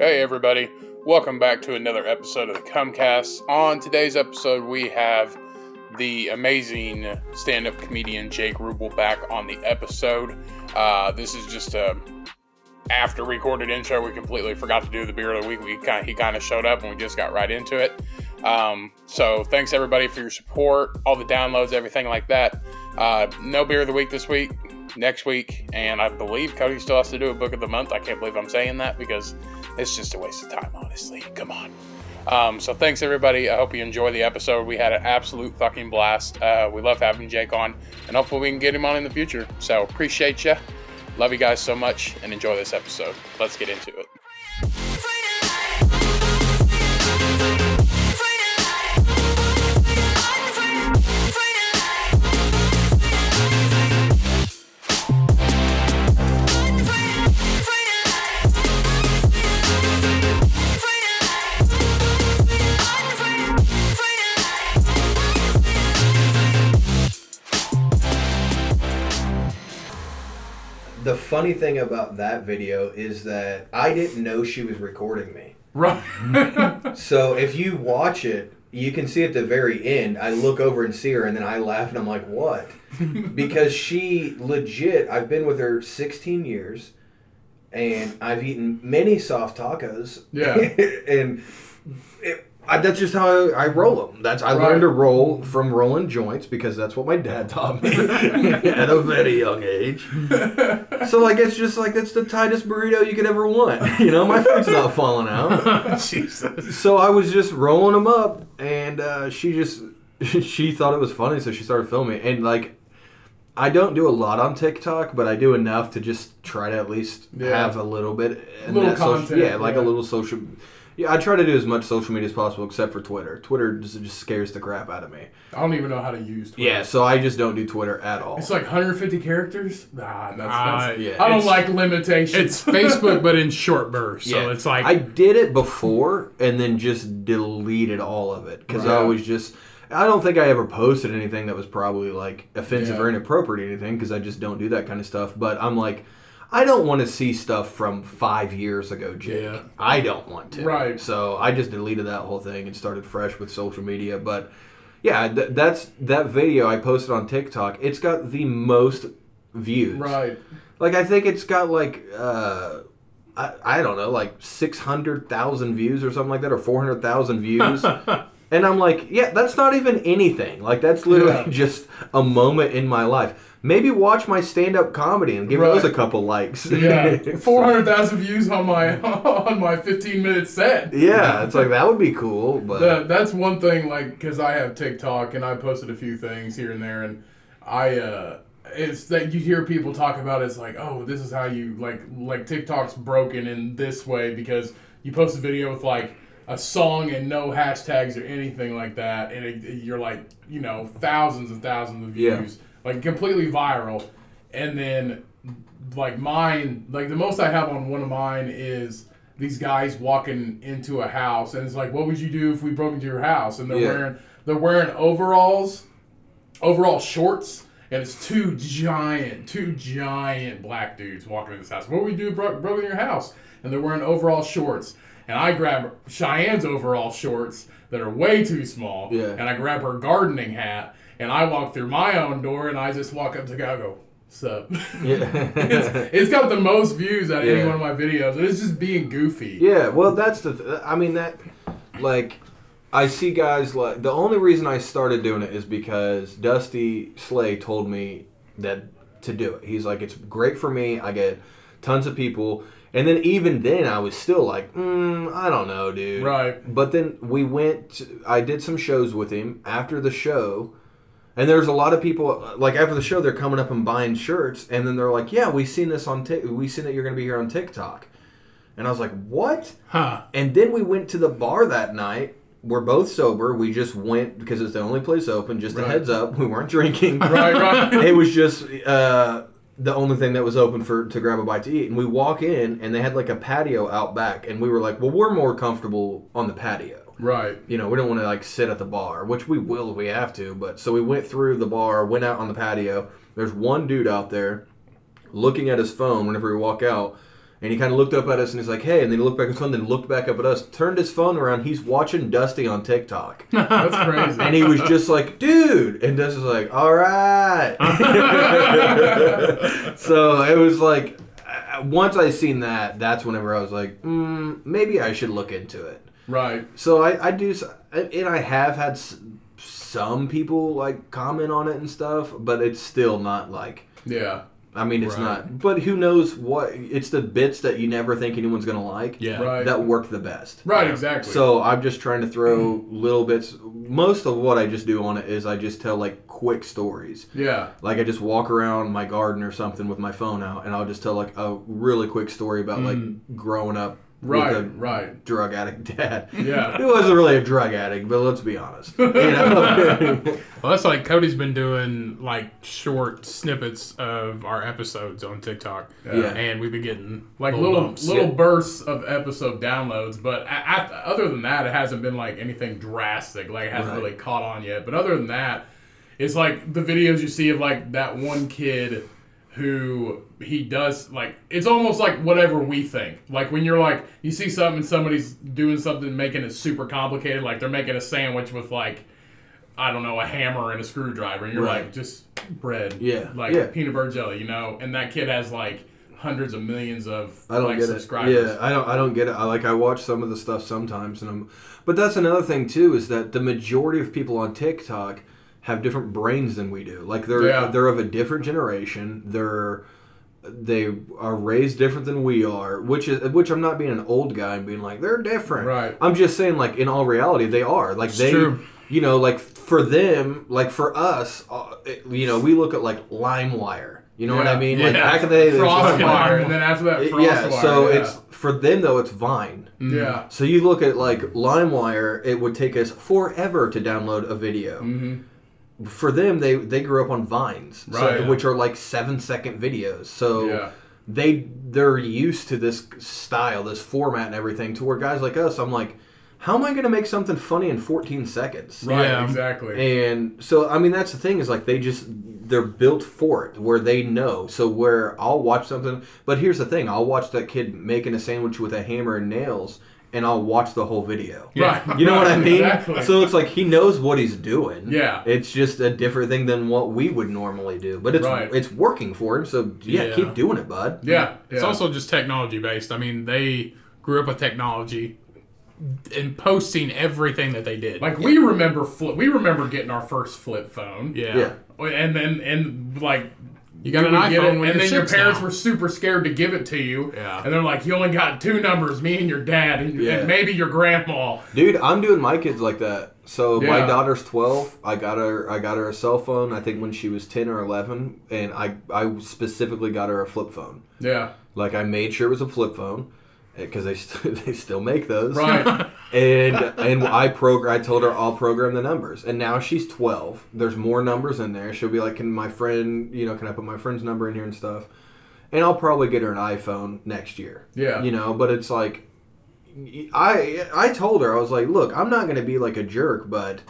Hey, everybody. Welcome back to another episode of the Cummcast. On today's episode, we have the amazing stand up comedian Jake Ruble back on the episode. Uh, this is just a after recorded intro. We completely forgot to do the beer of the week. We kind he kind of showed up and we just got right into it. Um, so thanks everybody for your support, all the downloads, everything like that. Uh, no beer of the week this week. Next week, and I believe Cody still has to do a book of the month. I can't believe I'm saying that because it's just a waste of time, honestly. Come on. Um, so thanks everybody. I hope you enjoy the episode. We had an absolute fucking blast. Uh, we love having Jake on, and hopefully we can get him on in the future. So appreciate you. Love you guys so much, and enjoy this episode. Let's get into it. Funny thing about that video is that I didn't know she was recording me. Right. So if you watch it, you can see at the very end, I look over and see her, and then I laugh and I'm like, what? because she legit, I've been with her 16 years, and I've eaten many soft tacos. Yeah. and it, I, that's just how I, I roll them. That's I learned to roll from rolling joints because that's what my dad taught me at a very young age. so like it's just like it's the tightest burrito you could ever want. You know, my food's not falling out. Jesus. So I was just rolling them up, and uh, she just she thought it was funny, so she started filming. And like, I don't do a lot on TikTok, but I do enough to just try to at least Yeah. have a little bit. in Little that social- content, yeah, like a little social. Yeah, I try to do as much social media as possible, except for Twitter. Twitter just, just scares the crap out of me. I don't even know how to use Twitter. Yeah, so I just don't do Twitter at all. It's like 150 characters. Nah, that's, that's Ah, yeah, I don't like limitations. It's Facebook, but in short bursts. So Yeah. it's like I did it before and then just deleted all of it because I Right. was just. I don't think I ever posted anything that was probably like offensive Yeah. or inappropriate or anything because I just don't do that kind of stuff. But I'm like, I don't want to see stuff from five years ago, Jake. Yeah. I don't want to. Right. So I just deleted that whole thing and started fresh with social media. But yeah, th- that's that video I posted on TikTok. It's got the most views. right. Like I think it's got like uh I, I don't know, like six hundred thousand views or something like that, or four hundred thousand views. and I'm like, yeah, that's not even anything. Like that's literally Yeah. just a moment in my life. Maybe watch my stand up comedy and give those a couple likes. Yeah. 400,000 views on my on my 15 minute set. yeah, it's like that would be cool, but That, that's one thing, like, because I have TikTok and I posted a few things here and there, and I, uh, it's that you hear people talk about it's like, oh, this is how you, like, like TikTok's broken in this way because you post a video with, like, a song and no hashtags or anything like that, and it, it- you're like, you know, thousands and thousands of Yeah. Like, completely viral. And then, like, mine, like, the most I have on one of mine is these guys walking into a house, and it's like, what would you do if we broke into your house? And they're Yeah. wearing they're wearing overalls, overall shorts, and it's two giant, two giant black dudes walking in this house. What would we do if bro- broke into your house? And they're wearing overall shorts, and I grab Cheyenne's overall shorts that are way too small, Yeah. and I grab her gardening hat, and I walk through my own door, and I just walk up to the guy, go. Sup? Yeah. it's, it's got the most views out of any one of my videos. and It's just being goofy. Yeah, well, that's the. Th- I mean that, like, I see guys like the only reason I started doing it is because Dusty Slay told me that to do it. He's like, it's great for me. I get tons of people, and then even then, I was still like, mm, I don't know, dude. Right. But then we went. I did some shows with him after the show. And there's a lot of people like after the show they're coming up and buying shirts and then they're like, "Yeah, we seen this on Tik. We seen that you're going to be here on TikTok." And I was like, "What?" huh. And then we went to the bar that night. We're both sober. We just went because it's the only place open. Just a heads up, we weren't drinking. Right, right. it was just uh, the only thing that was open for to grab a bite to eat. And we walk in, and they had like a patio out back, and we were like, "Well, we're more comfortable on the patio." Right. You know, we don't want to like sit at the bar, which we will if we have to. But so we went through the bar, went out on the patio. There's one dude out there looking at his phone whenever we walk out, And he kind of looked up at us and he's like, "Hey!" And then he looked back at his phone, then looked back up at us, turned his phone around. He's watching Dusty on TikTok, That's crazy. and he was just like, "Dude!" And Dusty's like, "All right." so it was like, uh, once I seen that, that's whenever I was like, mm, maybe I should look into it. Right. So I, I do, and I have had some people like comment on it and stuff, but it's still not like. Yeah. I mean, it's Right. not. But who knows what? It's the bits that you never think anyone's gonna like. Yeah. Right. That work the best. Right. Yeah. Exactly. So I'm just trying to throw little bits. Most of what I just do on it is I just tell like quick stories. yeah. Like I just walk around my garden or something with my phone out, and I'll just tell like a really quick story about like mm. growing up Right. with a Right. drug addict dad. Yeah. He wasn't really a drug addict, but let's be honest. You know? Well, that's like Cody's been doing like short snippets of our episodes on TikTok. Yeah. And we've been getting Like little, little little Yeah. bursts of episode downloads, but a- a- other than that, it hasn't been like anything drastic. Like it hasn't Right. really caught on yet. But other than that, it's like the videos you see of like that one kid who he does like it's almost like whatever we think. Like when you're like you see something and somebody's doing something making it super complicated, like they're making a sandwich with like I don't know, a hammer and a screwdriver, and you're Right. like just bread, Yeah, like yeah. peanut butter jelly, you know. And that kid has like hundreds of millions of I don't like get subscribers. it. Yeah, I don't. I don't get it. I like. I watch some of the stuff sometimes, and I'm. But that's another thing too is that the majority of people on TikTok have different brains than we do. Like they're Yeah. they're of a different generation. They're they are raised different than we are, which is which I'm not being an old guy and being like they're different. Right. I'm just saying like in all reality they are. Like they true. you know like for them like for us uh, it- you know we look at like LimeWire. You know what I Yeah. mean? Like Yeah. back in the day Frostwire, and then after that, Frostwire. yeah, so yeah. it's for them though. It's Vine. yeah. So you look at like LimeWire, it would take us forever to download a video. hmm For them, they they grew up on Vines, so- Right. which are like seven second videos. So Yeah. they they're used to this style, this format, and everything. To where guys like us, I'm like, how am I going to make something funny in 14 seconds? Right. Yeah. Exactly. And so, I mean, that's the thing is like they just they're built for it, where they know. So where I'll watch something, but here's the thing: I'll watch that kid making a sandwich with a hammer and nails, and I'll watch the whole video. Right. You know what I mean? Exactly. So it's like he knows what he's doing. Yeah. It's just a different thing than what we would normally do, but it's Right. it's working for him. So yeah, Yeah. keep doing it, bud. yeah. It's also just technology based. I mean, they grew up with technology and posting everything that they did. like we remember flip. We remember getting our first flip phone. yeah. Yeah. And then and like. You got an would get iPhone it, when and you're then your parents now. were super scared to give it to you. Yeah. And they're like, you only got two numbers, me and your dad, and, Yeah. and maybe your grandma. Dude, I'm doing my kids like that. So my daughter's 12. I got her I got her a cell phone I think when she was 10 or 11 and I I specifically got her a flip phone. Yeah. Like I made sure it was a flip phone because they st- they still make those. Right. And and I program I told her I'll program the numbers. And now she's 12. There's more numbers in there. She'll be like can my friend, you know, can I put my friend's number in here and stuff? And I'll probably get her an iPhone next year. Yeah. You know, but it's like I I told her I was like, look, I'm not gonna be like a jerk, but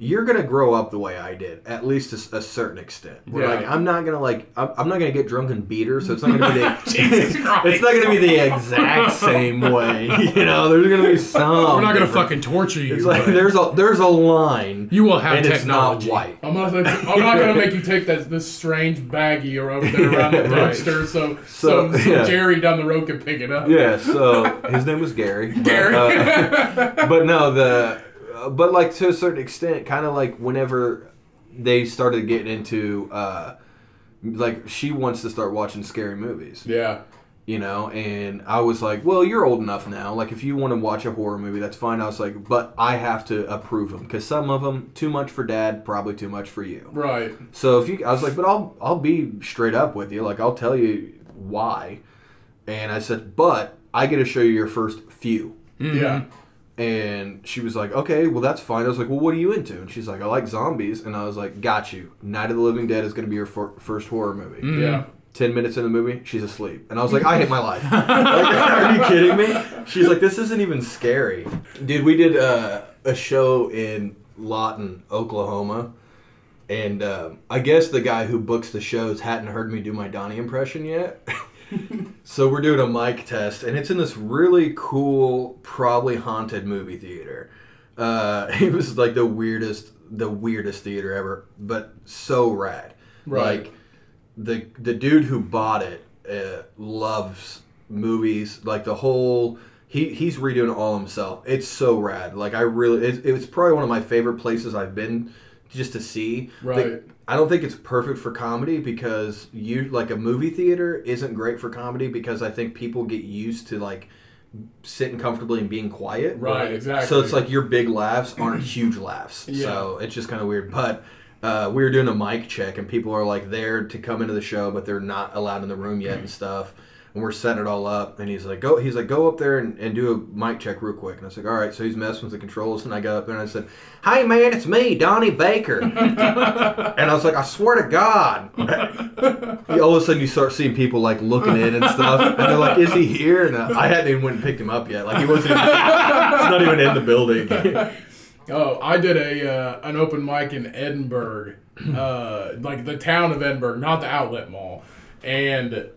you're gonna grow up the way I did, at least to s- a certain extent. Where Yeah. like I'm not gonna like I'm, I'm not gonna get drunk and beat her, so it's not gonna be the Jesus it's not gonna be the exact same way. You know, there's gonna be some. We're not gonna difference. fucking torture you. It's like but there's a there's a line, you will have and it's not technology. white. I'm not, I'm not gonna make you take that this strange baggie or over there around the dumpster, so So, so, so yeah. Jerry down the road can pick it up. Yeah, so his name was Gary. but, Gary. uh, but no, the uh, but like to a certain extent, kind of like whenever they started getting into uh, like she wants to start watching scary movies, yeah. you know, and I was like, well, you're old enough now. Like if you want to watch a horror movie, that's fine. I was like, but I have to approve them because some of them too much for dad, probably too much for you. Right. So if you, I was like, but I'll I'll be straight up with you. Like I'll tell you why. And I said, but I get to show you your first few. Yeah. And she was like, okay, well that's fine. I was like, well, what are you into? And she's like, I like zombies. And I was like, got you. Night of the Living Dead is going to be your fir- first horror movie. Yeah. Ten minutes in the movie, she's asleep. And I was like, I hate my life. Like, are you kidding me? She's like, this isn't even scary. Dude, we did uh, a show in Lawton, Oklahoma. And um, I guess the guy who books the shows hadn't heard me do my Donnie impression yet. so we're doing a mic test, and it's in this really cool, probably haunted movie theater. Uh, it was like the weirdest, the weirdest theater ever, but so rad. Right. Like the the dude who bought it uh, loves movies. Like the whole. He, he's redoing it all himself. It's so rad. Like I really, it, was probably one of my favorite places I've been just to see. The- Right. I don't think it's perfect for comedy because you like a movie theater isn't great for comedy because I think people get used to like sitting comfortably and being quiet. Right, exactly. So it's like your big laughs aren't huge laughs. Yeah. So it's just kind of weird. But uh, we were doing a mic check and people are like there to come into the show, but they're not allowed in the room yet and stuff. And we're setting it all up, and he's like, "Go!" He's like, "Go up there and, and do a mic check real quick." And I was like, "All right." So he's messing with the controls, and I got up there and I said, "Hey man, it's me, Donnie Baker." and I was like, "I swear to God!" all of a sudden, you start seeing people like looking in and stuff, and they're like, "Is he here?" And I hadn't even went and picked him up yet. Like he wasn't. Even, he's not even in the building. Oh, I did a uh, an open mic in Edinburgh, uh, like the town of Edinburgh, not the outlet mall, and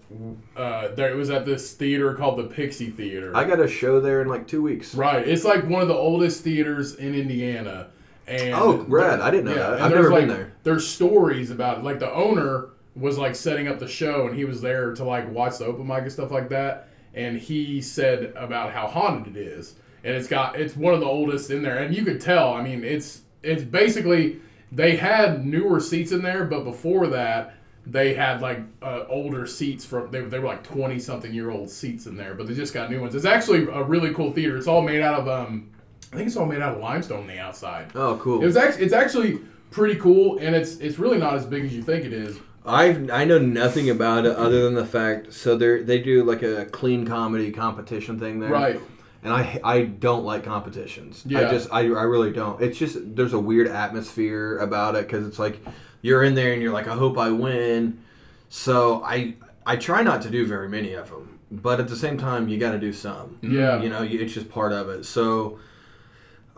uh, there it was at this theater called the Pixy Theater. I got a show there in like two weeks. right, it's like one of the oldest theaters in Indiana. And Oh, rad. I didn't know that. I've never been there. There's stories about it. Like the owner was like setting up the show, and he was there to like watch the open mic and stuff like that. And he said about how haunted it is, and it's got it's one of the oldest in there, and you could tell. I mean, it's it's basically they had newer seats in there, but before that. They had like uh, older seats from they, they were like twenty something year old seats in there, but they just got new ones. It's actually a really cool theater. It's all made out of um, I think it's all made out of limestone on the outside. Oh, cool. It was actually it's actually pretty cool, and it's it's really not as big as you think it is. I've I know nothing about it other than the fact so they they do like a clean comedy competition thing there, Right. And I I don't like competitions. I Yeah. just I, I really don't. It's just there's a weird atmosphere about it because it's like you're in there and you're like I hope I win. So I I try not to do very many of them, but at the same time you got to do some. Yeah. You know, it's just part of it. So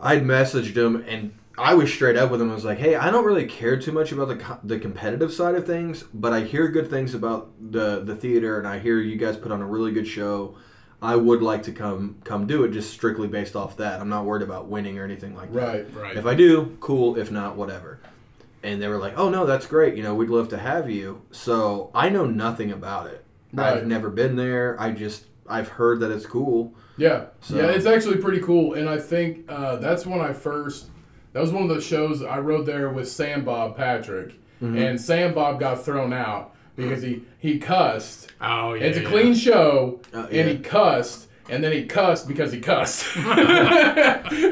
I'd messaged him and I was straight up with him. I was like, "Hey, I don't really care too much about the co- the competitive side of things, but I hear good things about the the theater, and I hear you guys put on a really good show. I would like to come come do it, just strictly based off that. I'm not worried about winning or anything like that. Right. Right. If I do, cool. If not, whatever." And they were like, "Oh no, that's great. You know, we'd love to have you." So I know nothing about it. Right. I've never been there. I just I've heard that it's cool. Yeah. So- Yeah, it's actually pretty cool, and I think uh, that's when I first. That was one of the shows I rode there with Sam Bob Patrick, Mm-hmm. and Sam Bob got thrown out because he he cussed. oh yeah. it's a yeah. clean show, Uh, and he cussed, and then he cussed because he cussed.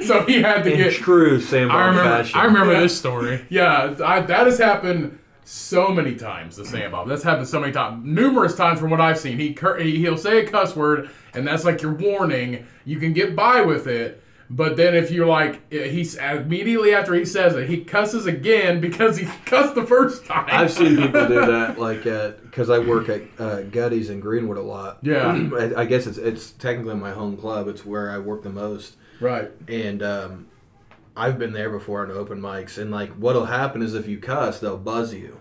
so he had to In get true Sam I Bob remember. fashion. I remember Yeah. this story. Yeah, I, that has happened so many times. The Sam Bob. That's happened so many times, numerous times from what I've seen. He, cur- he he'll say a cuss word, and that's like your warning. You can get by with it, but then if you're like eh, he's immediately after he says it, he cusses again because he cussed the first time. I've seen people do that, like because I work at uh, Gutty's in Greenwood a lot. Yeah. I, I guess it's it's technically my home club. It's where I work the most, right. and um, I've been there before on open mics. And like, what'll happen is if you cuss, they'll buzz you.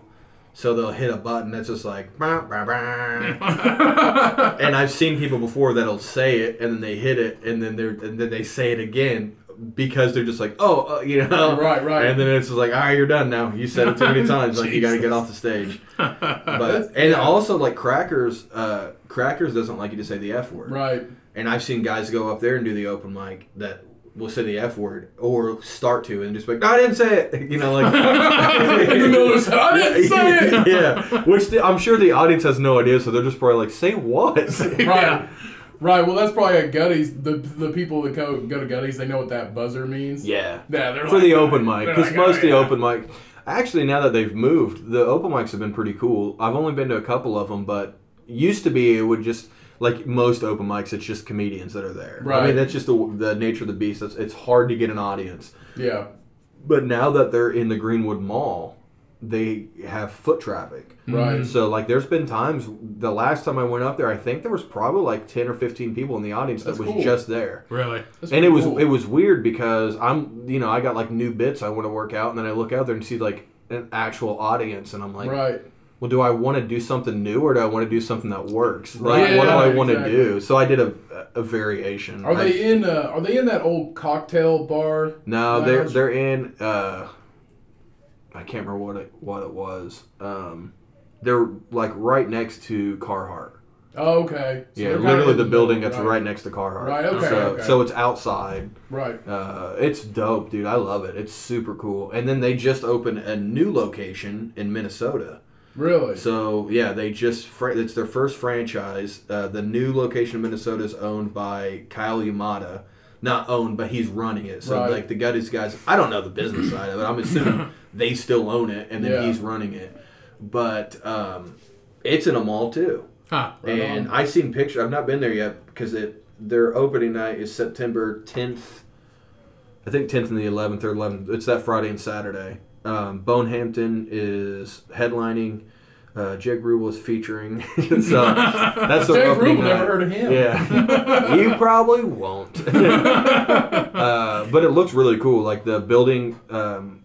So they'll hit a button that's just like, "Bah, bah, bah." and I've seen people before that'll say it and then they hit it and then they're and then they say it again because they're just like, oh, uh, you know, Right, right. And then it's just like, all right, you're done now. You said it too many times. Like you got to get off the stage. But and yeah. also like crackers, uh, crackers doesn't like you to say the f word. Right. And I've seen guys go up there and do the open mic that will say the f word or start to and just be like, no, I didn't say it. You know, like In the middle of the- I didn't say it. yeah, which the, I'm sure the audience has no idea, so they're just probably like, say what? Right. Right. Well, that's probably at Gutty's. The the people that go go to Gutty's, they know what that buzzer means. Yeah. Yeah. They're For like, the open mic, because like, most "Oh, of the oh, yeah." open mic, actually now that they've moved, the open mics have been pretty cool. I've only been to a couple of them, but used to be it would just like most open mics, it's just comedians that are there. Right. I mean, that's just the, the nature of the beast. It's, it's hard to get an audience. Yeah. But now that they're in the Greenwood Mall, they have foot traffic. Right. So like, there's been times. The last time I went up there, I think there was probably like ten or fifteen people in the audience That's that was cool. just there. Really? That's And it was cool. it was weird because I'm you know I got like new bits I want to work out, and then I look out there and see like an actual audience, and I'm like, right. well, do I want to do something new or do I want to do something that works? Like, Right. what do I Yeah, want exactly. to do? So I did a, a variation. Are I- they in? Uh, are they in that old cocktail bar? No, they're they're in. Uh, I can't remember what it what it was. Um, they're like right next to Carhartt. Oh, okay. So yeah, literally the building that's middle, right. next to Carhartt. Right, okay, So, okay. so it's outside. Right. Uh, it's dope, dude. I love it. It's super cool. And then they just opened a new location in Minnesota. Really. So yeah, they just it's their first franchise. Uh, the new location in Minnesota is owned by Kyle Yamada. Not owned, but he's running it. So Right. like the guys, guys, I don't know the business side of it. I'm assuming they still own it, and then Yeah. he's running it. But um, it's in a mall too. Huh. Right and on. I seen pictures. I've not been there yet because it their opening night is September 10th. I think 10th and the 11th or 11th. It's that Friday and Saturday. Um, Bone Hampton is headlining. Uh, Jake Ruble is featuring. so that's the Jake Ruble, never heard of him. Yeah, you probably won't. uh, but it looks really cool. Like the building, um,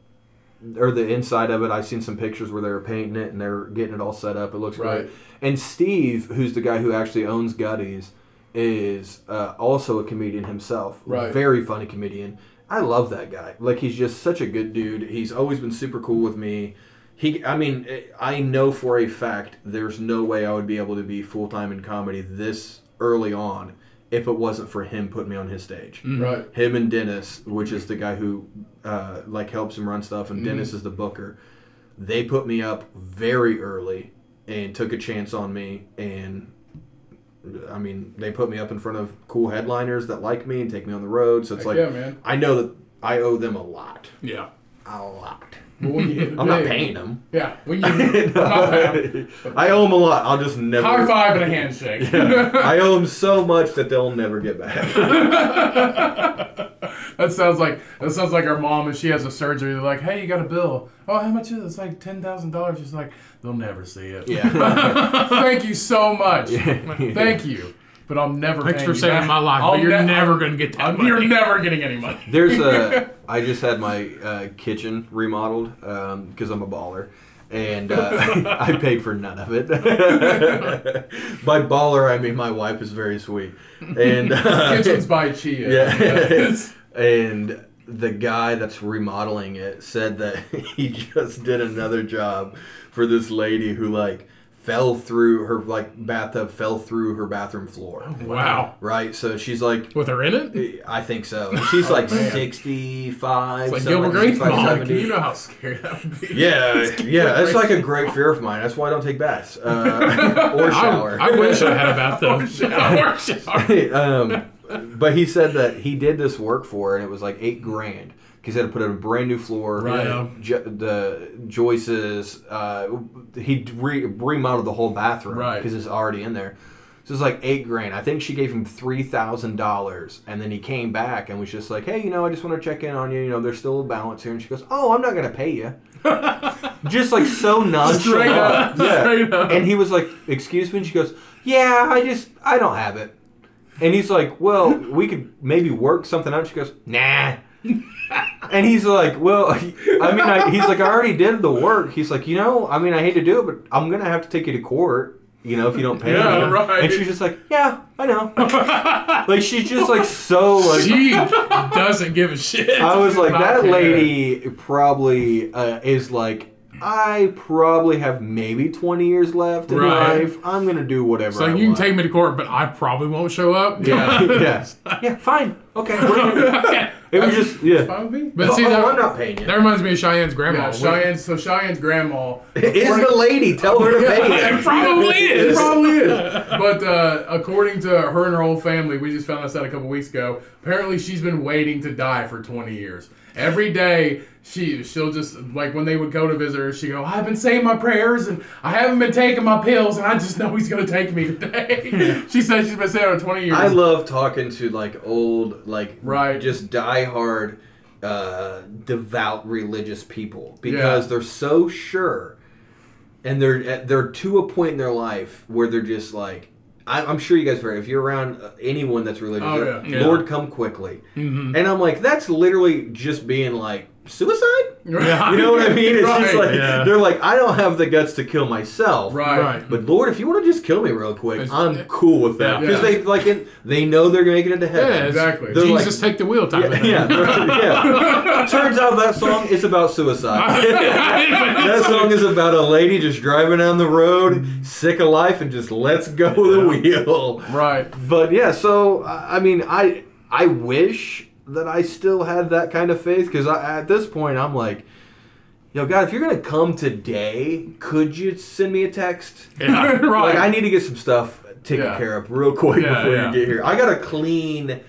or the inside of it. I've seen some pictures where they were painting it and they're getting it all set up. It looks Right. great. And Steve, who's the guy who actually owns Gutty's, is uh, also a comedian himself. Right. Very funny comedian. I love that guy. Like he's just such a good dude. He's always been super cool with me. He, I mean, I know for a fact there's no way I would be able to be full time in comedy this early on if it wasn't for him putting me on his stage. Right. Him and Dennis, which is the guy who uh, like helps him run stuff, and Dennis is the booker. They put me up very early and took a chance on me, and I mean, they put me up in front of cool headliners that like me and take me on the road. So it's Heck like yeah, man. I know that I owe them a lot, Yeah. a lot. But when you hit the I'm not paying them. Yeah. You, I'm not paying. I owe them a lot. I'll just never. High five and a handshake. I owe them so much that they'll never get back. That sounds like that sounds like our mom, and she has a surgery. They're like, "Hey, you got a bill? Oh, how much is it? It's like ten thousand dollars." She's like, "They'll never see it." yeah. Thank you so much. Thank you, but I'm never. Thanks paying for saving back. my life, I'll but you're ne- never going to get that I'm- money. You're never getting any money. There's a. I just had my uh, kitchen remodeled because I'm a baller, and uh, I paid for none of it. By baller, I mean my wife is very sweet, and uh, Kitchens by Chia. yeah, and the guy that's remodeling it said that he just did another job for this lady who like fell through her like bathtub fell through her bathroom floor. Wow. Right, so she's like With her in it? I think so. And She's like man. 65. It's like Gilbert Grape's mom. 70. You know how scary that would be. Yeah, yeah, it's like a great fear of mine. That's why I don't take baths uh, or shower. I, I wish I had a bathtub. or shower. um, but he said that he did this work for, her and it was like eight grand. He had to put in a brand new floor. Right. Yeah. Jo- the joists. Uh, he re- remodeled the whole bathroom Right. because it's already in there. So it's like eight grand. I think she gave him three thousand dollars, and then he came back and was just like, "Hey, you know, I just want to check in on you. You know, there's still a balance here." And she goes, "Oh, I'm not gonna pay you." just like so nonchalant. Straight up. Yeah. Straight up. And he was like, "Excuse me." And she goes, "Yeah, I just I don't have it." And he's like, "Well, we could maybe work something out." And She goes, "Nah." And he's like, "Well, I mean, I, he's like, I already did the work." He's like, "You know, I mean, I hate to do it, but I'm gonna have to take you to court." You know, if you don't pay Yeah, me. right. And she's just like, yeah, I know. like she's just like so like. She doesn't give a shit. I was like, that lady probably uh, is like, I probably have maybe 20 years left in Right. life. I'm gonna do whatever. So I you can take me to court, but I probably won't show up. Yeah, yeah, yeah. Fine. Okay. whatever. it was just yeah. Fine with me. But see, oh, that, I'm not paying you. that reminds me of Cheyenne's grandma. Yeah, Cheyenne. So Cheyenne's grandma. is the lady. Tell her to pay It it. probably It is. probably is. But uh, according to her and her whole family, we just found this out a couple weeks ago. Apparently, she's been waiting to die for 20 years. Every day, she she'll just like when they would go to visit her, she go, "I've been saying my prayers and I haven't been taking my pills, and I just know he's gonna take me today." she said she's been saying it for 20 years. I love talking to like old, like Right. just diehard, uh, devout religious people because Yeah. they're so sure, and they're they're to a point in their life where they're just like. I- I'm sure you guys are. If you're around uh, anyone that's religious, Oh, they're, yeah. Lord, come quickly. Mhm. And I'm like, that's literally just being like suicide. Yeah. You know what I mean? It's just like Yeah. they're like, I don't have the guts to kill myself. Right. Right. But Lord, if you want to just kill me real quick, It's- I'm cool with that because Yeah. they like it, they know they're making it to heaven. Yeah, Exactly. They're like- take the wheel type of Yeah, thing. yeah, yeah. Turns out that song is about suicide. that song is about a lady just driving down the road, sick of life, and just lets go the wheel. Right. But yeah, so I I mean, I I wish that I still had that kind of faith because at this point I'm like, yo, God, if you're gonna come today, could you send me a text? Yeah. right. Like I need to get some stuff taken Yeah. care of real quick Yeah, before yeah. you get here. I gotta clean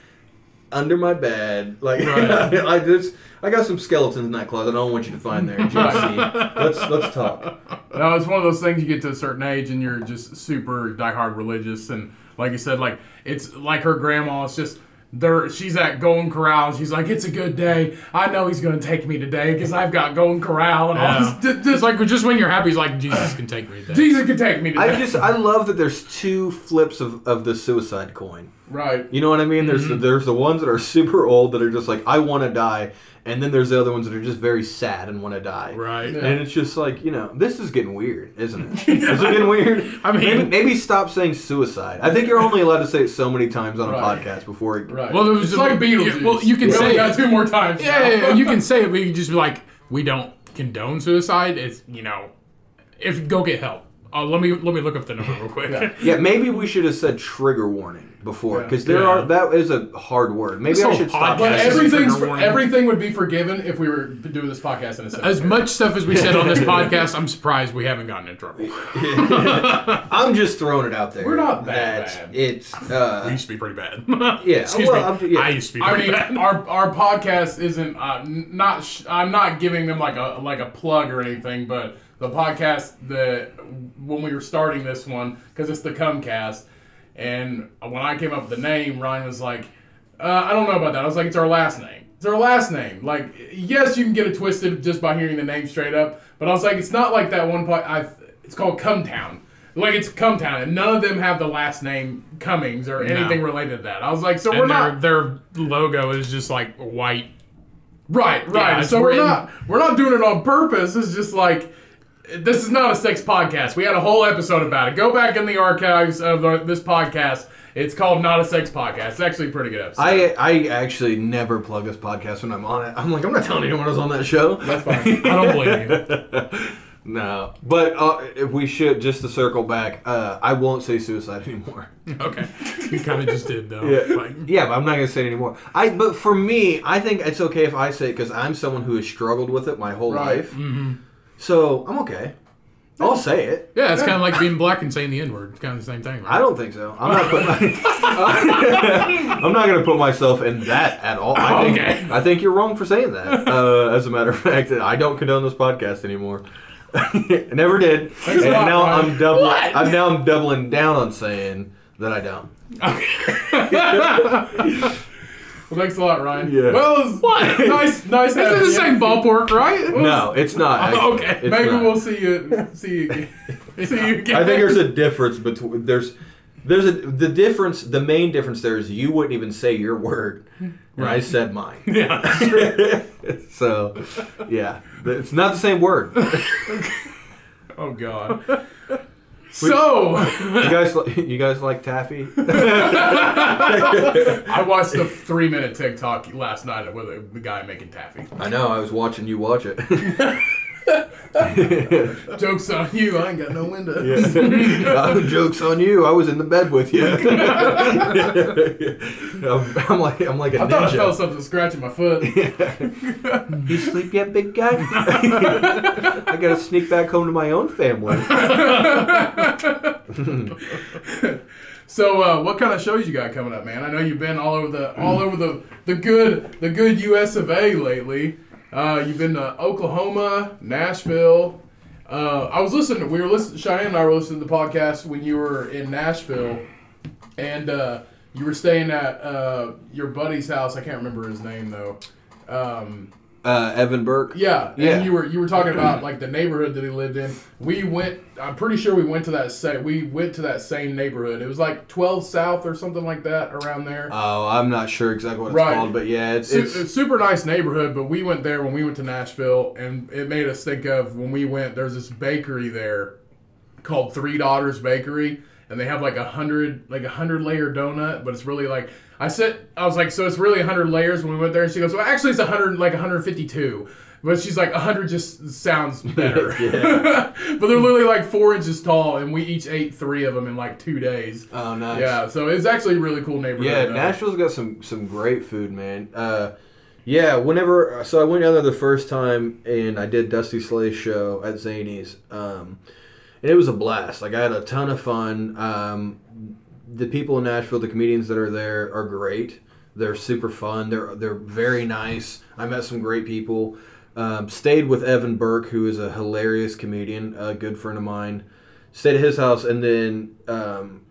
under my bed. Like Right. I just I got some skeletons in that closet. I don't want you to find there, JC. let's let's talk. No, it's one of those things you get to a certain age and you're just super diehard religious and like you said, like it's like her grandma. It's just there. She's at Golden Corral. And she's like, "It's a good day. I know he's gonna take me today because I've got Golden Corral and all Yeah. this." Just, It's like just when you're happy, he's like Jesus can take me today. Jesus can take me today. I just I love that there's two flips of, of the suicide coin. right. You know what I mean? There's Mm-hmm. the, there's the ones that are super old that are just like I want to die, and then there's the other ones that are just very sad and want to die. Right. Yeah. And it's just like you know, this is getting weird, isn't it? it? is it getting weird? I mean- maybe, maybe stop saying suicide. I think you're only allowed to say it so many times on a Right. podcast before. It, Right. Well, there was it's a- like Beetlejuice. yeah, well, you can We say it. two more times. Yeah, yeah, yeah, you can say it, but you can just be like, we don't condone suicide. It's you know, if go get help. Uh, let me let me look up the number real quick. Yeah. Yeah, maybe we should have said trigger warning before Yeah. because there Yeah. are that is a hard word. Maybe This I should stop. podcast But Yes, everything's trigger warning. everything would be forgiven if we were doing this podcast in a As much stuff as we said on this podcast, I'm surprised we haven't gotten in trouble. I'm just throwing it out there. We're not that bad. It's We uh, used to be pretty bad. Yeah, Excuse well, me. I'm- yeah. I used to be I pretty mean, bad. our our podcast isn't uh, n- not. Sh- I'm not giving them like a like a plug or anything, but the podcast the when we were starting this one because it's the Cummcast, and when I came up with the name, Ryan was like, uh, "I don't know about that." I was like, "It's our last name. It's our last name." Like, yes, you can get it twisted just by hearing the name straight up, but I was like, "It's not like that one part. I it's called Cumtown." Like it's Cumtown, and none of them have the last name Cummings or anything related to that. I was like, so we're and their, not their logo is just like white. Right, right. Yeah, so we're not we're not doing it on purpose. It's just like this is not a sex podcast. We had a whole episode about it. Go back in the archives of the, this podcast. It's called Not a Sex Podcast. It's actually a pretty good episode. I I actually never plug this podcast when I'm on it. I'm like I'm not telling anyone I was on that show. That's fine. I don't blame you. No, but uh, if we should just to circle back. Uh, I won't say suicide anymore. Okay, you kind of just did though. Yeah. Like, Yeah, but I'm not gonna say it anymore. I but for me, I think it's okay if I say it because I'm someone who has struggled with it my whole Right. life. Mm-hmm. So I'm okay. I'll say it. yeah, it's kind of like being black and saying the N word. It's kind of the same thing, right? I don't think so. I'm not. Putting I'm not gonna put myself in that at all. I think, Okay. I think you're wrong for saying that. Uh, as a matter of fact, I don't condone this podcast anymore. Never did. And now Ryan. I'm doubling. What? I'm now I'm doubling down on saying that I don't. Well, thanks a lot, Ryan. Yeah. Well, What? nice, nice. This is the same ballpark, right? No, it's not. actually. okay. It's Maybe not. we'll see you. See you again. see you again. I think there's a difference between there's there's a the difference. The main difference there is you wouldn't even say your word, and I said mine. Yeah. so, yeah, it's not the same word. Oh God. So You guys, you guys like taffy? I watched a three-minute TikTok last night with a, the guy making taffy. I know. I was watching you watch it. Jokes on you. I ain't got no window. Uh, Jokes on you. I was in the bed with you. I'm, I'm like I'm like a I thought I felt something scratching my foot. You sleep yet, big guy? I gotta sneak back home to my own family. So, uh, what kind of shows you got coming up, man? I know you've been all over the all over the the good the good U.S. of A. lately. Uh, you've been to Oklahoma, Nashville. Uh, I was listening. We were listening. Cheyenne and I were listening to the podcast when you were in Nashville, and uh, you were staying at uh, your buddy's house. I can't remember his name though. Um, Uh, Evan Burke. Yeah, Yeah. and you were you were talking about like the neighborhood that he lived in. We went. I'm pretty sure we went to that same. We went to that same neighborhood. It was like 12 South or something like that around there. Oh, I'm not sure exactly what it's Right. called, but yeah, it's, it's it's super nice neighborhood, but we went there when we went to Nashville, and it made us think of when we went. There's this bakery there called Three Daughters Bakery, and they have like a hundred like a hundred layer donut, but it's really like I said I was like, so it's really a hundred layers when we went there, and she goes, well, actually it's a hundred like 152. But she's like, 100 just sounds better. but they're literally like four inches tall, and we each ate three of them in like two days. oh nice. Yeah, so it's actually a really cool neighborhood. Yeah, though. Nashville's got some some great food, man. Uh, yeah, whenever so I went down there the first time and I did Dusty Slay's show at Zany's, um, and it was a blast. Like I had a ton of fun. Um, the people in Nashville, the comedians that are there, are great. They're super fun. They're they're very nice. I met some great people. Um, stayed with Evan Burke, who is a hilarious comedian, a good friend of mine. Stayed at his house, and then um,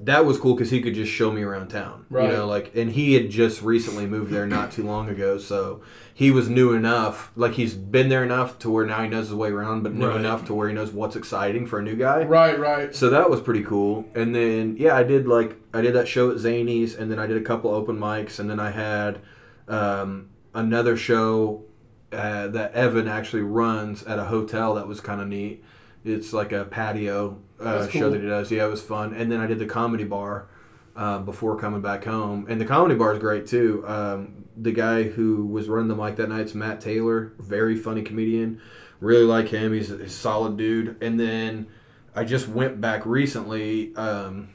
that was cool because he could just show me around town. Right. You know, like, and he had just recently moved there not too long ago, so he was new enough. Like, he's been there enough to where now he knows his way around, but new Right. enough to where he knows what's exciting for a new guy. Right, right. So that was pretty cool. And then yeah, I did like I did that show at Zany's, and then I did a couple open mics, and then I had um, another show uh, that Evan actually runs at a hotel that was kind of neat. It's like a patio uh, That's show that he does. Yeah, it was fun. And then I did the comedy bar uh, before coming back home, and the comedy bar is great too. Um, the guy who was running the mic that night's Matt Taylor, very funny comedian. Really like him. He's a, he's a solid dude. And then I just went back recently. Um,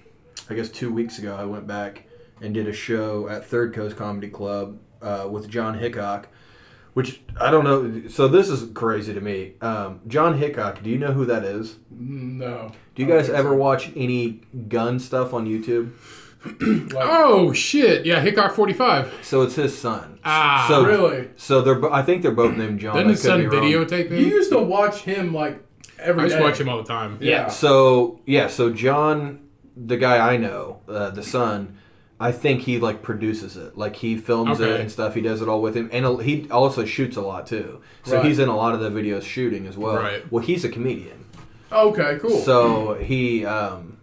I guess two weeks ago, I went back and did a show at Third Coast Comedy Club uh, with John Hickok, which I don't know. So this is crazy to me. Um, John Hickok, do you know who that is? No. Do you guys ever watch any gun stuff on YouTube? Like, Oh shit! Yeah, Hickok forty five. So it's his son. Ah, so really? So they're. bo- I think they're both named John. Doesn't his son be wrong. videotape You used to watch him like every I just day. watch him all the time. Yeah. So yeah, so John, the guy I know, uh, the son, I think he like produces it. Like he films it and stuff. He does it all with him, and he also shoots a lot too. So Right. he's in a lot of the videos shooting as well. Right. Well, he's a comedian, Okay, cool. so he. Um,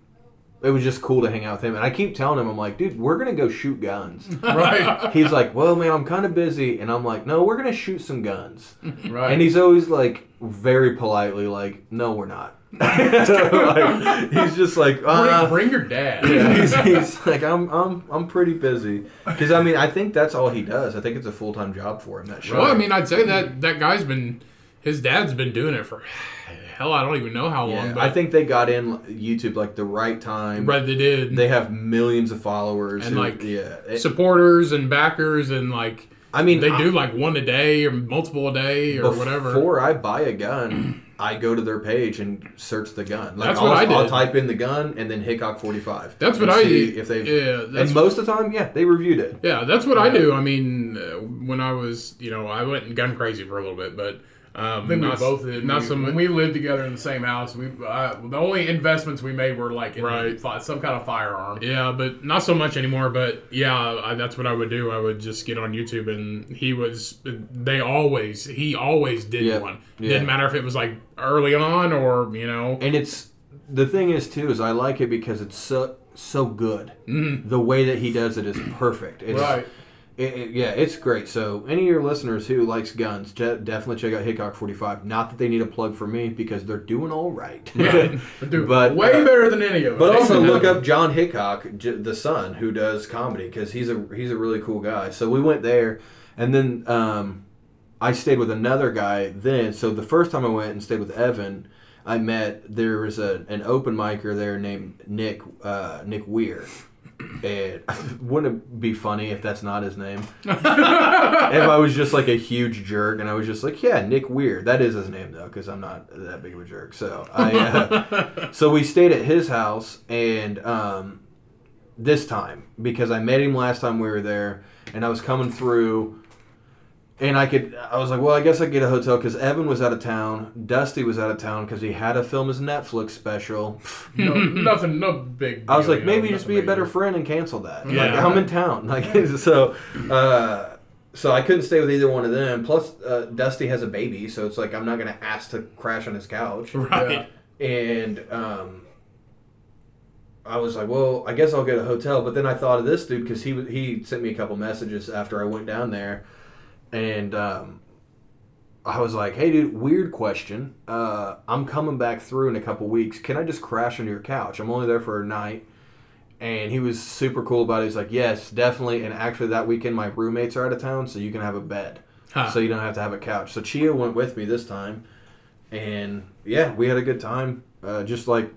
it was just cool to hang out with him, and I keep telling him, I'm like, dude, we're gonna go shoot guns. right, he's like, well, man, I'm kind of busy, and I'm like, no, we're gonna shoot some guns. right. And he's always like very politely like, "No, we're not." Like, he's just like, bring, uh, bring your dad. yeah, he's, he's like, "I'm I'm I'm pretty busy." Because I mean, I think that's all he does. I think it's a full time job for him. That show. Well, I mean, I'd say that that guy's been, his dad's been doing it for, hell, I don't even know how long. yeah, But I think they got in YouTube like the right time. Right, they did. They have millions of followers And, who- like, yeah. It- supporters and backers and like I mean, they I- do like one a day or multiple a day or whatever. Before I buy a gun, I go to their page and search the gun. Like That's I'll, what I I'll type in the gun and then Hickok forty five. That's what I see. If they Yeah, and most of the time, yeah, they reviewed it. Yeah, that's what I do. I mean, uh, when I was, you know, I went gun crazy for a little bit, but um, I think we not, both did. Not we, so when we lived together in the same house. We uh, the only investments we made were like in Right. fi- some kind of firearm. Yeah, but not so much anymore. But yeah, I, that's what I would do. I would just get on YouTube, and he was. They always, he always did Yeah, one. yeah. Didn't matter if it was like early on or you know. And it's the thing is too is I like it because it's so so good. Mm-hmm. The way that he does it is perfect. It's, Right. It, it- yeah, it's great. So any of your listeners who likes guns, de- definitely check out Hickok forty five. Not that they need a plug for me because they're doing all right. Dude, But, way uh, better than any of us. But also look up John Hickok, J- the son who does comedy, because he's a he's a really cool guy. So we went there, and then um, I stayed with another guy. Then, so the first time I went and stayed with Evan, I met there was a an open micer there named Nick uh, Nick Weir. And wouldn't it be funny if that's not his name? if I was just like a huge jerk and I was just like, yeah, Nick Weir. That is his name though, because I'm not that big of a jerk. So I, uh, so we stayed at his house and um, this time because I met him last time we were there and I was coming through. And I could, I was like, well, I guess I get a hotel because Evan was out of town, Dusty was out of town because he had to film his Netflix special. no, nothing, no big. I was deal, like, you know, maybe just be a major. better friend and cancel that. Like, Yeah. I'm in town. Like, so, uh, so I couldn't stay with either one of them. Plus, uh, Dusty has a baby, so it's like I'm not gonna ask to crash on his couch. Right. And um, I was like, well, I guess I'll get a hotel. But then I thought of this dude because he he sent me a couple messages after I went down there, and um, I was like, hey, dude, weird question. Uh, I'm coming back through in a couple weeks. Can I just crash on your couch? I'm only there for a night. And he was super cool about it. He's like, yes, definitely. And actually, that weekend, my roommates are out of town, so you can have a bed. Huh. So you don't have to have a couch. So Chia went with me this time. And yeah, we had a good time. Uh, just like,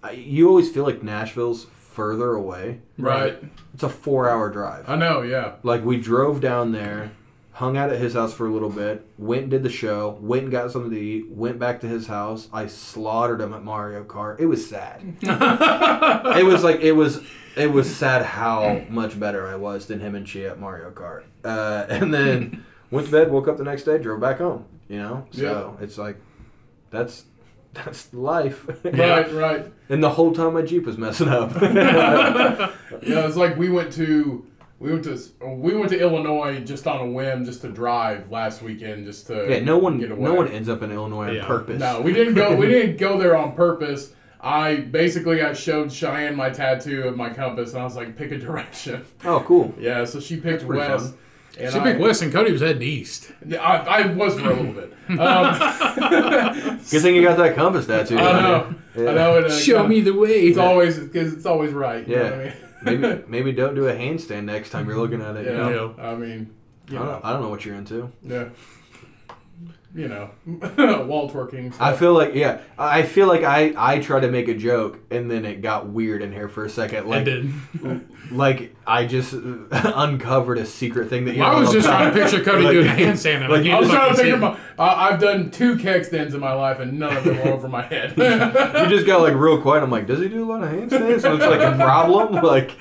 I, you always feel like Nashville's further away. Right. It's a four hour drive. I know. Yeah. Like, we drove down there, hung out at his house for a little bit, went and did the show, went and got something to eat, went back to his house. I slaughtered him at Mario Kart. It was sad. it was like, it was. It was sad how much better I was than him and Chia at Mario Kart. Uh, and then went to bed, woke up the next day, drove back home. You know, so it's like that's that's life. Right. Right. and the whole time my Jeep was messing up. Yeah. It's like we went to. We went to we went to Illinois just on a whim, just to drive last weekend, just to yeah, no one get away. no one ends up in Illinois on purpose. No, we didn't go. We didn't go there on purpose. I basically I showed Cheyenne my tattoo of my compass, and I was like, pick a direction. Oh, cool. Yeah, so she picked west. fun. And She I, picked West and Cody was heading east. Yeah, I, I was for a little bit. Um, Good thing you got that compass tattoo. I know. Yeah. I know. It, uh, Show me the way. It's always because it's always right. You Yeah. Know what I mean? maybe maybe don't do a handstand next time you're looking at it. you Yeah. know? I mean, I, don't, know, I don't know what you're into. yeah. You know, wall twerking. I feel like yeah, I feel like I I try to make a joke and then it got weird in here for a second. It Like did. like I just uncovered a secret thing that you. I don't was just about. trying to picture Cody Like- doing a handstand. And like, I I was trying to fucking think see of my. Uh, I've done two keg stands in my life, and none of them were over my head. You just got like real quiet. I'm like, does he do a lot of handstands? So it's like a problem. Like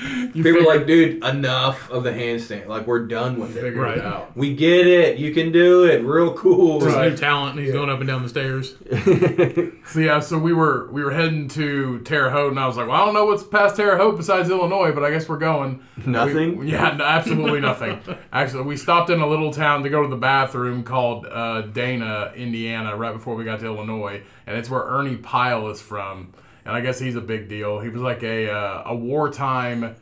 You people are figured- like, dude, enough of the handstand. Like we're done with it. figured Right. it out. We get it. You can do it. Real cool. His Right. new talent, and he's going up and down the stairs. So yeah, so we were we were heading to Terre Haute, and I was like, well, I don't know what's past Terre Haute besides Illinois, but I guess we're going. Nothing? We- yeah, no, absolutely nothing. Actually, we stopped in a little town to go to the bathroom called uh, Dana, Indiana, right before we got to Illinois, and it's where Ernie Pyle is from, and I guess he's a big deal. He was like a uh, a wartime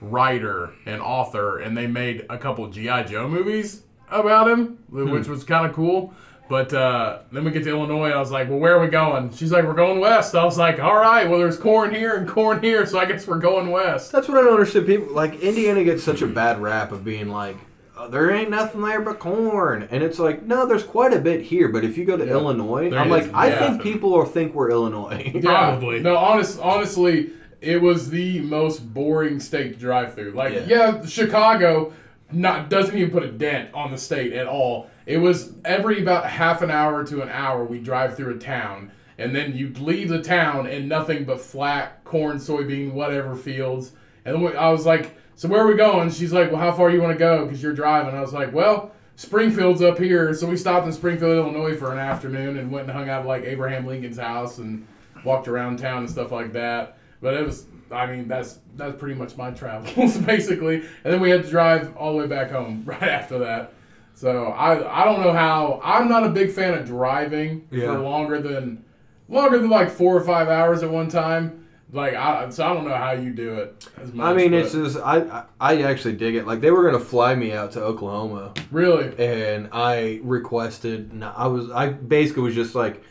writer and author, and they made a couple GI Joe movies about him, which was kind of cool. But uh, then we get to Illinois, I was like, "Well, where are we going?" She's like, "We're going west." I was like, "All right, well, there's corn here and corn here, so I guess we're going west." That's what I don't understand. People like Indiana gets such a bad rap of being like, Uh, there ain't nothing there but corn, and it's like, no, there's quite a bit here. But if you go to Illinois, There I'm is like, I nothing. think people will think we're Illinois. Yeah. Probably. No, honest, honestly, it was the most boring state to drive through. Like, Yeah. yeah, Chicago not doesn't even put a dent on the state at all. It was every about half an hour to an hour we drive through a town, and then you'd leave the town and nothing but flat corn, soybean, whatever fields. And then we, I was like, "So where are we going?" She's like, "Well, how far you want to go? Because you're driving." I was like, "Well." Springfield's up here, so we stopped in Springfield, Illinois for an afternoon and went and hung out at like Abraham Lincoln's house and walked around town and stuff like that. But it was, I mean, that's that's pretty much my travels basically. And then we had to drive all the way back home right after that. So I I don't know how I'm not a big fan of driving Yeah. for longer than longer than like four or five hours at one time. Like I so I don't know how you do it. As much, I mean, but it's just I I actually dig it. Like they were gonna fly me out to Oklahoma, really and I requested. I was I basically was just like,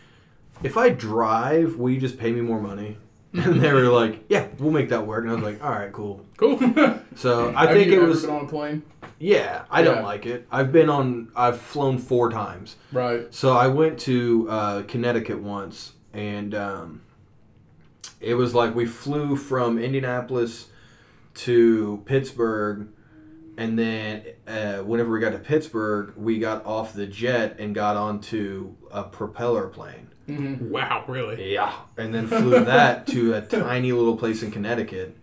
if I drive, will you just pay me more money? And they were like, yeah, we'll make that work. And I was like, all right, cool. Cool. So I think it was on a plane. yeah. I Yeah. don't like it. I've been on. I've flown four times. Right. So I went to uh, Connecticut once, and um, it was like we flew from Indianapolis to Pittsburgh, and then uh, whenever we got to Pittsburgh, we got off the jet and got onto a propeller plane. hmm wow, really? Yeah, and then flew that to a tiny little place in Connecticut,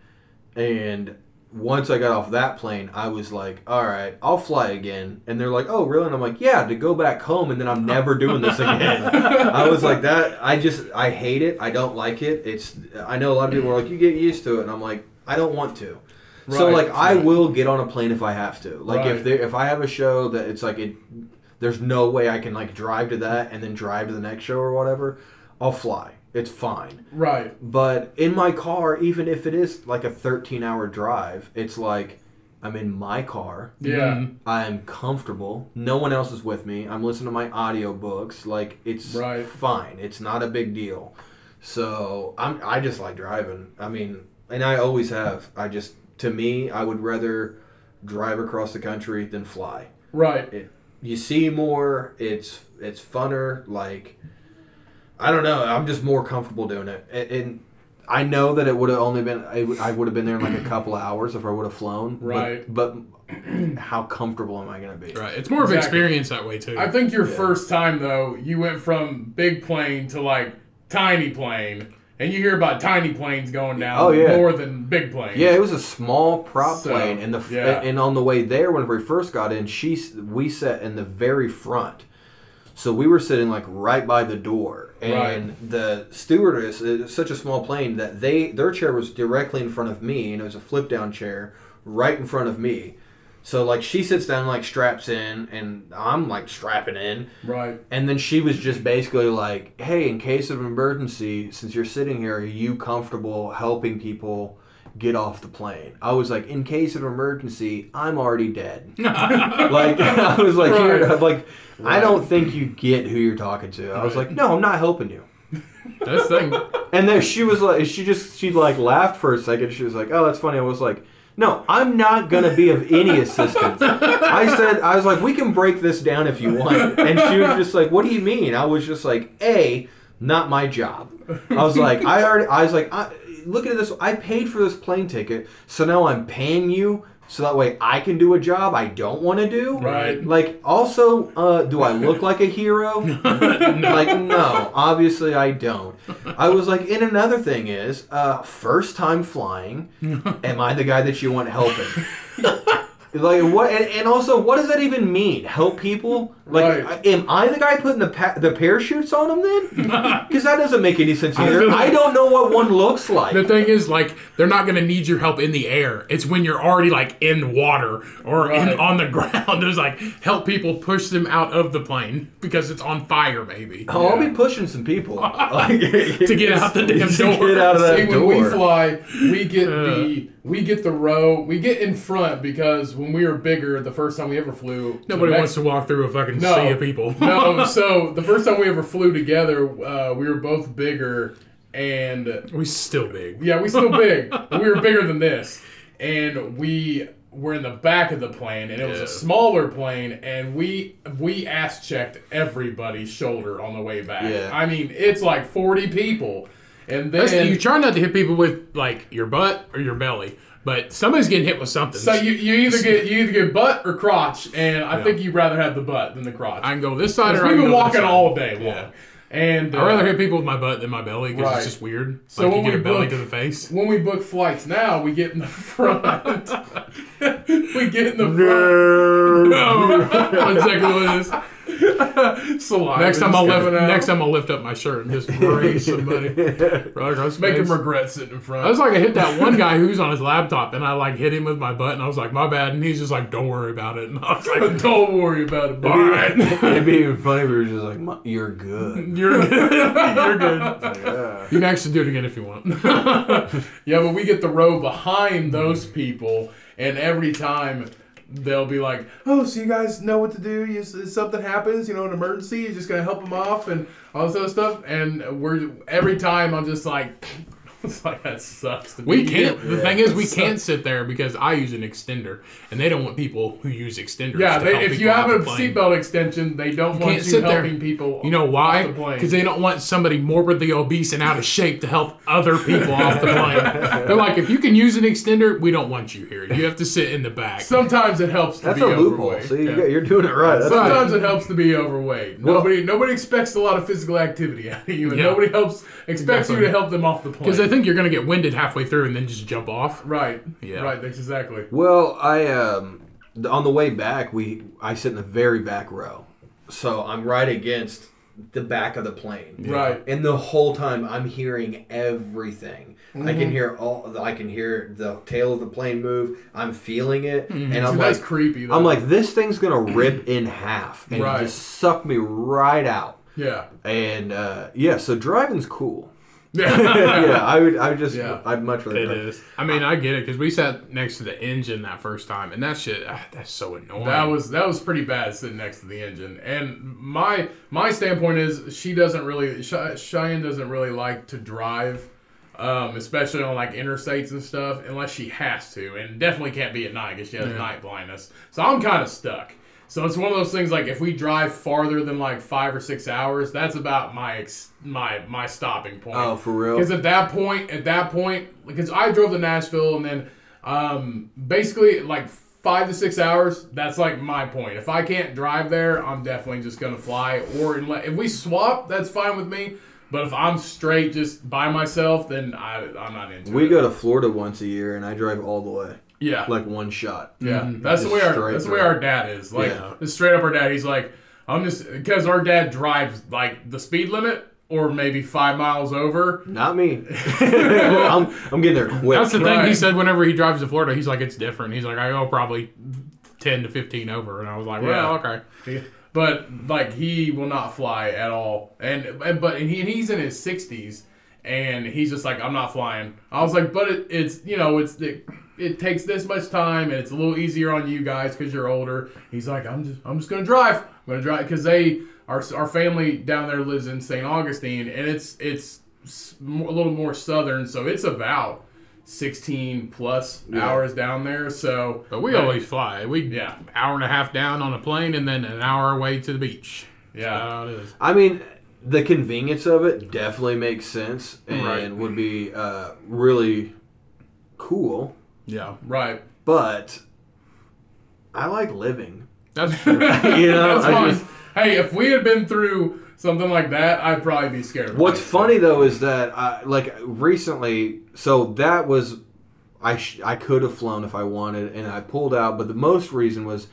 and once I got off that plane, I was like, all right, I'll fly again. And they're like, oh, really? And I'm like, yeah, to go back home, and then I'm never doing this again. I was like, that, I just, I hate it. I don't like it. It's, I know a lot of people are like, you get used to it. And I'm like, I don't want to. So like I will get on a plane if I have to. Like Right. if there if I have a show that it's like it there's no way I can like drive to that and then drive to the next show or whatever, I'll fly. It's fine. Right. But in my car, even if it is like a 13 hour drive, it's like I'm in my car. Yeah. Mm-hmm. I'm comfortable. No one else is with me. I'm listening to my audiobooks. Like it's Right. fine. It's not a big deal. So I'm I just like driving. I mean, and I always have. I just to me, I would rather drive across the country than fly. Right. You see more. It's it's funner. Like I don't know. I'm just more comfortable doing it. And, and I know that it would have only been I would- have been there in like a couple of hours if I would have flown. but- Right. But, how comfortable am I going to be? Right. It's more of Exactly. experience that way too. I think your Yeah. first time though, you went from big plane to like tiny plane, and you hear about tiny planes going down Oh, yeah. more than big planes. Yeah, it was a small prop So, plane, and the yeah. and on the way there, whenever we first got in, she we sat in the very front, so we were sitting like right by the door, and the stewardess it's such a small plane that they their chair was directly in front of me, and it was a flip down chair right in front of me. So like she sits down like straps in, and I'm like strapping in, Right. and then she was just basically like, "Hey, in case of emergency, since you're sitting here, are you comfortable helping people get off the plane?" I was like, "In case of emergency, I'm already dead." like I was like, Right. "Here, like I don't think you get who you're talking to." I was Right. like, "No, I'm not helping you." That's thing. And then she was like, she just she like laughed for a second. She was like, "Oh, that's funny." I was like. No, I'm not gonna be of any assistance. I said, I was like, we can break this down if you want. And she was just like, what do you mean? I was just like, A, not my job. I was like, I already, I was like, I, look at this. I paid for this plane ticket, so now I'm paying you so that way I can do a job I don't want to do. Right. Like, also, uh, do I look like a hero? Like, no, obviously I don't. I was like, and another thing is, uh, first time flying, am I the guy that you want helping? Like what? And, and also, what does that even mean? Help people? Like, Right. am I the guy putting the pa- the parachutes on them then? Because that doesn't make any sense I either. I, like- don't know what one looks like. The thing is, like, they're not going to need your help in the air. It's when you're already like in water or Right. in, on the ground. There's like help people push them out of the plane because it's on fire, maybe. Oh, I'll be pushing some people like, To get out the damn to door. Get out of that See, when door. we fly, we get Uh. the we get the row, we get in front because when we were bigger, the first time we ever flew, to Nobody Mex- wants to walk through a fucking No. sea of people. no, so the first time we ever flew together, uh, we were both bigger, and we still big. yeah, we still big. we were bigger than this, and we were in the back of the plane, and it was a smaller plane, and we we ass checked everybody's shoulder on the way back. Yeah. I mean, it's like forty people, and then you try not to hit people with like your butt or your belly, but somebody's getting hit with something. So you, you either get you either get butt or crotch, and I Yeah. think you'd rather have the butt than the crotch. I can go this side or I we've can been go this walking all day long, Yeah. and I'd rather uh, hit people with my butt than my belly because Right. it's just weird. So like you when get we a belly book- to the face. when we book flights now, we get in the front. we get in the front. No, that's exactly what is. Saliva Next time I'll lift. Next time I'll lift up my shirt and just raise somebody. Right make him regret sitting in front. I was like, I hit that one guy who's on his laptop, and I like hit him with my butt, and I was like, my bad, and he's just like, don't worry about it, and I was like, Don't worry about it. all All right, It'd be even funny if we were just like, "You're good." you're good, you're good. Like, yeah. You can ah. actually do it again if you want. Yeah, but we get the row behind those people, and every time they'll be like, "Oh, so you guys know what to do? You, if something happens, you know, an emergency, you're just gonna help them off and all this other stuff." And we're every time I'm just like, "It's like that sucks." To We be can't. you." The thing is, we So- can't sit there because I use an extender, and they don't want people who use extenders. Yeah, to they, help if you have a the plane. seatbelt extension, they don't want can't you sit there. helping people. You know off why? the. Because they don't want somebody morbidly obese and out of shape to help other people off the plane. They're like, if you can use an extender, we don't want you here. You have to sit in the back. Sometimes it helps to That's be a loophole. overweight. See, you Yeah. got- you're doing it right. That's Sometimes it helps to be overweight. Well- Nobody nobody expects a lot of physical activity out of you, and Yeah. nobody helps expects you to help them off the plane. Because they think you're going to get winded halfway through and then just jump off. right, Yeah. right. That's exactly. Well, I um on the way back, we I sit in the very back row, so I'm right against the back of the plane. Right. And the whole time I'm hearing everything. I Mm-hmm. can hear all I can hear the tail of the plane move. I'm feeling it and I'm that's like creepy. Though. I'm like this thing's going to rip in half and Right. just suck me right out. yeah, And uh, yeah, so driving's cool. Yeah, yeah, I would I would just Yeah. I'd much rather It drive. is. I mean, I get it because we sat next to the engine that first time, and that shit, ah, that's so annoying. That was that was pretty bad sitting next to the engine. And my my standpoint is she doesn't really Chey- Cheyenne doesn't really like to drive, um, especially on like interstates and stuff, unless she has to, and definitely can't be at night because she has night blindness. So I'm kind of stuck. So it's one of those things like if we drive farther than like five or six hours, that's about my ex- my my stopping point. Oh, for real? Because at that point, at that point, because I drove to Nashville and then um, basically like five to six hours. That's like my point. If I can't drive there, I'm definitely just gonna fly. Or unless, if we swap, that's fine with me. But if I'm straight just by myself, then I I'm not into We it. We go to Florida once a year and I drive all the way. Yeah, Like one shot. yeah. Mm-hmm. That's the way our that's the way our dad is. Like Yeah. straight up, our dad. He's like, I'm just because our dad drives like the speed limit or maybe five miles over. Not me. I'm, I'm getting there quick. That's the thing he said whenever he drives to Florida. He's like, it's different. He's like, I go probably 10 to 15 over. And I was like, well, Yeah. okay. But like he will not fly at all, and, and but and he and he's in his sixties, and he's just like I'm not flying. I was like, but it, it's you know it's it, it takes this much time, and it's a little easier on you guys because you're older. He's like, I'm just I'm just gonna drive. I'm gonna drive because they our our family down there lives in St. Augustine, and it's it's a little more southern, so it's about. 16 plus hours down there so But we always fly. We Yeah. hour and a half down on a plane and then an hour away to the beach. yeah That's it is. I mean, the convenience of it definitely makes sense and Right. would be uh, really cool. Yeah. right But I like living. That's true. You know, That's I fine. just- hey, if we had been through something like that, I'd probably be scared. What's funny though is that I, like recently, so that was I sh- I could have flown if I wanted, and I pulled out. But the most reason was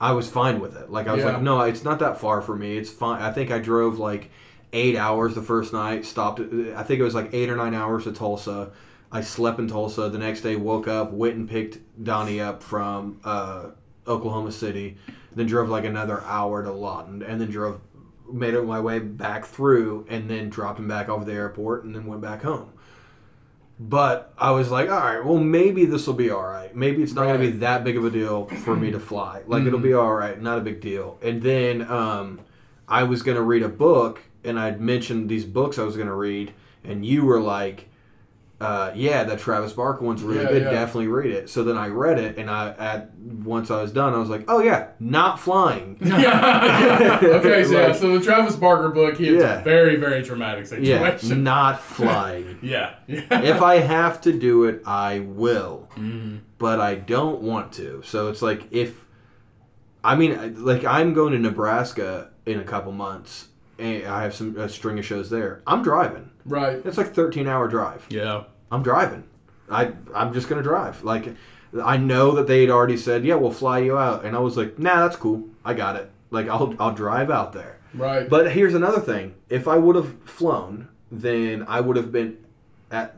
I was fine with it. Like I was Yeah. like, no, it's not that far for me. It's fine. I think I drove like eight hours the first night. Stopped. I think it was like eight or nine hours to Tulsa. I slept in Tulsa. The next day, woke up, went and picked Donnie up from uh, Oklahoma City. Then drove like another hour to Lawton, and then drove made it my way back through and then dropped him back over the airport and then went back home. But I was like, all right, well, maybe this will be all right. Maybe it's not going to be that big of a deal for me to fly. Like, it'll be all right, not a big deal. And then um, I was going to read a book, and I'd mentioned these books I was going to read, and you were like, uh, yeah, that Travis Barker one's really Yeah, good. yeah. Definitely read it. So then I read it, and I at once I was done, I was like, oh yeah, not flying. Yeah. okay, so yeah, so the Travis Barker book, he Yeah. a very, very traumatic Yeah, not flying. Yeah. Yeah. if I have to do it, I will. Mm-hmm. But I don't want to. So it's like if I mean, like I'm going to Nebraska in a couple months, and I have some a string of shows there. I'm driving. Right. It's like 13 hour drive. yeah. I'm driving. I I'm just gonna drive. Like I know that they had already said, yeah, we'll fly you out, and I was like, nah, that's cool. I got it. Like I'll I'll drive out there. Right. But here's another thing: if I would have flown, then I would have been at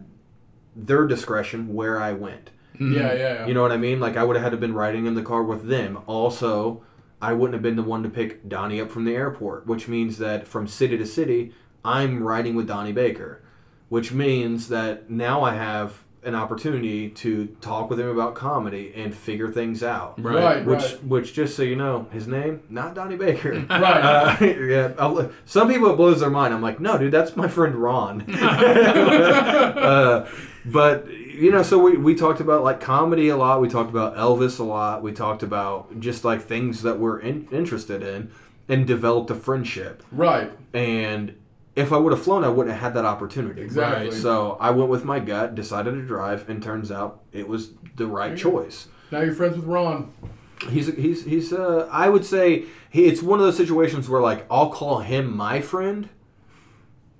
their discretion where I went. Mm-hmm. yeah, yeah, yeah. You know what I mean? Like I would have had to been riding in the car with them. Also, I wouldn't have been the one to pick Donnie up from the airport, which means that from city to city, I'm riding with Donnie Baker, which means that now I have an opportunity to talk with him about comedy and figure things out. Right. Right. Which, which, just so you know, his name not Donnie Baker. Right. Uh, yeah, I'll- some people it blows their mind. I'm like, no, dude, that's my friend Ron. uh, but you know, so we, we talked about like comedy a lot. We talked about Elvis a lot. We talked about just like things that we're in, interested in, and developed a friendship. right. And if I would have flown, I wouldn't have had that opportunity. Exactly. So I went with my gut, decided to drive, and turns out it was the right choice. Now you're friends with Ron. He's he's he's uh I would say he, it's one of those situations where like I'll call him my friend,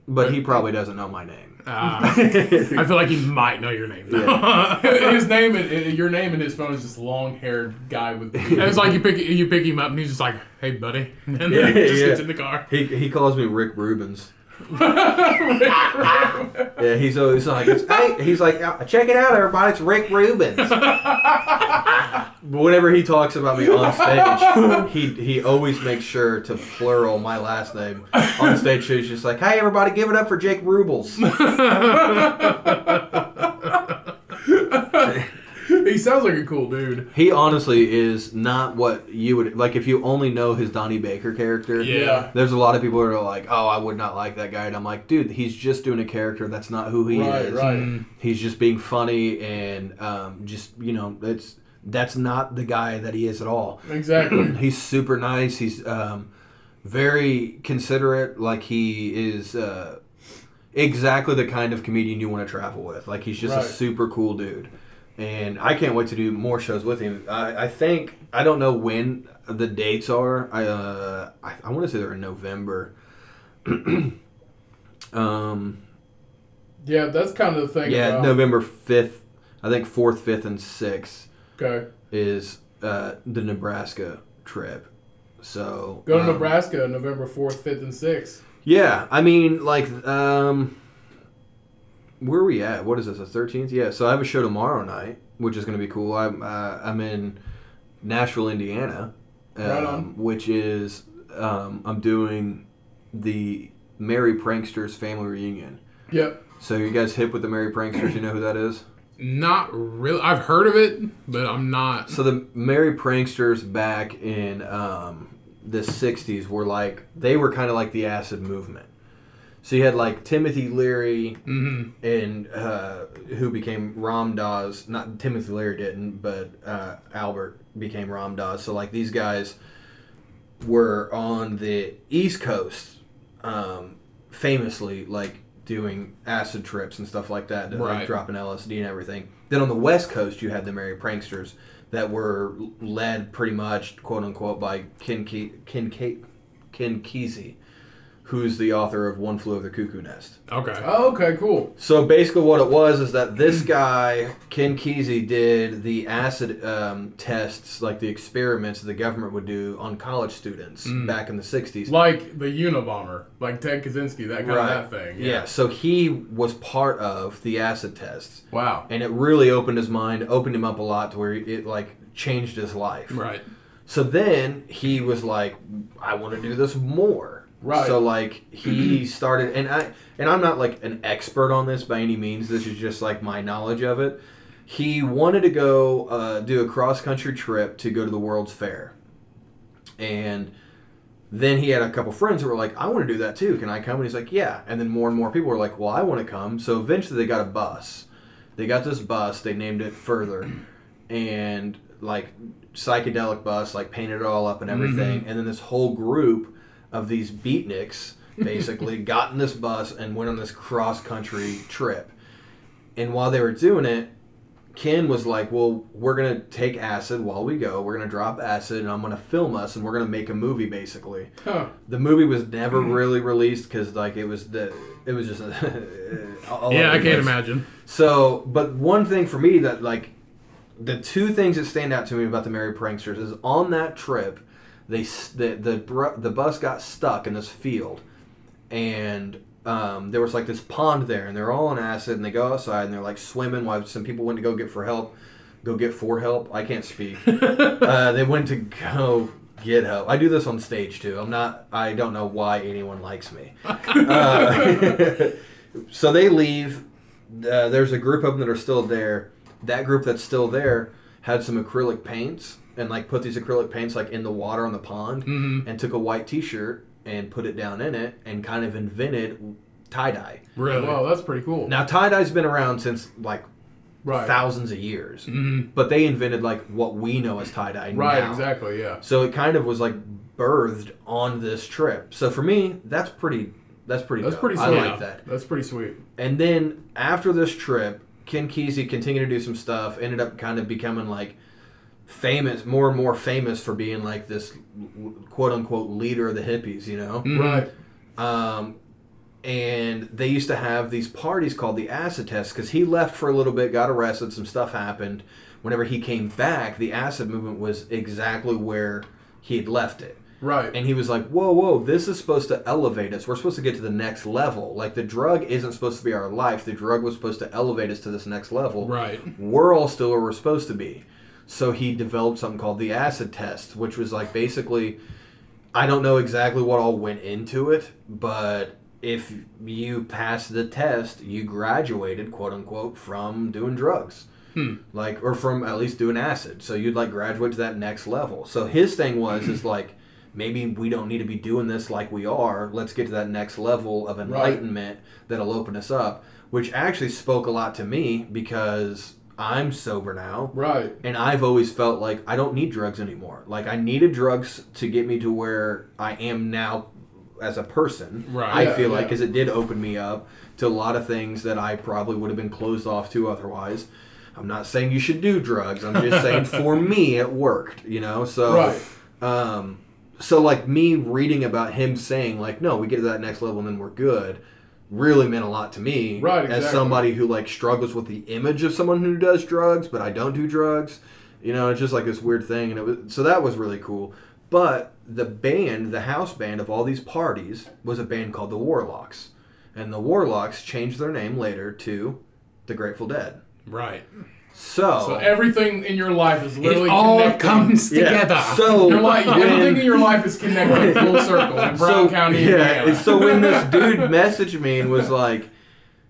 but he probably doesn't know my name. Uh, I feel like he might know your name. Now. his name and your name in his phone is just long haired guy with. it's like you pick you pick him up and he's just like, "Hey, buddy," and then Yeah, he just yeah. gets in the car. He he calls me Rick Rubens. Yeah, he's always like, it's, hey, he's like, "Uh, check it out, everybody, it's Rick Rubens. but whenever he talks about me on stage, he he always makes sure to plural my last name on stage. He's just like, hey, everybody, give it up for Jake Rubles. he sounds like a cool dude. he honestly is not what you would like if you only know his Donnie Baker character. Yeah. There's a lot of people who are like, "Oh, I would not like that guy," and I'm like, "Dude, he's just doing a character. That's not who he Right, is. right. He's just being funny and um, just you know, it's that's not the guy that he is at all. Exactly. He's super nice. He's um, very considerate. Like he is uh, exactly the kind of comedian you want to travel with. Like he's just Right. a super cool dude. And I can't wait to do more shows with him. I, I think I don't know when the dates are. I uh, I, I want to say they're in November. um, Yeah, that's kind of the thing. yeah, about, November fifth. I think fourth, fifth, and sixth Okay. is uh, the Nebraska trip. So Go to um, Nebraska November 4th, 5th, and 6th. Yeah, I mean, like, um, where are we at? What is this? The thirteenth? Yeah. So I have a show tomorrow night, which is going to be cool. I'm uh, I'm in Nashville, Indiana, um, Right which is um, I'm doing the Merry Pranksters family reunion. Yep. So you guys hip with the Merry Pranksters? You know who that is? Not really. I've heard of it, but I'm not. So the Merry Pranksters back in um, the '60s were like they were kind of like the acid movement. So you had like Timothy Leary hmm and uh, who became Ram Dass. Not Timothy Leary didn't, but uh, Alpert became Ram Dass. So like these guys were on the East Coast, um, famously like doing acid trips and stuff like that, like dropping LSD and everything. Then on the West Coast, you had the Merry Pranksters that were led pretty much, quote unquote, by Ken Ke- Ken Ke- Ken Kesey, who's the author of One Flew Over the Cuckoo Nest. Okay. Oh, okay, cool. So basically, what it was is that this guy, Ken Kesey, did the acid um, tests, like the experiments that the government would do on college students back in the '60s. Like the Unabomber, like Ted Kaczynski, that kind Right. of that thing. Yeah. So he was part of the acid tests, Wow. and it really opened his mind, opened him up a lot to where it like changed his life. Right. So then he was like, I want to do this more. Right. So like he started, and I and I'm not like an expert on this by any means. This is just like my knowledge of it. He wanted to go uh, do a cross country trip to go to the World's Fair, and then he had a couple friends who were like, I want to do that too. Can I come? And he's like, Yeah. And then more and more people were like, Well, I want to come. So eventually they got a bus. They got this bus. They named it Further, and like psychedelic bus, like painted it all up and everything. And then this whole group of these beatniks basically got in this bus and went on this cross country trip. And while they were doing it, Ken was like, "Well, we're gonna take acid while we go. We're gonna drop acid, and I'm gonna film us, and we're gonna make a movie, basically." Huh. The movie was never hmm. really released because, like, it was the it was just Yeah, I can't imagine. So, but one thing for me that like the two things that stand out to me about the Merry Pranksters is on that trip, they the the the bus got stuck in this field, and um, there was like this pond there, and they're all on acid, and they go outside and they're like swimming while some people went to go get for help, go get for help. I can't speak. uh, they went to go get help. I do this on stage too. I'm not. I don't know why anyone likes me. Uh, so they leave. Uh, there's a group of them that are still there. That group that's still there had some acrylic paints and like put these acrylic paints like in the water on the pond Mhm. and took a white T-shirt and put it down in it and kind of invented tie dye. Really. Wow, that's pretty cool. Now tie dye's been around since like right. thousands of years, Mhm. but they invented like what we know as tie dye now. Right, now. exactly, yeah. So it kind of was like birthed on this trip. So for me, that's pretty. That's pretty. That's dope. pretty I sweet. like that. That's pretty sweet. And then after this trip, Ken Kesey continued to do some stuff. Ended up kind of becoming like famous, more and more famous for being like this quote unquote leader of the hippies. You know. Mhm. Right. Um, and they used to have these parties called the acid test because he left for a little bit, got arrested, some stuff happened. Whenever he came back, the acid movement was exactly where he had left it. Right. And he was like, whoa, whoa, this is supposed to elevate us. We're supposed to get to the next level. Like, the drug isn't supposed to be our life. The drug was supposed to elevate us to this next level. Right. We're all still where we're supposed to be. So he developed something called the acid test, which was like basically, I don't know exactly what all went into it, but if you passed the test, you graduated, quote unquote, from doing drugs. Hmm. Like, or from at least doing acid. So you'd like graduate to that next level. So his thing was, is like, maybe we don't need to be doing this like we are. Let's get to that next level of enlightenment that'll open us up, which actually spoke a lot to me because I'm sober now. Right. And I've always felt like I don't need drugs anymore. Like I needed drugs to get me to where I am now as a person. Right. I Yeah, feel like because it did open me up to a lot of things that I probably would have been closed off to otherwise. I'm not saying you should do drugs. I'm just saying for me it worked, you know. So Right. um, so like me reading about him saying like, no, we get to that next level and then we're good, really meant a lot to me. Right, As somebody who like struggles with the image of someone who does drugs, but I don't do drugs. You know, it's just like this weird thing, and it was so that was really cool. But the band, the house band of all these parties, was a band called the Warlocks, and the Warlocks changed their name later to the Grateful Dead. Right. So, So everything in your life is literally It all connected. comes yeah. together. So Your life, when- everything in your life is connected full circle in Brown County, yeah, Indiana. so when this dude messaged me and was like,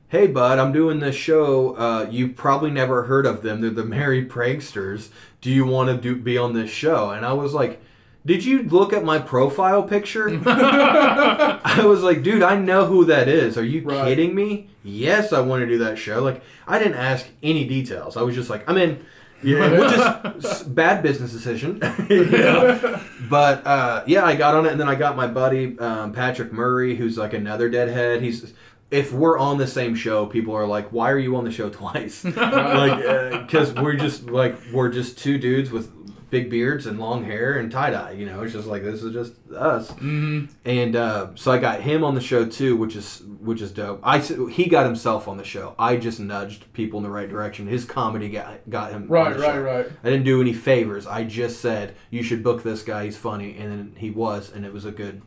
"Hey, bud, I'm doing this show. Uh, you've probably never heard of them. They're the Merry Pranksters. Do you want to do be on this show?" And I was like. Did you look at my profile picture? I was like, dude, I know who that is. Are you Right. kidding me? Yes, I want to do that show. Like, I didn't ask any details. I was just like, I'm in. Yeah, which is bad business decision. Know? But uh, yeah, I got on it, and then I got my buddy um, Patrick Murray, who's like another deadhead. He's if we're on the same show, people are like, "Why are you on the show twice?" like, because we're just like we're just two dudes with big beards and long hair and tie dye. You know, it's just like this is just us. hmm And uh, so I got him on the show too, which is which is dope. I he got himself on the show. I just nudged people in the right direction. His comedy got got him. right, right, show. right. I didn't do any favors. I just said you should book this guy. He's funny, and then he was, and it was a good,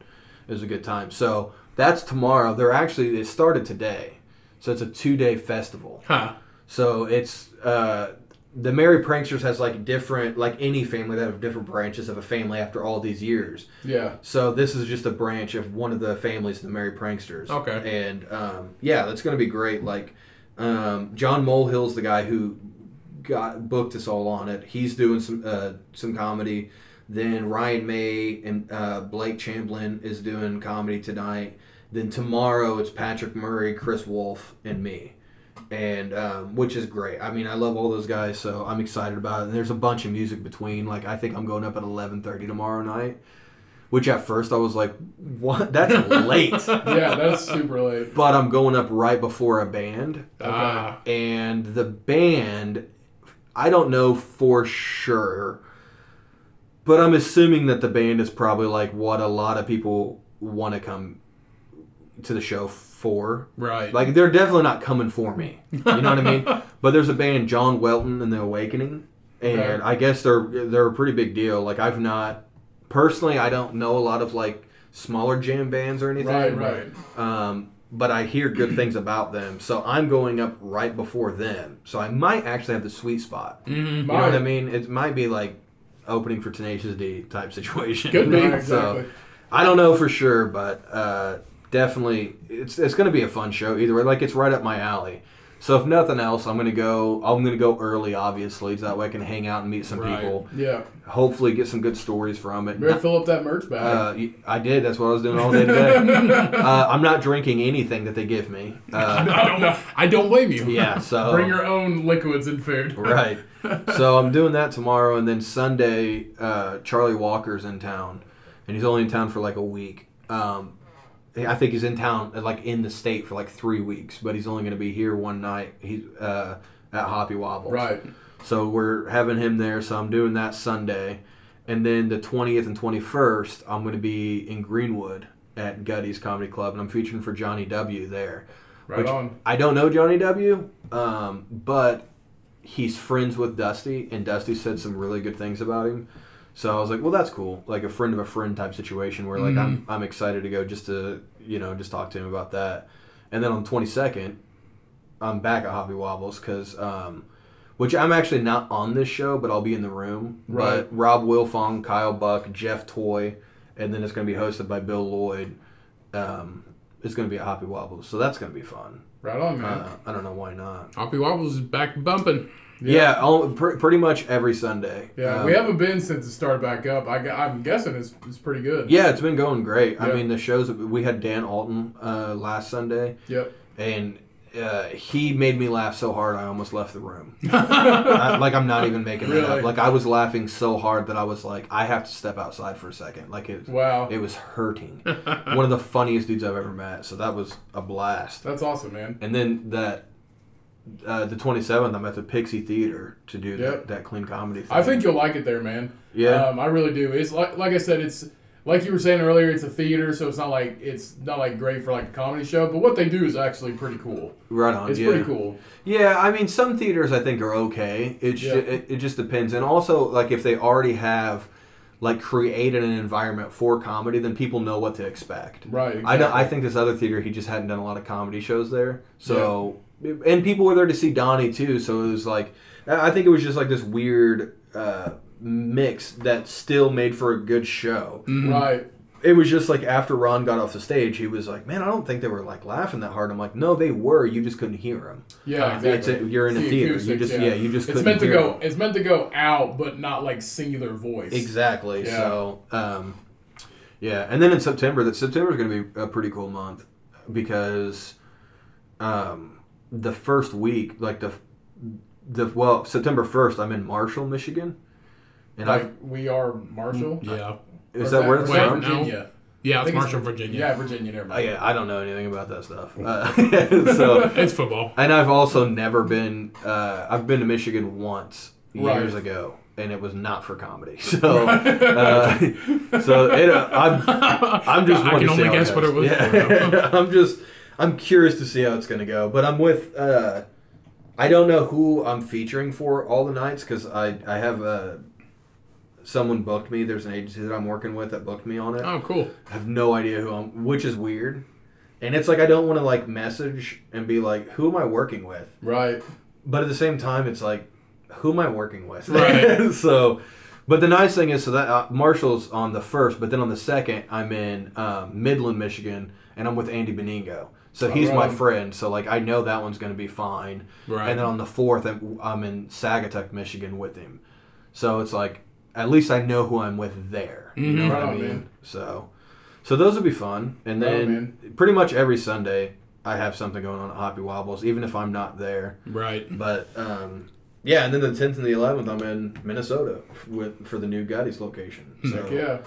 it was a good time. So that's tomorrow. They're actually it started today, so it's a two day festival. Huh. So it's uh, the Merry Pranksters has like different, like any family that have different branches of a family after all these years. Yeah. So this is just a branch of one of the families, the Merry Pranksters. Okay. And um, yeah, that's going to be great. Like um, John Molehill's the guy who got booked us all on it. He's doing some uh, some comedy. Then Ryan May and uh, Blake Champlin is doing comedy tonight. Then tomorrow it's Patrick Murray, Chris Wolf, and me. And um, which is great. I mean, I love all those guys, so I'm excited about it. And there's a bunch of music between. Like, I think I'm going up at 11:30 tomorrow night. Which at first I was like, "What? That's late." Yeah, that's super late. but I'm going up right before a band, Ah. and the band, I don't know for sure, but I'm assuming that the band is probably like what a lot of people want to come to the show for. Right. Like they're definitely not coming for me. You know what I mean? But there's a band, John Welton and the Awakening, and Right. I guess they're they're a pretty big deal. Like I've not personally, I don't know a lot of like smaller jam bands or anything. Right, right. Um, but I hear good things about them, so I'm going up right before them. So I might actually have the sweet spot. hmm You know what I mean? It might be like opening for Tenacious D type situation. Could be. Right, So. I don't know for sure, but uh, definitely it's it's going to be a fun show either way. Like it's right up my alley. So if nothing else, I'm gonna go. I'm gonna go early, obviously, so that way I can hang out and meet some Right. people. Yeah. Hopefully, get some good stories from it. Better fill up that merch bag. Uh, I did. That's what I was doing all day today. uh, I'm not drinking anything that they give me. Uh, I don't. I don't blame you. yeah. So Bring your own liquids and food. right. So I'm doing that tomorrow, and then Sunday, uh, Charlie Walker's in town, and he's only in town for like a week. Um, I think he's in town, like in the state, for like three weeks, but he's only going to be here one night. He's uh, at Hoppy Wobbles. Right. So we're having him there. So I'm doing that Sunday, and then the 20th and 21st, I'm going to be in Greenwood at Gutty's Comedy Club, and I'm featuring for Johnny W there. Right which on. I don't know Johnny W, um, but he's friends with Dusty, and Dusty said some really good things about him. So I was like, well, that's cool, like a friend of a friend type situation where like I'm I'm excited to go just to you know just talk to him about that. And then on the 22nd, I'm back at Hoppy Wobbles because. Um, which I'm actually not on this show, but I'll be in the room. Right. But Rob Wilfong, Kyle Buck, Jeff Toy, and then it's going to be hosted by Bill Lloyd. Um, it's going to be at Hoppy Wobbles, so that's going to be fun. Right on, man. Uh, I don't know why not. Hoppy Wobbles is back bumping. Yeah, I'll, pr- pretty much every Sunday. yeah, Um, we haven't been since it started back up. I, I'm guessing it's, it's pretty good. Yeah, it's been going great. I mean, the shows we had Dan Alton uh, last Sunday, Yep. and uh, he made me laugh so hard I almost left the room. I, like I'm not even making that Really? up. Like I was laughing so hard that I was like, I have to step outside for a second. Like it, Wow. it was hurting. One of the funniest dudes I've ever met. So that was a blast. That's awesome, man. And then that. Uh, the 27th, I'm at the Pixy Theater to do Yep. that, that clean comedy thing. I think you'll like it there, man. Yeah. Um, I really do. It's like like I said, it's like you were saying earlier, it's a theater, so it's not like it's not like great for like a comedy show, but what they do is actually pretty cool. right on. It's yeah. pretty cool. Yeah, I mean, some theaters I think are okay. It's Yeah. ju- it, it just depends, and also like if they already have like created an environment for comedy, then people know what to expect. Right. I know. I think this other theater, he just hadn't done a lot of comedy shows there, so and people were there to see Donnie too. So it was like, I I think it was just like this weird uh, mix that still made for a good show. Right. It was just like after Ron got off the stage, he was like, "Man, I don't think they were like laughing that hard." I'm like, "No, they were. You just couldn't hear them." Yeah. It's Exactly. a, you're in a The theater. You just yeah. you just It's couldn't meant to go. them. It's meant to go out, but not like singular voice. exactly. Yeah. So um, yeah, and then in September, that September is going to be a pretty cool month because um, the first week, like the the well September first, I'm in Marshall, Michigan, and I we are Marshall. Yeah. is Or that where it's Wait, from? no. Virginia. Yeah, I it's think Marshall, Virginia. Yeah, Virginia. Never Oh, mind. yeah, I don't know anything about that stuff. Uh, so It's football. And I've also never been. Uh, I've been to Michigan once years Right. ago, and it was not for comedy. So, uh, so it, uh, I'm, I'm just. I can only guess what it was goes. for, Yeah. I'm just. I'm curious to see how it's going to go, but I'm with. Uh, I don't know who I'm featuring for all the nights because I I have uh, someone booked me. There's an agency that I'm working with that booked me on it. Oh, cool. I have no idea who I'm, which is weird. And it's like I don't want to like message and be like, who am I working with? Right. But at the same time, it's like, who am I working with? Right. so, but the nice thing is, so that uh, Marshall's on the first, but then on the second, I'm in um, Midland, Michigan, and I'm with Andy Beningo. So he's my friend. So like I know that one's going to be fine. Right. And then on the fourth, I'm, I'm in Saugatuck, Michigan with him. So it's like at least I know who I'm with there. You know Mhm. what Right I mean? man. So, so those would be fun. And Right on, then pretty much every Sunday, I have something going on at Hoppy Wobbles, even if I'm not there. Right. But um, yeah, and then the 10th and the 11th, I'm in Minnesota with for the new Gutty's location. So Heck yeah.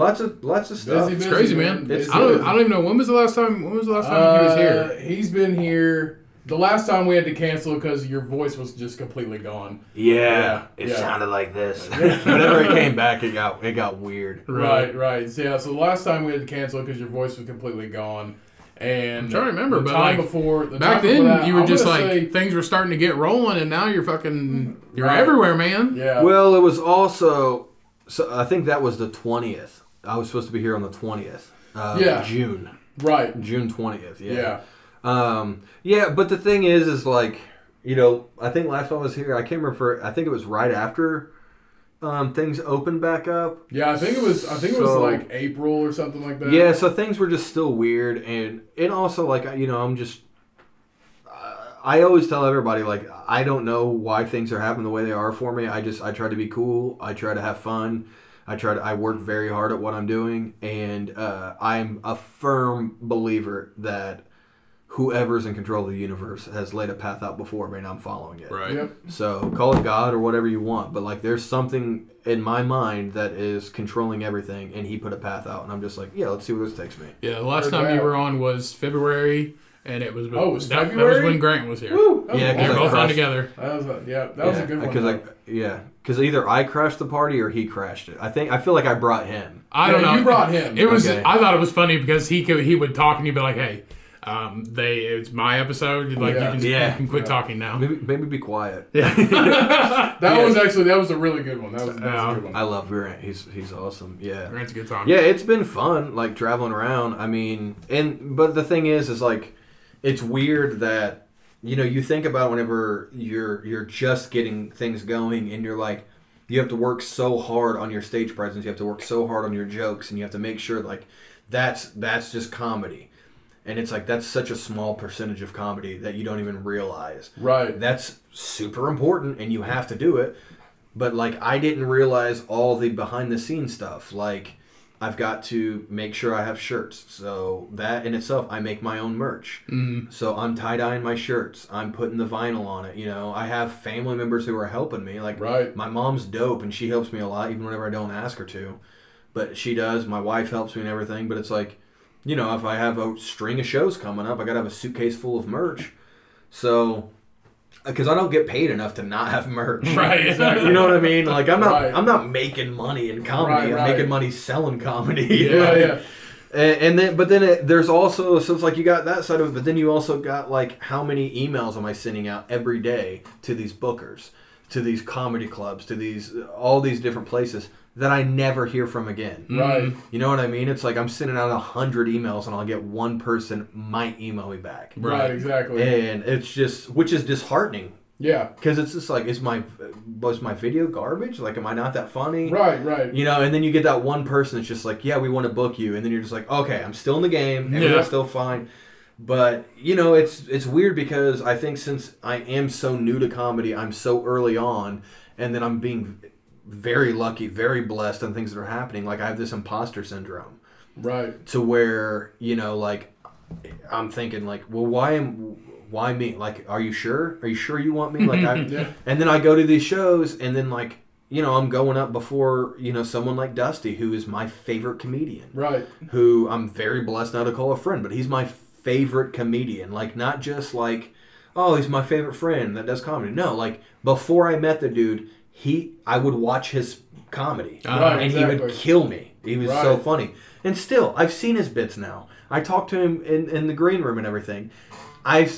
Lots of lots of stuff. Busy, It's crazy, man. It's I don't. I don't even know when was the last time. When was the last time he was here? Uh, He's been here. The last time we had to cancel because your voice was just completely gone. Yeah, Yeah, it yeah. sounded like this. Whenever it came back, it got it got weird. Right, right. So, yeah, so the last time we had to cancel because your voice was completely gone. And I'm trying to remember, the but, time like, before, the Back time then, that, you were I'm just like say- things were starting to get rolling, and now you're fucking. You're Right. everywhere, man. yeah, Well, it was also so I think that was the twentieth. I was supposed to be here on the twentieth. Uh, Yeah. June, right, June twentieth. Yeah. yeah, Um, yeah, but the thing is, is like, you know, I think last time I was here, I can't remember. I think it was right after um, things opened back up. yeah. I think it was, I think it was So- like April or something like that. Yeah, so things were just still weird, and and also like you know, I'm just. I always tell everybody like I don't know why things are happening the way they are for me. I just I try to be cool. I try to have fun. I try to I work very hard at what I'm doing, and uh, I'm a firm believer that whoever's in control of the universe has laid a path out before me, and I'm following it. Right. Yep. So call it God or whatever you want, but like there's something in my mind that is controlling everything, and He put a path out, and I'm just like, yeah, let's see where this takes me. Yeah. The last Heard time you were on was February and it was Oh, it was that, that was when Grant was here. Woo! Was Yeah, 'cause They were both on together. That was a, yeah, that was a good one. Because though. like yeah, because either I crashed the party or he crashed it. I think I feel like I brought him. I don't Yeah, know. you brought him. It was. Okay. I thought it was funny because he could, he would talk and he'd be like, "Hey, um, they it's my episode. Like Yeah. you can Yeah. you can quit talking now." Maybe maybe be quiet. Yeah. that was actually that was a really good one. That was, that was a good one. I love Grant. He's he's awesome. Yeah. Grant's a good time. Yeah, it's been fun, like traveling around. I mean, and but the thing is, is like, it's weird that you know you think about whenever you're you're just getting things going, and you're like, you have to work so hard on your stage presence, you have to work so hard on your jokes, and you have to make sure like that's that's just comedy, and it's like that's such a small percentage of comedy that you don't even realize. Right. that's super important and you have to do it. But like i didn't realize all the behind the scenes stuff. Like i've got to make sure i have shirts. So that in itself i make my own merch. Mm. so i'm tie-dyeing my shirts. I'm putting the vinyl on it you know. I have family members who are helping me like Right. my mom's dope and she helps me a lot even whenever i don't ask her to. But she does. My wife helps me and everything but it's like you know if i have a string of shows coming up i gotta have a suitcase full of merch. So because i don't get paid enough to not have merch Right. Exactly. you know what i mean like i'm not Right. i'm not making money in comedy Right, i'm making money selling comedy Yeah, yeah. and, and then, but then it, there's also so it's like you got that side of it, but then you also got like how many emails am I sending out every day to these bookers, to these comedy clubs, to these all these different places that I never hear from again. Mm. Right. You know what I mean? It's like I'm sending out a hundred emails and I'll get one person might email me back, Right. Right. Exactly. and it's just which is disheartening yeah. because it's just like is my was my video garbage? Like, am I not that funny? Right. Right. You know, and then you get that one person that's just like, yeah, we want to book you, and then you're just like, okay, I'm still in the game, everything's Yeah. still fine. But you know, it's it's weird because I think since I am so new to comedy, I'm so early on, and then I'm being very lucky, very blessed on things that are happening. Like I have this imposter syndrome Right. to where you know, like I'm thinking like, well, why am why me? Like, are you sure? Are you sure you want me? Like, I, Yeah. and then I go to these shows, and then like you know, I'm going up before you know someone like Dusty, who is my favorite comedian, Right. who I'm very blessed now to call a friend, but he's my favorite comedian. Like, not just like, oh, he's my favorite friend that does comedy. No, like before I met the dude, he I would watch his comedy, Uh, Right. and he would kill me. He was so funny, and still, I've seen his bits now. I talk to him in, in the green room and everything. I've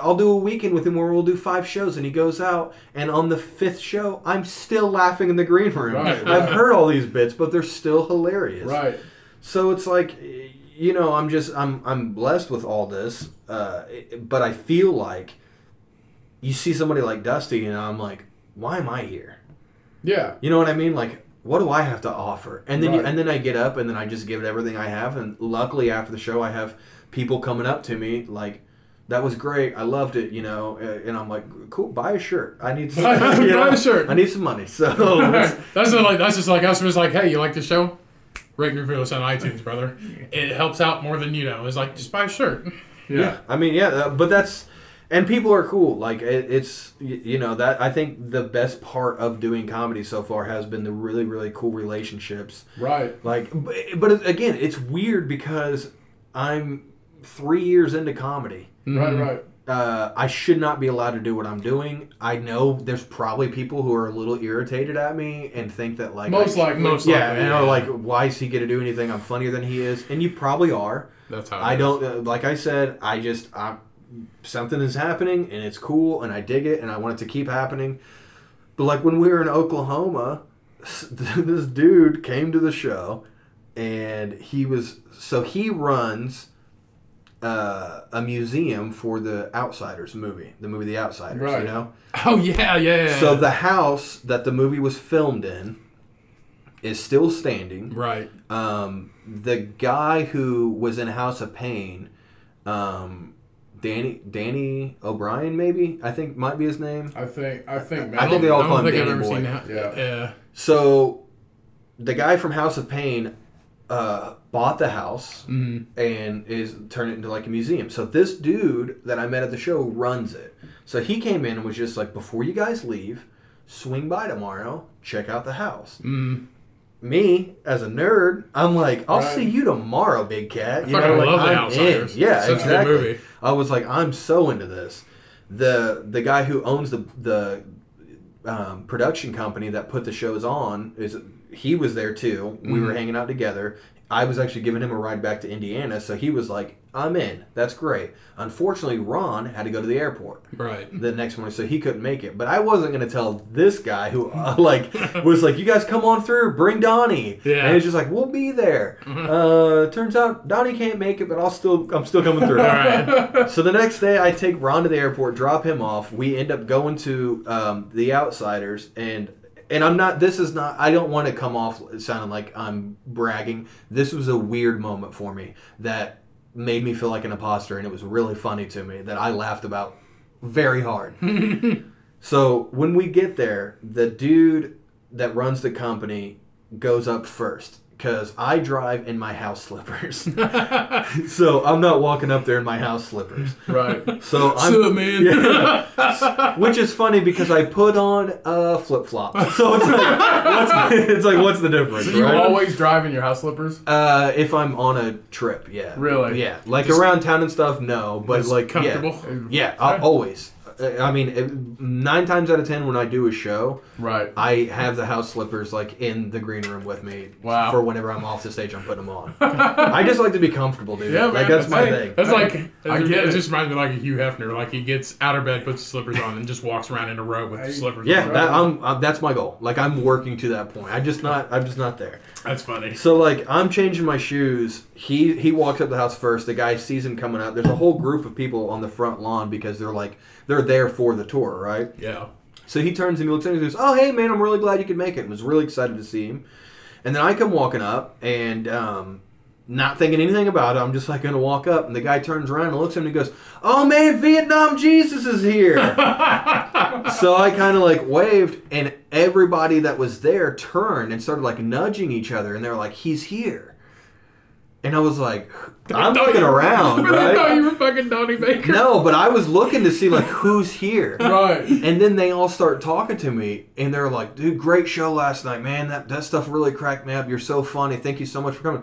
I'll do a weekend with him where we'll do five shows, and he goes out, and on the fifth show, I'm still laughing in the green room. Right. I've heard all these bits, but they're still hilarious. Right. So it's like, you know, I'm just I'm I'm blessed with all this, uh, but I feel like you see somebody like Dusty, and I'm like, why am I here? Yeah. You know what I mean? Like, what do I have to offer? And then you, Right. and then I get up and then I just give it everything I have. And luckily, after the show, I have people coming up to me like, "That was great. I loved it." You know, and I'm like, "Cool, buy a shirt. I need some, Buy- you buy know, a shirt." I need some money." So that's just like that's just like us. It's like, hey, you like the show? Rate and review us on iTunes, brother. It helps out more than you know. It's like just buy a shirt. Yeah. I mean, yeah, uh, but that's and people are cool. Like it, it's you know that I think the best part of doing comedy so far has been the really really cool relationships. Right. Like, but, but again, it's weird because I'm three years into comedy. Right. Right. Uh, I should not be allowed to do what I'm doing. I know there's probably people who are a little irritated at me and think that like Most I, likely. Most yeah, likely, and are like, why is he gonna do anything? I'm funnier than he is, and you probably are. That's how. it I is. don't uh, like I said. I just I, something is happening and it's cool and I dig it and I want it to keep happening. But like when we were in Oklahoma, this dude came to the show and he was so he runs uh, a museum for the Outsiders movie, the movie The Outsiders. Right. You know. Oh yeah, yeah. yeah. So the house that the movie was filmed in is still standing. right. Um, the guy who was in House of Pain, um, Danny Danny O'Brien, maybe I think might be his name. I think. I think. Man, I think they all I call don't him think I've Danny ever Boy. seen that. Yeah. Yeah. So, the guy from House of Pain uh, bought the house Mhm. and is turned it into like a museum. So this dude that I met at the show runs it. So he came in and was just like, before you guys leave, swing by tomorrow, check out the house. Mm. me as a nerd, I'm like, I'll Right. see you tomorrow, big cat. You fucking like, love The I'm Outsiders. in. Yeah, Such a good exactly. I was like, I'm so into this. The the guy who owns the the um, production company that put the shows on is he was there too. We Mm-hmm. were hanging out together. I was actually giving him a ride back to Indiana, so he was like, "I'm in. That's great." Unfortunately, Ron had to go to the airport Right. the next morning, so he couldn't make it. But I wasn't going to tell this guy who uh, like was like, "You guys come on through, bring Donnie." Yeah. And he's just like, "We'll be there." Uh, turns out Donnie can't make it, but I'll still I'm still coming through. All right. So the next day, I take Ron to the airport, drop him off. We end up going to um, the Outsiders, and and I'm not. This is not. I don't want to come off sounding like I'm bragging. This was a weird moment for me that made me feel like an imposter, and it was really funny to me that I laughed about very hard. so when we get there, the dude that runs the company goes up first. Because I drive in my house slippers. so I'm not walking up there in my house slippers. Right. So I'm, So, man. Yeah. which is funny because I put on a flip flop. So it's like, what's, it's like, what's the difference, So you right? always drive in your house slippers? uh, if I'm on a trip, yeah. Really? Yeah, like around town and stuff, no. But like, comfortable. yeah, yeah, I, always. I mean, nine times out of ten when I do a show, Right. I have the house slippers like in the green room with me. Wow. For whenever I'm off the stage, I'm putting them on. I just like to be comfortable, dude. Yeah, like man, that's my hey, thing. That's like I it, get it it. just reminds me like a Hugh Hefner. Like he gets out of bed, puts his slippers on, and just walks around in a row with the slippers. Yeah, on. that, I'm, uh, that's my goal. Like I'm working to that point. I just not. I'm just not there. that's funny. So like I'm changing my shoes. He he walks up the house first. The guy sees him coming up. There's a whole group of people on the front lawn because they're like they're there for the tour, right? Yeah. So he turns and he looks at him and goes, "Oh hey man, I'm really glad you could make it." And was really excited to see him. And then I come walking up and um, not thinking anything about it. I'm just like gonna walk up, and the guy turns around and looks at him and he goes, "Oh man, Vietnam Jesus is here." so I kind of like waved, and everybody that was there turned and started like nudging each other, and they were like, "He's here." And I was like, I'm looking you- around, I thought you were fucking Donnie Baker. No, but I was looking to see like who's here. Right. And then they all start talking to me, and they're like, "Dude, great show last night, man. That that stuff really cracked me up. You're so funny. Thank you so much for coming."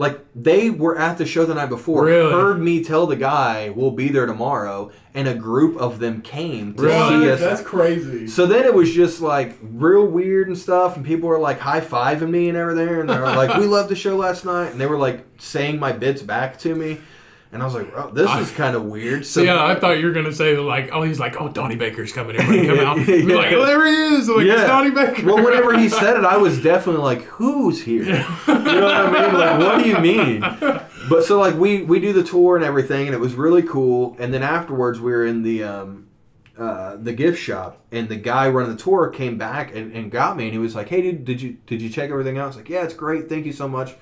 Like they were at the show the night before, Really? heard me tell the guy we'll be there tomorrow, and a group of them came to Really? see us. That's crazy. So then it was just like real weird and stuff, and people were like high fiving me and everything, and they were like, "We loved the show last night," and they were like saying my bits back to me, and I was like, "Oh, this is kind of weird." So yeah, I thought you were gonna say like, oh, he's like, oh, Donnie Baker's coming in. When he come out, Be Yeah. like, oh, there he is. Like, it's Donnie Baker. Well, whenever he said it, I was definitely like, "Who's here?" You know what I mean? Like, what do you mean? But so like we we do the tour and everything, and it was really cool. And then afterwards, we were in the um, uh, the gift shop, and the guy running the tour came back and, and got me, and he was like, "Hey, dude, did you did you check everything out?" I was like, "Yeah, it's great. Thank you so much."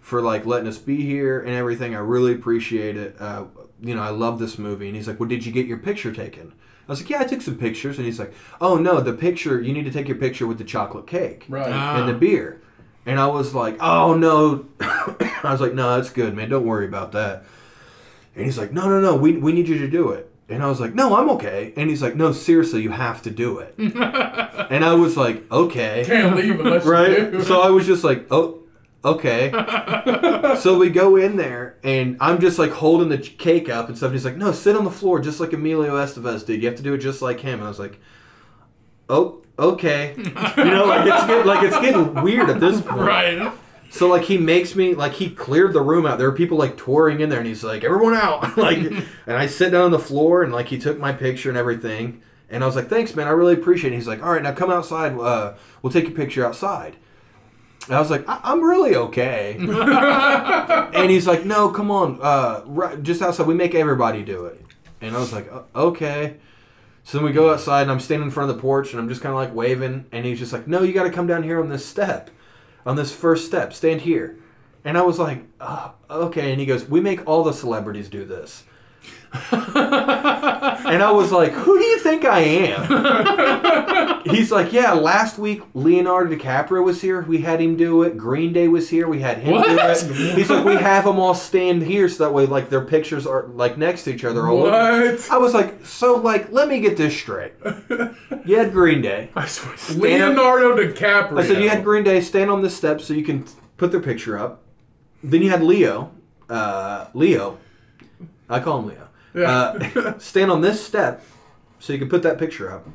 For like letting us be here and everything, I really appreciate it. Uh, you know, I love this movie. And he's like, "Well, did you get your picture taken?" I was like, "Yeah, I took some pictures." And he's like, "Oh no, the picture. You need to take your picture with the chocolate cake Right. Ah. and the beer." And I was like, "Oh no," I was like, "No, that's good, man. Don't worry about that." And he's like, "No, no, no. We we need you to do it." And I was like, "No, I'm okay." And he's like, "No, seriously, you have to do it." and I was like, "Okay." Can't leave unless you right? do. So I was just like, oh, okay. so we go in there, and I'm just like holding the cake up and stuff. And he's like, no, sit on the floor just like Emilio Estevez did. You have to do it just like him. And I was like, oh, okay. you know, like it's getting, like it's getting weird at this point. right. So like he makes me like he cleared the room out. There were people like touring in there, and he's like, "Everyone out!" like, and I sit down on the floor, and like he took my picture and everything. And I was like, "Thanks, man. I really appreciate it." He's like, "All right, now come outside. Uh, we'll take your picture outside." And I was like, I- "I'm really okay." and he's like, "No, come on. Uh, right, just outside. We make everybody do it." And I was like, "Okay." So then we go outside, and I'm standing in front of the porch, and I'm just kind of like waving. And he's just like, "No, you got to come down here on this step." on this first step. Stand here. And I was like, oh, okay. And he goes, we make all the celebrities do this. and I was like, who do you think I am? he's like, yeah, last week Leonardo DiCaprio was here. We had him do it. Green Day was here. We had him What? do it. He's like, we have them all stand here so that way, like their pictures are like next to each other. All over. What? I was like, so like, let me get this straight. You had Green Day. I swear. Leonardo DiCaprio. I said you had Green Day stand on the steps so you can put their picture up. Then you had Leo, uh, Leo, I call him Leo. Uh, stand on this step so you can put that picture up.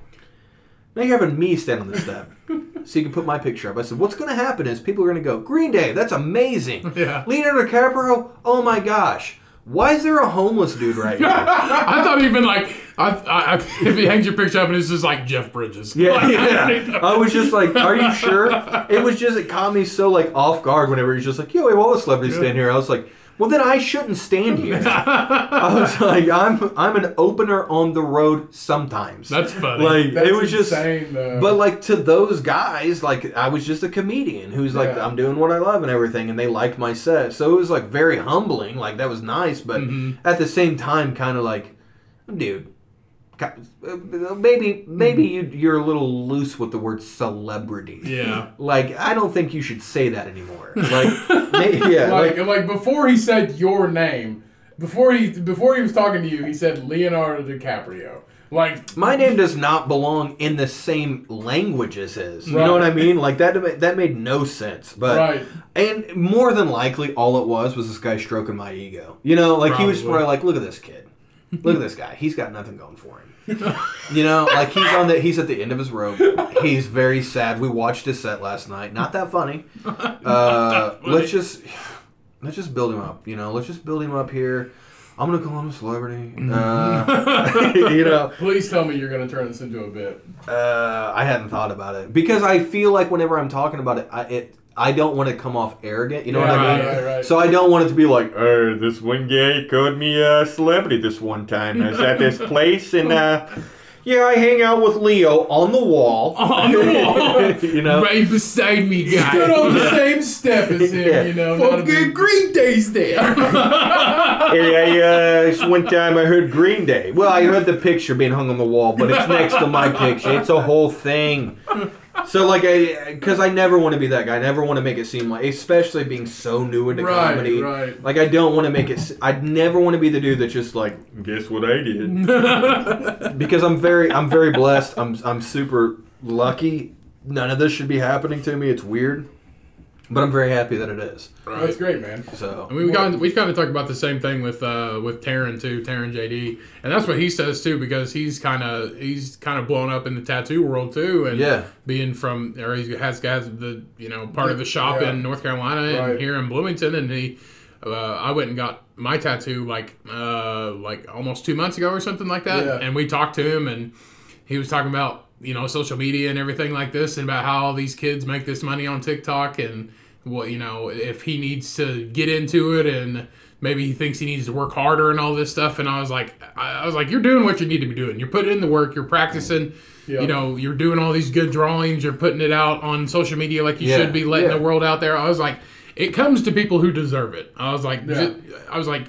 Now you're having me stand on this step so you can put my picture up. I said, what's going to happen is people are going to go, Green Day, that's amazing. Yeah. Leonardo DiCaprio, oh my gosh. Why is there a homeless dude right here? I thought he'd been like, I, I, I, if he hangs your picture up and it's just like Jeff Bridges. Yeah, Like, yeah. I was just like, "Are you sure?" It was just it caught me so like off guard whenever he's just like, "Yo, we have all the celebrities stand here." I was like, "Well, then I shouldn't stand here." I was like, "I'm I'm an opener on the road sometimes." That's funny. like That's it was just. insane, though. But like to those guys, like I was just a comedian who's like Yeah. I'm doing what I love and everything, and they liked my set, so it was like very humbling. Like that was nice, but Mm-hmm. at the same time, kind of like, dude, ki- maybe maybe mm-hmm. you you're a little loose with the word celebrity. Yeah. Like I don't think you should say that anymore. Like may- yeah, like, like, like before he said your name, before he before he was talking to you, he said Leonardo DiCaprio. Like my name does not belong in the same language as his. You Right. know what I mean? Like that that made no sense. But Right. and more than likely, all it was was this guy stroking my ego. You know, like he was Probably. probably like, "Look at this kid. Look at this guy. He's got nothing going for him." You know, like he's on the he's at the end of his rope. He's very sad. We watched his set last night. Not that funny. Uh, let's just let's just build him up. You know, let's just build him up here. I'm gonna call him a celebrity. Uh, you know, please tell me you're gonna turn this into a bit. uh, I hadn't thought about it because I feel like whenever I'm talking about it, I it I don't want to come off arrogant. You know what I mean? right, right. So I don't want it to be like, uh, this one guy called me a celebrity this one time. I was at this place and uh, yeah, I hang out with Leo on the wall. On the wall. you know. Right beside me, Stood on the same step as him, Yeah. you know. not Fucking big- Green Day's there. Hey, I, uh, one time I heard Green Day. Well, I heard the picture being hung on the wall, but it's next to my picture. It's a whole thing. So, like, I, because I never want to be that guy. I never want to make it seem like, especially being so new into Right, comedy. right. Like, I don't want to make it. i'd never want to be the dude that's just like, guess what I did? because I'm very, I'm very blessed. I'm, I'm super lucky. None of this should be happening to me. It's weird, but I'm very happy that it is. That's great, man. So. I mean, we kind of, we kind of talk about the same thing with uh, with Taryn too, Taryn JD, and that's what he says too because he's kind of he's kind of blown up in the tattoo world too, and Yeah. being from or he has guys the you know part of the shop Yeah. in North Carolina and here in Bloomington, and he uh, I went and got my tattoo like uh, like almost two months ago or something like that, Yeah. and we talked to him and he was talking about you know social media and everything like this and about how all these kids make this money on TikTok and what you know if he needs to get into it and maybe he thinks he needs to work harder and all this stuff. And I was like I was like you're doing what you need to be doing. You're putting in the work. You're practicing. Yeah. you know you're doing all these good drawings. You're putting it out on social media like you Yeah, should be letting yeah. the world out there. I was like it comes to people who deserve it. I was like. I was like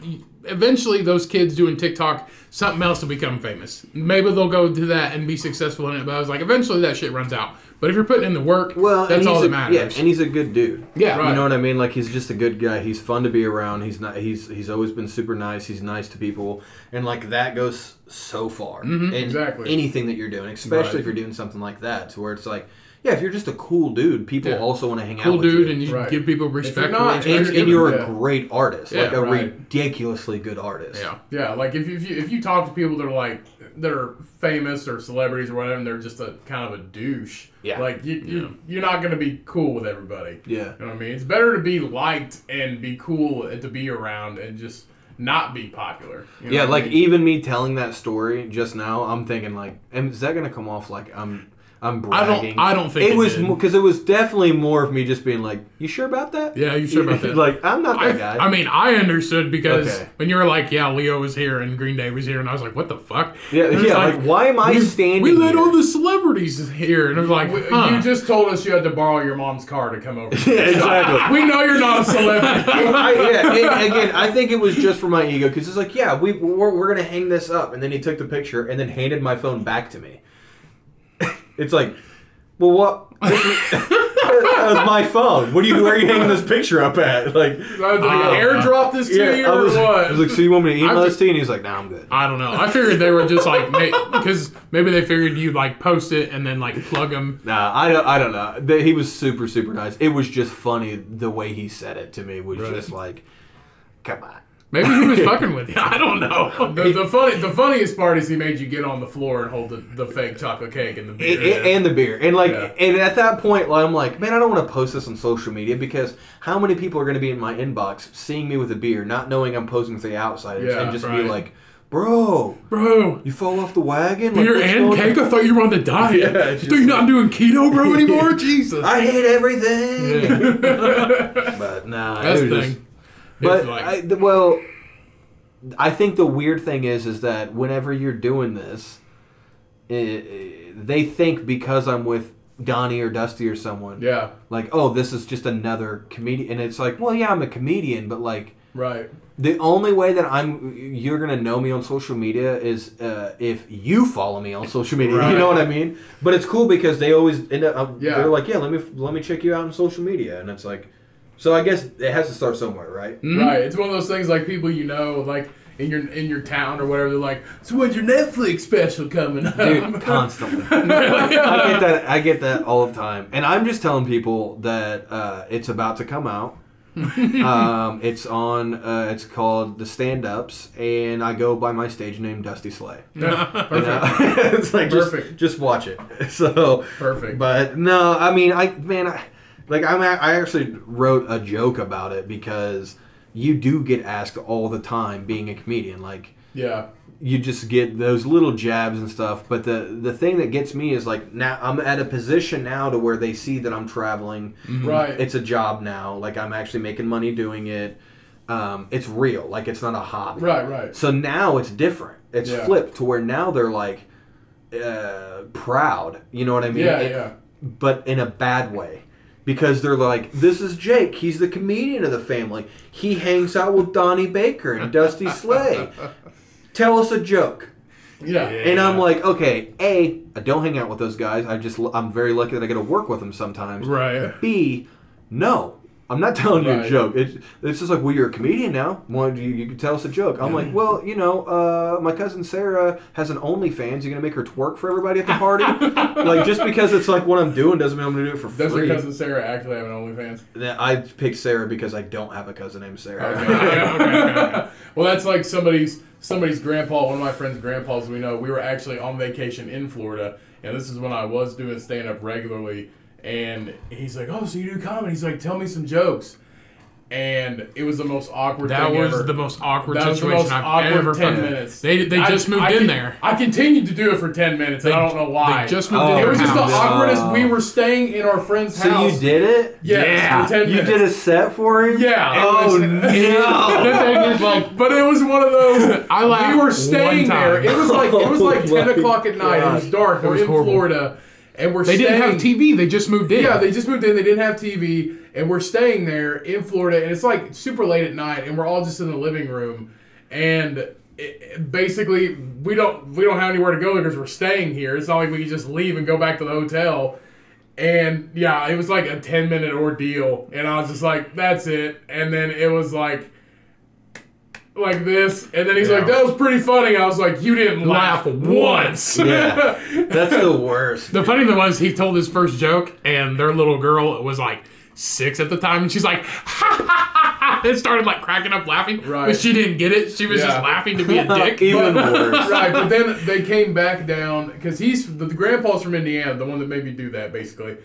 eventually those kids doing TikTok something else will become famous maybe they'll go do that and be successful in it but I was like eventually that shit runs out but if you're putting in the work Well, that's all a, that matters Yeah, and he's a good dude. Yeah, you know what I mean. Like he's just a good guy. He's fun to be around. He's not. He's he's always been super nice. He's nice to people, and like that goes so far. in Exactly. Anything that you're doing, especially Mm-hmm. Right. if you're doing something like that, to where it's like, yeah, if you're just a cool dude, people Yeah. also want to hang out with you. cool dude you. and you Right. give people respect not- for and, you're and you're Yeah. a great artist, Yeah, like a right. ridiculously good artist. yeah Yeah, like if, you, if you if you talk to people that are like that are famous or celebrities or whatever, and they're just a kind of a douche. Yeah. Like you, you you're not gonna be cool with everybody. Yeah. You know what I mean? It's better to be liked and be cool and to be around and just not be popular. You know Yeah, what I like mean? even me telling that story just now, I'm thinking like, is that gonna come off like I'm I'm I bragging? don't I don't think it was because it was definitely more of me just being like, "You sure about that?" Yeah, you sure about that? like I'm not that guy. I, I mean, I understood because Okay. when you were like, "Yeah, Leo was here and Green Day was here," and I was like, "What the fuck?" yeah, And it yeah. Like, why am I we, standing? We let here? all the celebrities here, and I was like, We- huh. you just told us you had to borrow your mom's car to come over. Yeah, exactly. we know you're not a celebrity. I, yeah, and again, I think it was just for my ego because it's like, yeah, we we're, we're gonna hang this up, and then he took the picture and then handed my phone back to me. It's like, Well, what? that was my phone. What are you? Where are you hanging this picture up at? Like, I was like, Uh, airdrop this to you I or was, what? I was like, so you want me to email I've this to you? And he's like, Nah, I'm good. I don't know. I figured they were just like because maybe they figured you like post it and then like plug them. Nah, I don't. I don't know. The- He was super, super nice. It was just funny the way he said it to me. Was Right. just like, come on. Maybe he was fucking with you. I don't know. the, the funny, the funniest part is he made you get on the floor and hold the, the fake chocolate cake and the beer. and, and- and the beer and like Yeah. and at that point like, i'm like man i don't want to post this on social media because how many people are going to be in my inbox seeing me with a beer not knowing i'm posing with the outsiders Yeah, and just right. be like bro Bro, you fall off the wagon Like, beer what's and cake? on?" I thought you were on the diet. Yeah, you think you're not doing keto, bro, anymore? Jesus. i hate everything Yeah. but nah That's the thing. just- but like- I, well i think the weird thing is is that whenever you're doing this eh, they think because i'm with donnie or dusty or someone yeah, like oh this is just another comedian and it's like well yeah i'm a comedian but like right. the only way that i'm you're gonna know me on social media is uh, if you follow me on social media Right. you know what i mean but it's cool because they always end up Yeah. they're like yeah let me let me check you out on social media and it's like so i guess it has to start somewhere right Mhm. Right. It's one of those things like people you know, like in your in your town or whatever. They're like, "So when's your Netflix special coming up?" dude constantly i get that i get that all the time and i'm just telling people that uh, it's about to come out um, it's on uh, it's called the stand-ups and i go by my stage name dusty slay Yeah, You know? perfect. it's like just, just watch it so Perfect. but no i mean i man I, like i'm a- i actually wrote a joke about it because you do get asked all the time being a comedian like yeah. you just get those little jabs and stuff. But the the thing that gets me is like now I'm at a position now to where they see that I'm traveling. Right. It's a job now. Like I'm actually making money doing it. Um, it's real. Like it's not a hobby. right. Right. So now it's different. It's Yeah. flipped to where now they're like uh, proud. You know what I mean? Yeah. It- Yeah. But in a bad way. Because they're like, this is Jake. He's the comedian of the family. He hangs out with Donnie Baker and Dusty Slay. Tell us a joke. Yeah. And I'm like, okay, A, I don't hang out with those guys. I just, I'm very lucky that I get to work with them sometimes. Right. B, no, I'm not telling you a joke. It's, it's just like, well, you're a comedian now. Why do you, you can tell us a joke? I'm like, well, you know, uh, my cousin Sarah has an OnlyFans. You're gonna make her twerk for everybody at the party? like, just because it's like what I'm doing doesn't mean I'm gonna do it for Does free. Does your cousin Sarah actually have an OnlyFans? Then I picked Sarah because I don't have a cousin named Sarah. Okay. okay, okay, okay. Well, that's like somebody's somebody's grandpa. One of my friends' grandpas we know. We were actually on vacation in Florida, and this is when I was doing stand up regularly. And he's like, "Oh, so you do comedy?" He's like, "Tell me some jokes." And it was the most awkward. That thing was ever. the most awkward That was the situation most I've awkward ever ten minutes. They they I- just moved I in con- there. I continued to do it for ten minutes, and They- I don't know why. They just moved Oh, in it was just the house. no. awkwardest. We were staying in our friend's So house. you did it? Yes, Yeah. for ten You minutes. did a set for him? Yeah. Oh it was, no! The thing is, like, But it was one of those. I laughed We were one staying time. there. It was like it was like Oh ten o'clock at night. It was dark. It We're in horrible. Florida, and we're They staying. didn't have TV. They just moved in. Yeah, they just moved in. They didn't have TV, and we're staying there in Florida, and it's like super late at night, and we're all just in the living room, and it, it- basically we don't we don't have anywhere to go because we're staying here. It's not like we can just leave and go back to the hotel. And yeah, it was like a ten minute ordeal, and I was just like, "That's it." And then it was like, like this, and then he's like, "That was pretty funny." I was like, "You didn't laugh, Laugh once." Yeah. That's the worst. The funny thing was, he told his first joke, and their little girl was like six at the time, and she's like, ha ha ha ha, and started like cracking up laughing. Right. But she didn't get it. She was Yeah. just laughing to be a dick. Even But- worse. right, but then they came back down because he's the, the grandpa's from Indiana, the one that made me do that basically,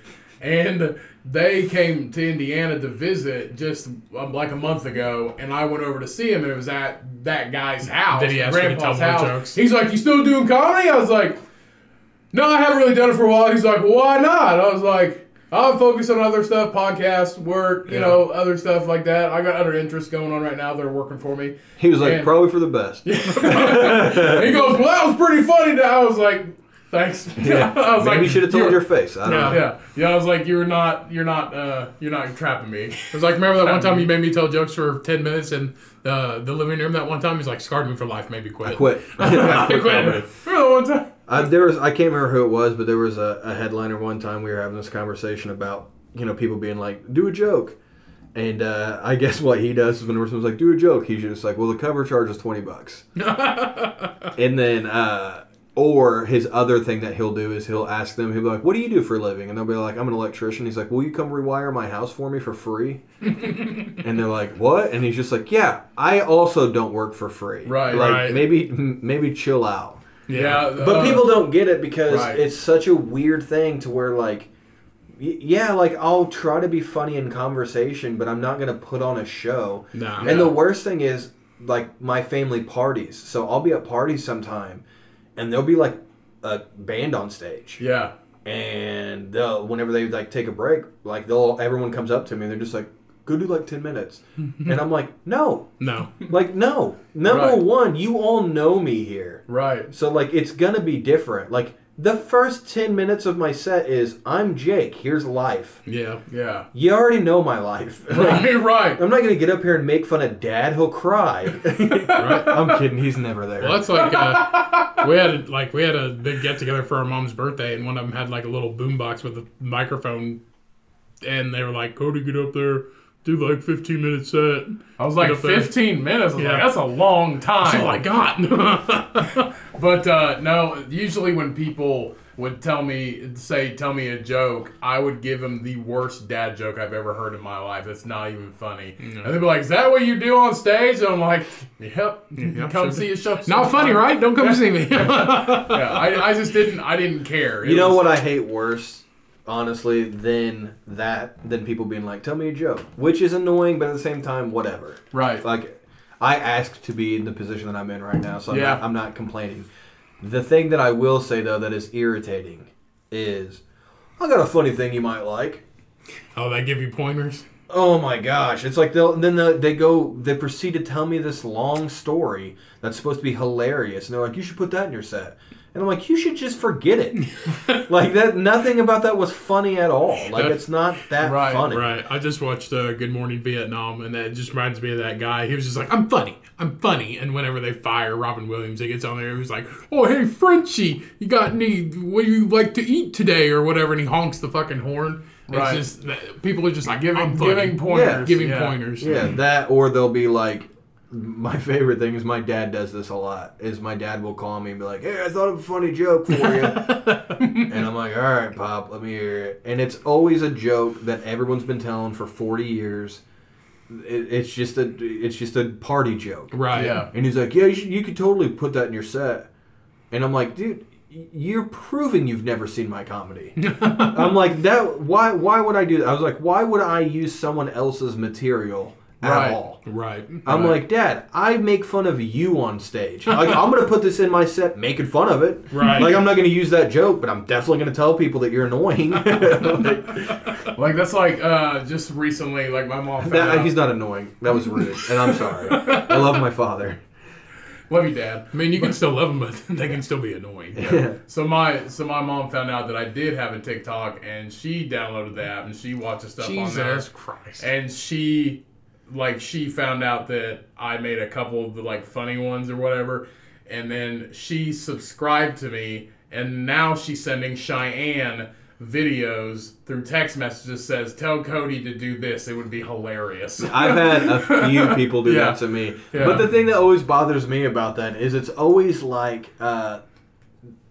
and they came to Indiana to visit just um, like a month ago, and I went over to see him, and it was at that guy's house, Did he ask you to grandpa's tell more house. jokes? He's like, "You still doing comedy?" I was like, "No, I haven't really done it for a while." He's like, "Why not?" I was like. I'm focused on other stuff, podcasts, work, you Yeah. know, other stuff like that. I got other interests going on right now that are working for me. He was like, And- probably for the best. he goes, "Well, that was pretty funny." I was like, "Thanks." I was Maybe like, you should have told your face. I don't Yeah. know. Yeah, yeah. I was like, "You're not, you're not, uh, you're not trapping me." It was like, remember that one time you made me tell jokes for 10 minutes in the, the living room that one time? He's like, scarred me for life, maybe quit. I quit. I I quit. Remember the one time? Uh, there was I can't remember who it was, but there was a, a headliner one time we were having this conversation about you know people being like, do a joke, and uh, I guess what he does is when someone's like, do a joke, he's just like, well, the cover charge is twenty bucks, and then uh, or his other thing that he'll do is he'll ask them, he'll be like, what do you do for a living, and they'll be like, I'm an electrician. He's like, will you come rewire my house for me for free? and they're like, what? And he's just like, yeah, I also don't work for free. Right. Like Right. maybe m- maybe chill out. Yeah, But uh, people don't get it because right. it's such a weird thing to where like yeah, like I'll try to be funny in conversation, but I'm not gonna put on a show. Nah. And the worst thing is like my family parties. So I'll be at parties sometime, and there'll be like a band on stage, Yeah. and they'll whenever they like take a break, like they'll everyone comes up to me and they're just like, "Go do like ten minutes," and I'm like, "No, No. like no." Number Right. one, you all know me here. Right. So like it's gonna be different. Like the first ten minutes of my set is I'm Jake. Here's life. Yeah. Yeah. You already know my life. Right. Right. I'm not gonna get up here and make fun of Dad. He'll cry. Right. I'm kidding. He's never there. Well, that's like uh, we had a, like we had a big get together for our mom's birthday, and one of them had like a little boombox with a microphone, and they were like, "Cody, get up there, do like 15 minute set." I was like Get 15 minutes. I was Yeah. like, that's a long time. That's all I time. got. But uh, no, usually when people would tell me, say, tell me a joke, I would give them the worst dad joke I've ever heard in my life. It's not even funny. And they'd be like, is that what you do on stage? And I'm like, yep. Yep, Come sure. see a show. Not funny, right? Don't come see me. Yeah, I, I just didn't, I didn't care. It you know was- what I hate worse, honestly, than that than people being like, "Tell me a joke," which is annoying, but at the same time, whatever. Right. Like, I asked to be in the position that I'm in right now, so I'm, Yeah. not, I'm not complaining. The thing that I will say though that is irritating is, I got a funny thing you might like. oh, they give you pointers. Oh my gosh! It's like they'll then the, they go they proceed to tell me this long story that's supposed to be hilarious, and they're like, "You should put that in your set," and I'm like, "You should just forget it." like that, nothing about that was funny at all. Like it's not that Right, funny. Right. I just watched uh, Good Morning Vietnam, and that just reminds me of that guy. He was just like, "I'm funny, I'm funny," and whenever they fire Robin Williams, he gets on there. He was like, "Oh, hey Frenchie, you got any? What do you like to eat today, or whatever?" And he honks the fucking horn. Right. It's just people are just like giving, I'm funny. giving pointers. giving yeah. pointers. Yeah, that or they'll be like. My favorite thing is my dad does this a lot. Is my dad will call me and be like, "Hey, I thought of a funny joke for you," and I'm like, "All right, pop, let me hear it." And it's always a joke that everyone's been telling for 40 years. It, it's just a it's just a party joke. Right. Yeah. And he's like, "Yeah, you, should, you could totally put that in your set." And I'm like, "Dude, you're proving you've never seen my comedy." I'm like, "That why why would I do that?" I was like, "Why would I use someone else's material at Right. all?" Right. I'm Right. like, "Dad, I make fun of you on stage. Like, I'm gonna put this in my set, making fun of it. Right. Like, I'm not gonna use that joke, but I'm definitely gonna tell people that you're annoying." Like, Like, that's like, uh, just recently, like, my mom found that, out. he's not annoying. That was rude, and I'm sorry. I love my father. Love you, Dad. I mean, you can still love them, but they can still be annoying. Yeah. So my so my mom found out that I did have a TikTok, and she downloaded the app and she watches stuff on there. Jesus Christ. And she, like, she found out that I made a couple of the like funny ones or whatever, and then she subscribed to me, and now she's sending Cheyenne videos through text messages says tell Cody to do this it would be hilarious I've had a few people do Yeah. that to me. Yeah. But the thing that always bothers me about that is it's always like uh,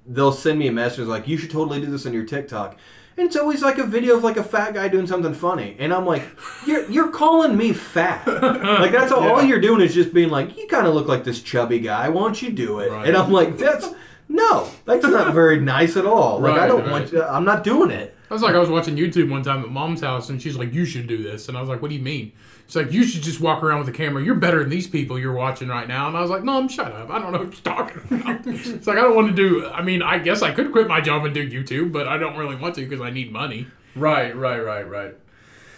they'll send me a message like, you should totally do this on your TikTok. And it's always like a video of like a fat guy doing something funny. And I'm like, you're, you're calling me fat. like that's all, all you're doing is just being like, you kind of look like this chubby guy. Why don't you do it? Right. And I'm like, that's, no, that's not very nice at all. Like I don't right. want, uh, I'm not doing it. I was like, I was watching YouTube one time at mom's house, and she's like, "You should do this," and I was like, "What do you mean?" She's like, "You should just walk around with a camera. You're better than these people you're watching right now." And I was like, "Mom, shut up. I don't know what you're talking about." it's like I don't want to do. I mean, I guess I could quit my job and do YouTube, but I don't really want to because I need money. right right right right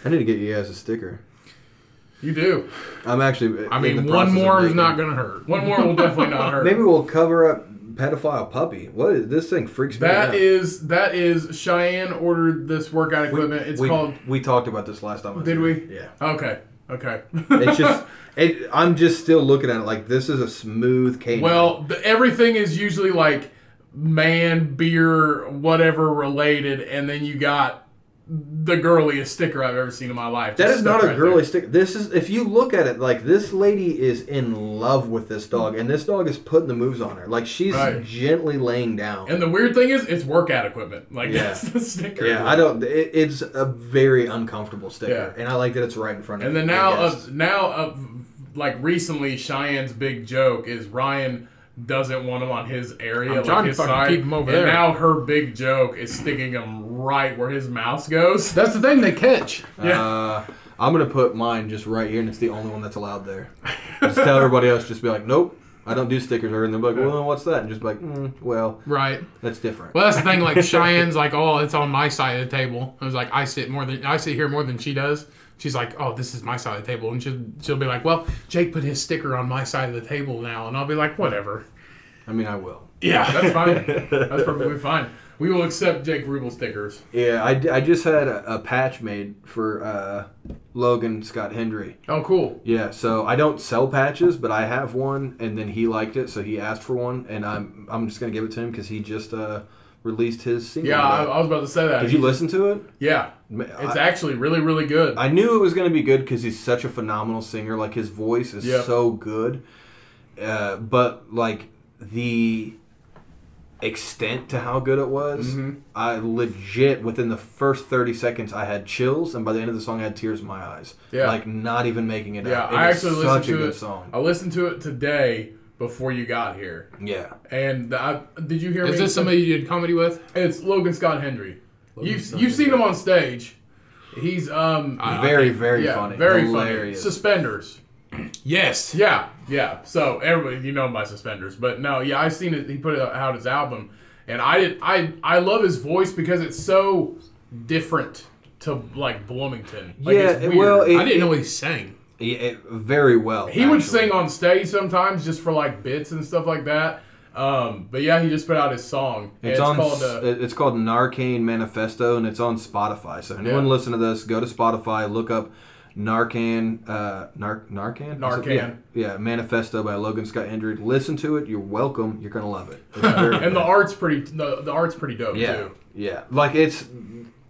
I need to get you guys a sticker. you do I'm actually. I mean, one more is not gonna hurt. one more will definitely not hurt Maybe we'll cover up pedophile puppy. What is this thing? Freaks me out. That is that is Cheyenne ordered this workout equipment. It's we, called. We talked about this last time. I Did here. we? Yeah. Okay. Okay. It's just. It, I'm just still looking at it like this is a smooth canine. well, the, everything is usually like man, beer, whatever related, and then you got the girliest sticker I've ever seen in my life. That is not a right girly there. stick. This is if you look at it like this lady is in love with this dog, and this dog is putting the moves on her. Like she's Right. gently laying down. And the weird thing is, it's workout equipment. Like Yeah. that's the sticker. yeah, I don't. It, it's a very uncomfortable sticker, Yeah. and I like that it's right in front of. Me. And then now, uh, now, uh, like recently, Cheyenne's big joke is Ryan doesn't want him on his area, I'm like trying to his fucking side. keep him over and there. now her big joke is sticking him right where his mouse goes. That's the thing they catch. yeah. Uh, I'm gonna put mine just right here, and it's the only one that's allowed there. Just tell everybody else, just be like, nope, I don't do stickers. Or and they're like, well, then what's that? And just be like, mm, well, Right. that's different. Well, that's the thing. Like Cheyenne's like, oh, it's on my side of the table. I was like, I sit more than I sit here more than she does. She's like, oh, this is my side of the table, and she'll she'll be like, well, Jake put his sticker on my side of the table now, and I'll be like, whatever. I mean, I will. Yeah. That's fine. That's perfectly fine. We will accept Jake Ruble stickers. Yeah, I, d- I just had a, a patch made for uh, Logan Scott Hendry. Oh, cool. Yeah, so I don't sell patches, but I have one, and then he liked it, so he asked for one, and I'm I'm just gonna give it to him because he just uh, released his single. Yeah, I. I was about to say that. Did you listen to it? Yeah, it's I, actually really, really good. I knew it was gonna be good because he's such a phenomenal singer. Like his voice is Yep. so good, uh, but like the extent to how good it was, Mhm. I legit within the first thirty seconds I had chills, and by the end of the song I had tears in my eyes. Yeah. like not even making it Yeah, up. It I is actually listened a to good it. song. I listened to it today before you got here, Yeah. and I, did you hear Is me? this somebody you did comedy with? It's Logan Scott Hendry. Logan You've Scott you've seen him on stage. He's um I- very, very yeah funny. very Hilarious. funny. Suspenders. Yes. Yeah, yeah. So everybody, you know my suspenders, but no, yeah, I've seen it. He put out his album, and I did. I I love his voice because it's so different to like Bloomington. Like, Yeah, it's weird. well, it- I didn't know he sang. Yeah, it- very well. he would sing on stage sometimes just for like bits and stuff like that. Um, but yeah, he just put out his song. and It's, on. called. Uh, it's called Narcan Manifesto, and it's on Spotify. So anyone Yeah. listen to this, go to Spotify, look up Narcan. Uh, Nar- Narcan. Is it? Narcan. Yeah, yeah, Manifesto by Logan Scott Hendry. Listen to it. You're welcome. You're gonna love it. And the art's pretty. The, the art's pretty dope yeah, too. yeah. Like it's.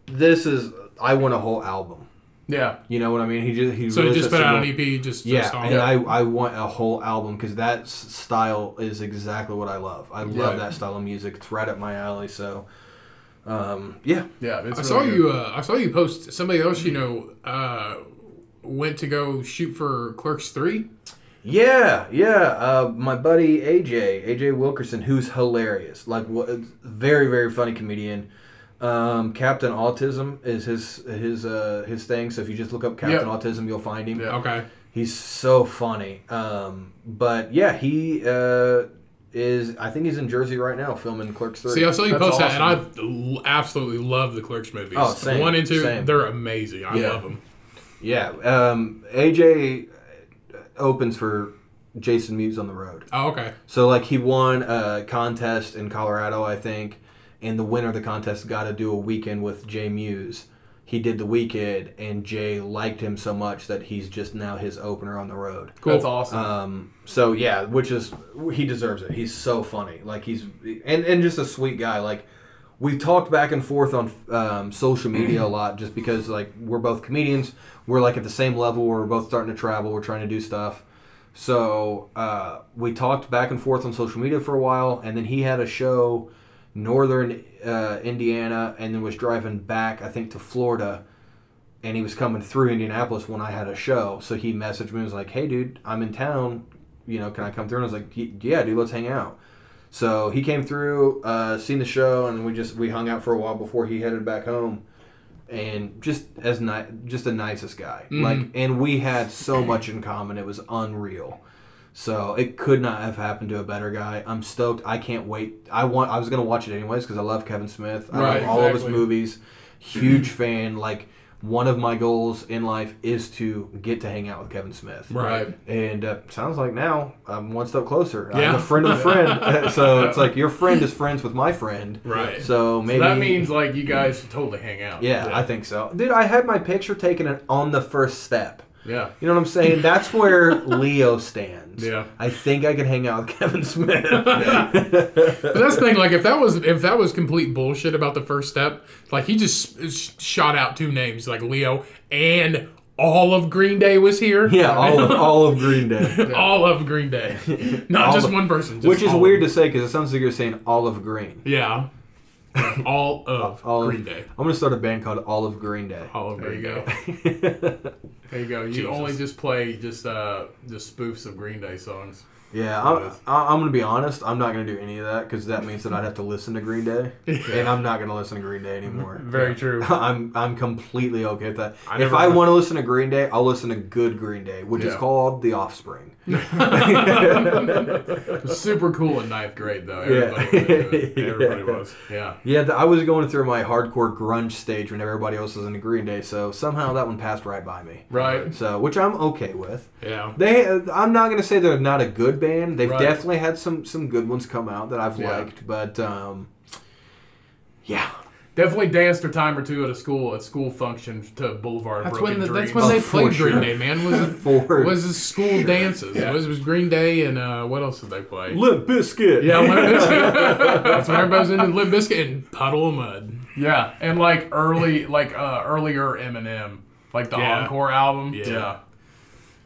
This is. I want a whole album. Yeah. You know what I mean? He just he So he just a put out an EP, just Yeah, just on. and I, I want a whole album because that style is exactly what I love. I love Right. that style of music. It's right up my alley. So, um, yeah, Yeah. It's I really saw good. you. Uh, I saw you post somebody else you know uh, went to go shoot for Clerks Three. yeah, yeah. Uh, my buddy AJ, AJ Wilkerson, who's hilarious. Like, what, very, very funny comedian. Um, Captain Autism is his his uh, his thing. So if you just look up Captain Yep. Autism, you'll find him. Yeah. Okay. He's so funny. Um, but yeah, he uh, is. I think he's in Jersey right now filming Clerks Three. See, I saw you That's post that, and I absolutely love the Clerks movies. Oh, same, One and two, same. they're amazing. I Yeah. love them. Yeah, um, AJ opens for Jason Mewes on the road. Oh, okay. So like he won a contest in Colorado, I think, and the winner of the contest got to do a weekend with Jay Mewes. He did the weekend, and Jay liked him so much that he's just now his opener on the road. Cool. That's awesome. Um, so yeah, which is he deserves it. He's so funny. Like he's and and just a sweet guy. Like we talked back and forth on um, social media a lot, just because like we're both comedians. We're like at the same level. We're both starting to travel. We're trying to do stuff. So uh, we talked back and forth on social media for a while, and then he had a show, northern uh, Indiana, and then was driving back, I think, to Florida and he was coming through Indianapolis when I had a show. So he messaged me and was like, "Hey, dude, I'm in town. You know, can I come through?" And I was like, "Yeah, dude, let's hang out." So he came through, uh, seen the show, and we just we hung out for a while before he headed back home. And just as ni- just the nicest guy, Mhm. like, and we had so much in common. It was unreal. So it could not have happened to a better guy. I'm stoked. I can't wait. I want. I was gonna watch it anyways because I love Kevin Smith. I Right, love all of his movies. Huge fan. Like one of my goals in life is to get to hang out with Kevin Smith. Right. And uh, sounds like now I'm one step closer. I'm Yeah. a friend of a friend. so it's like your friend is friends with my friend. Right. So maybe so that means like you guys should totally hang out. yeah, I think so. Dude, I had my picture taken on the first step. Yeah. You know what I'm saying? That's where Leo stands. Yeah. I think I could hang out with Kevin Smith. But that's the thing. Like, if that was if that was complete bullshit about the first step, like he just shot out two names, like Leo and all of Green Day was here. yeah, all of, all of Green Day. all of Green Day, not All just of- one person. Just Which is weird to say because it sounds like you're saying Olive Green. Yeah. all of All Green of, Day. I'm gonna start a band called Olive Green Day. All of There Green you Day. go. There you go. You Jesus. only just play just uh just spoofs of Green Day songs. Yeah, I'm, I- I'm gonna be honest. I'm not gonna do any of that because that means that I'd have to listen to Green Day, and I'm not gonna listen to Green Day anymore. Very true. I'm I'm completely okay with that. I if I want to listen to Green Day, I'll listen to good Green Day, which is called The Offspring. Super cool in ninth grade though. Everybody Yeah. Everybody Yeah. was. Yeah. Yeah, I was going through my hardcore grunge stage when everybody else was into Green Day, so somehow that one passed right by me. Right. So, which I'm okay with. Yeah. They, I'm not gonna say they're not a good band. They've Right. definitely had some some good ones come out that I've Yeah. liked, but um, yeah, Definitely danced a time or two at a school at school function to Boulevard. of That's Broken when the, that's when Oh, they played sure. Green Day, man. Was it, for was it school dances? Yeah. It was, it was Green Day and uh, what else did they play? Limp Bizkit. Yeah, Limp Bizkit. That's when everybody was into Limp Bizkit and Puddle of Mudd. Yeah, and like early, like uh, earlier Eminem, like the Yeah. Encore album. Yeah. Yeah,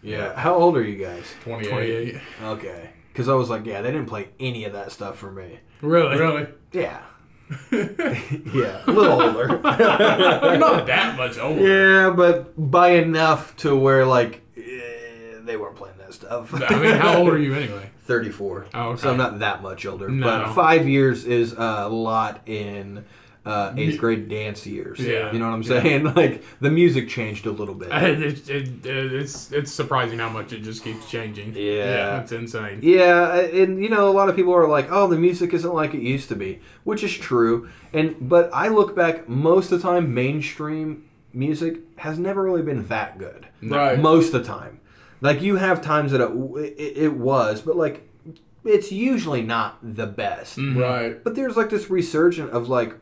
yeah. How old are you guys? 28. 28. Okay, because I was like, yeah, they didn't play any of that stuff for me. Really? Really? Yeah, yeah, a little older. Not that much older. yeah, but by enough to where like eh, they weren't playing that stuff. I mean, how old are you anyway? 34. Oh, okay. So I'm not that much older. No. But five years is a lot in uh, eighth grade dance years. Yeah. You know what I'm saying? Like, the music changed a little bit. It, it, it, it's it's surprising how much it just keeps changing. Yeah. it's insane. Yeah, and you know, a lot of people are like, "Oh, the music isn't like it used to be," which is true. And but I look back, most of the time, mainstream music has never really been that good. Right. Most of the time, like you have times that it, it, it was, but like it's usually not the best. Right. But there's like this resurgence of like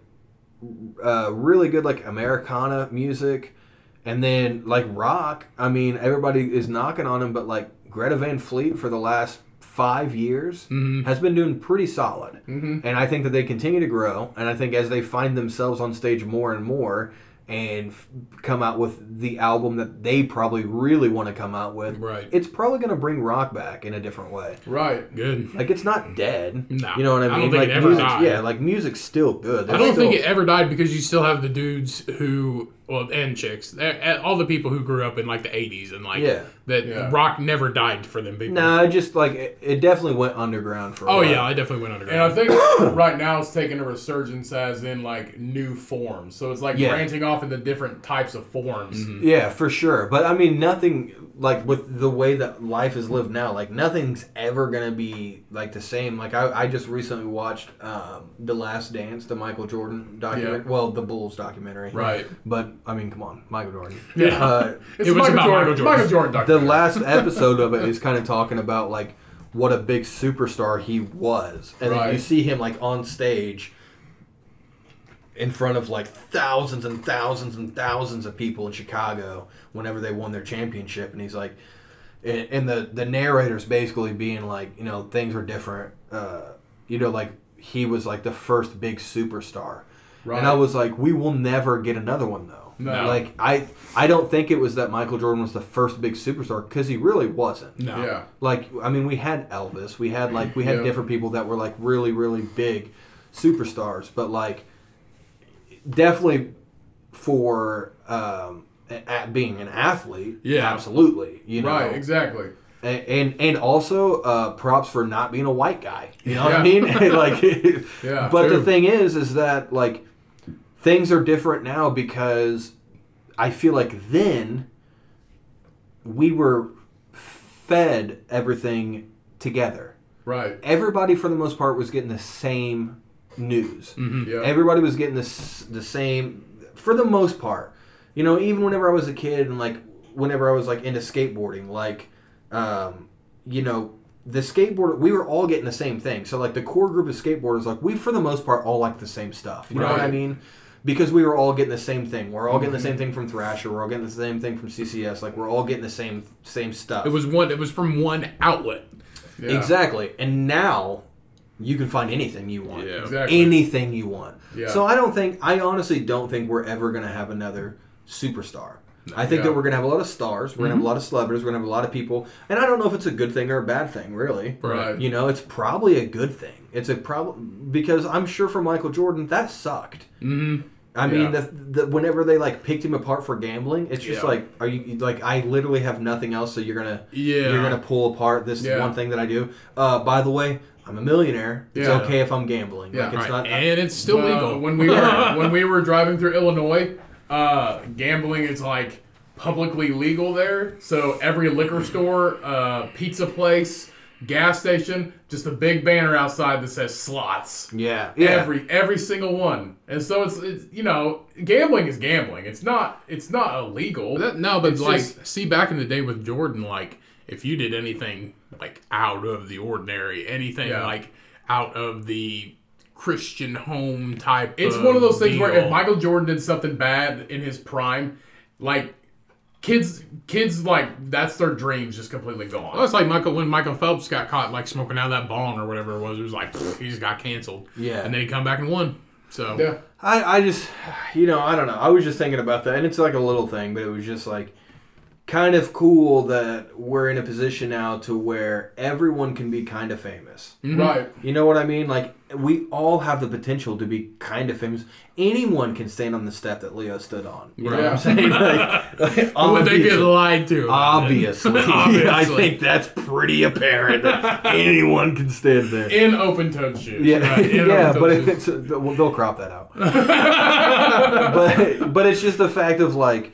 uh, really good like Americana music, and then like rock. I mean, everybody is knocking on him, but like Greta Van Fleet for the last five years has been doing pretty solid, mm-hmm. and I think that they continue to grow. And I think as they find themselves on stage more and more. And f- come out with the album that they probably really want to come out with. Right. It's probably going to bring rock back in a different way. Right. Good. Like it's not dead. No. You know what I mean. I don't think like it ever music, died. yeah, like music's still good. I don't still- think it ever died because you still have the dudes who, well, and chicks, eh, all the people who grew up in like the '80s and like Yeah. that. Yeah. Rock never died for them people. Nah, just like it, it definitely went underground for. A Oh while. yeah, I definitely went underground. And I think right now it's taking a resurgence as in like new forms. So it's like Yeah. branching off into different types of forms. Yeah, for sure. But I mean, nothing like with the way that life is lived now. Like nothing's ever gonna be like the same. Like I, I just recently watched um, the Last Dance, the Michael Jordan documentary. Yeah. Well, the Bulls documentary. Right. But I mean, come on, Michael Jordan. Yeah. Uh, It's It was Michael about Jordan. Michael Jordan. Michael Jordan the last episode of it is kind of talking about like what a big superstar he was, and then you see him like on stage in front of like thousands and thousands and thousands of people in Chicago whenever they won their championship, and he's like, and, and the the narrator's basically being like, you know, things were different, uh, you know, like he was like the first big superstar. Right. And I was like, we will never get another one though. No. Like I, I don't think it was that Michael Jordan was the first big superstar because he really wasn't. no. Yeah. Like I mean, we had Elvis, we had like we had Yeah. different people that were like really really big superstars, but like definitely for um, a- a- being an athlete, Yeah. absolutely, you know, Right. Exactly. and and, and also uh, props for not being a white guy. You know what I mean? like, Yeah, But true. the thing is, is that like things are different now because I feel like then we were fed everything together. Right. Everybody, for the most part, was getting the same news. Yeah. Everybody was getting this the same for the most part. You know, even whenever I was a kid and like whenever I was like into skateboarding, like um, you know, the skateboard we were all getting the same thing. So like the core group of skateboarders, like we for the most part all like the same stuff. You know what I mean? Because we were all getting the same thing. We're all getting the Mm-hmm. same thing from Thrasher. We're all getting the same thing from CCS. Like we're all getting the same same stuff. It was one. It was from one outlet. Yeah. Exactly. And now you can find anything you want. Yeah. Exactly. Anything you want. Yeah. So I don't think I honestly don't think we're ever going to have another superstar. I think Yeah. that we're going to have a lot of stars. We're going to have a lot of celebrities. We're going to have a lot of people. And I don't know if it's a good thing or a bad thing, really. Right. You know, it's probably a good thing. It's a problem because I'm sure for Michael Jordan that sucked. Mm-hmm. I mean, Yeah. the, the whenever they like picked him apart for gambling, it's just Yeah. like, are you like I literally have nothing else, so you're gonna Yeah. you're gonna pull apart this Yeah. one thing that I do. Uh, by the way, I'm a millionaire. It's Yeah. okay if I'm gambling. Yeah. like it's Right. not. and it's still Well, legal. when we were when we were driving through Illinois, uh, gambling is like publicly legal there. So every liquor store, uh, pizza place, gas station, just a big banner outside that says slots. yeah, yeah. Every every single one. And so it's, it's you know gambling is gambling. It's not it's not illegal. That- no, but It's like, just- see, back in the day with Jordan, like, if you did anything like out of the ordinary, anything Yeah. like out of the Christian home type, It's one of those things where if Michael Jordan did something bad in his prime, like kids kids like that's their dreams just completely gone. Well, it's like Michael when Michael Phelps got caught like smoking out of that bong or whatever it was. It was like pfft, he just got canceled. Yeah. and then he come back and won. So yeah. I, I just, you know, I don't know. I was just thinking about that, and it's like a little thing, but it was just like kind of cool that we're in a position now to where everyone can be kind of famous. Mm-hmm. Right. You know what I mean? Like we all have the potential to be kind of famous. Anyone can stand on the step that Leo stood on. You know what I'm saying? Like, like, Would they get obviously- lied to? Obviously, obviously. I think that's pretty apparent that anyone can stand there. In open toed shoes. Yeah, Right. Yeah, but shoes. it's, uh, they'll crop that out. but but it's just the fact of like,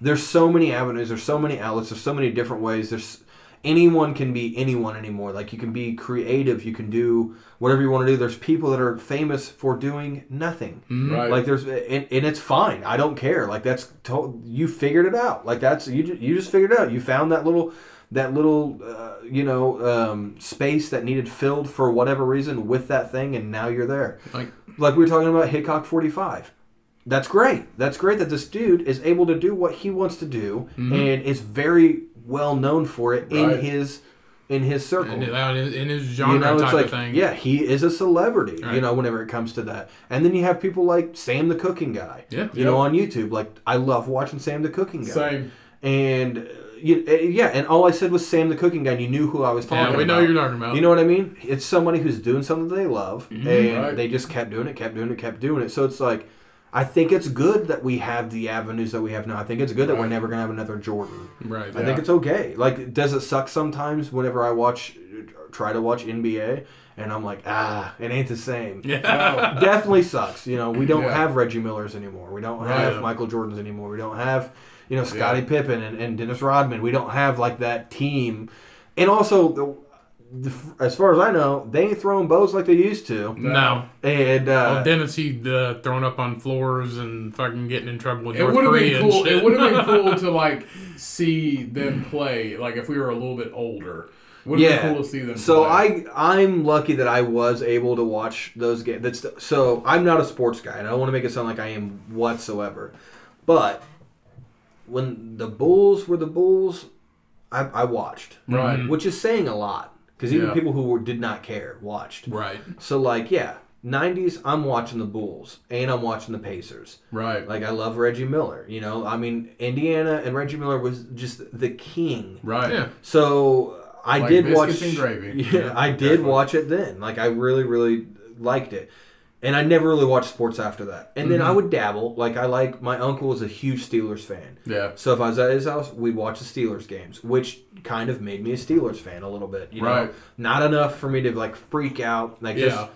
there's so many avenues, there's so many outlets, there's so many different ways. There's anyone can be anyone anymore. Like you can be creative, you can do whatever you want to do. There's people that are famous for doing nothing. Right. Like there's and, and it's fine. I don't care. Like that's to, you figured it out. Like that's you you just figured it out. You found that little that little uh, you know um, space that needed filled for whatever reason with that thing, and now you're there. Like- like we were talking about Hickok 45. That's great. That's great that this dude is able to do what he wants to do, and is very well known for it in his in his circle in, in in his genre you know, it's type like, of thing. yeah, he is a celebrity. You know, whenever it comes to that, and then you have people like Sam the Cooking Guy. Yeah. you know, on YouTube. Like, I love watching Sam the Cooking Guy. Same. And uh, you, uh, yeah, and all I said was Sam the Cooking Guy. and You knew who I was talking about. Yeah, about. we know you're talking about. You know what I mean? It's somebody who's doing something they love, and Right. they just kept doing it, kept doing it, kept doing it. So it's like, I think it's good that we have the avenues that we have now. I think it's good that we're never gonna have another Jordan. right. I think it's okay. Like, does it suck sometimes whenever I watch, try to watch NBA, and I'm like, ah, it ain't the same. yeah. Definitely sucks. You know, we don't Yeah. have Reggie Millers anymore. We don't have Right. Michael Jordans anymore. We don't have, you know, Scottie Pippen and, and Dennis Rodman. We don't have like that team. And also, as far as I know, they ain't throwing bows like they used to. No. And uh, Well, Dennis, he uh, thrown up on floors and fucking getting in trouble with It North would have Korea been cool. It would have been cool to like see them play. Like if we were a little bit older, would have yeah. been cool to see them. So play. I I'm lucky that I was able to watch those games. That's so I'm not a sports guy, and I don't want to make it sound like I am whatsoever. But when the Bulls were the Bulls, I, I watched, Right. which is saying a lot because even Yeah. people who were, did not care watched. Right. So like yeah, 90s I'm watching the Bulls and I'm watching the Pacers. right. Like I love Reggie Miller. You know, I mean Indiana and Reggie Miller was just the king. right. Yeah. So I Like did watch. biscuits and gravy. Yeah, Yeah, I did definitely. watch it then. Like I really, really liked it, and I never really watched sports after that. And Mm-hmm. then I would dabble. Like I like my uncle was a huge Steelers fan, Yeah. so if I was at his house, we'd watch the Steelers games, which kind of made me a Steelers fan a little bit. You know, Right. not enough for me to like freak out. Like Yeah. just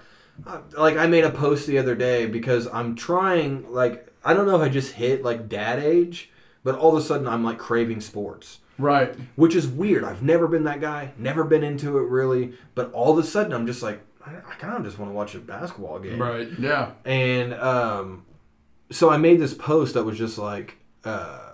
uh, like I made a post the other day because I'm trying like I don't know if I just hit like dad age, but all of a sudden I'm like craving sports Right. which is weird. I've never been that guy, never been into it really, but all of a sudden I'm just like, I, I kind of just want to watch a basketball game. Right. Yeah. And um, so I made this post that was just like, uh,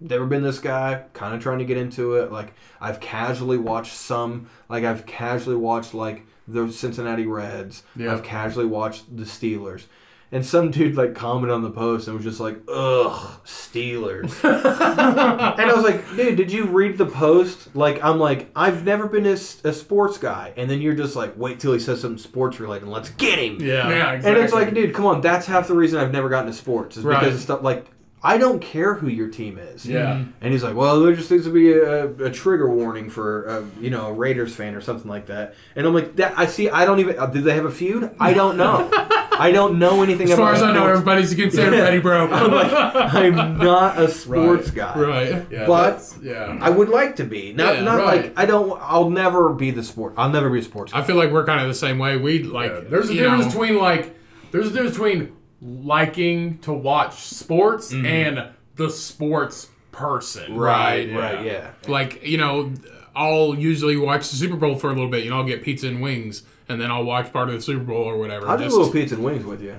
never been this guy, kind of trying to get into it. Like I've casually watched some, like I've casually watched like the Cincinnati Reds. Yeah. I've casually watched the Steelers. And some dude like commented on the post and was just like, "Ugh, Steelers." and I was like, "Dude, did you read the post?" Like, I'm like, "I've never been a, a sports guy," and then you're just like, "Wait till he says something sports related, and let's get him." Yeah. Yeah, And it's like, dude, come on, that's half the reason I've never gotten to sports is Right. because of stuff like I don't care who your team is. Yeah. And he's like, well, there just needs to be a, a trigger warning for, a, you know, a Raiders fan or something like that. And I'm like, that I see. I don't even. Uh, did they have a feud? I don't know. I don't know anything As about. far as I know, sports. everybody's considered Yeah. Betty Bro. I'm like, I'm not a sports guy. right. Yeah, but- yeah. I would like to be. Not, Yeah, not right. like I don't. I'll never be the sport. I'll never be a sports. guy. I feel like we're kind of the same way. We like. Yeah, there's a difference know, between like there's a difference between liking to watch sports Mm-hmm. and the sports person. Right. Right. Yeah. like you know i'll usually watch the super bowl for a little bit you know i'll get pizza and wings and then i'll watch part of the super bowl or whatever I'll do a just- little pizza and wings with you.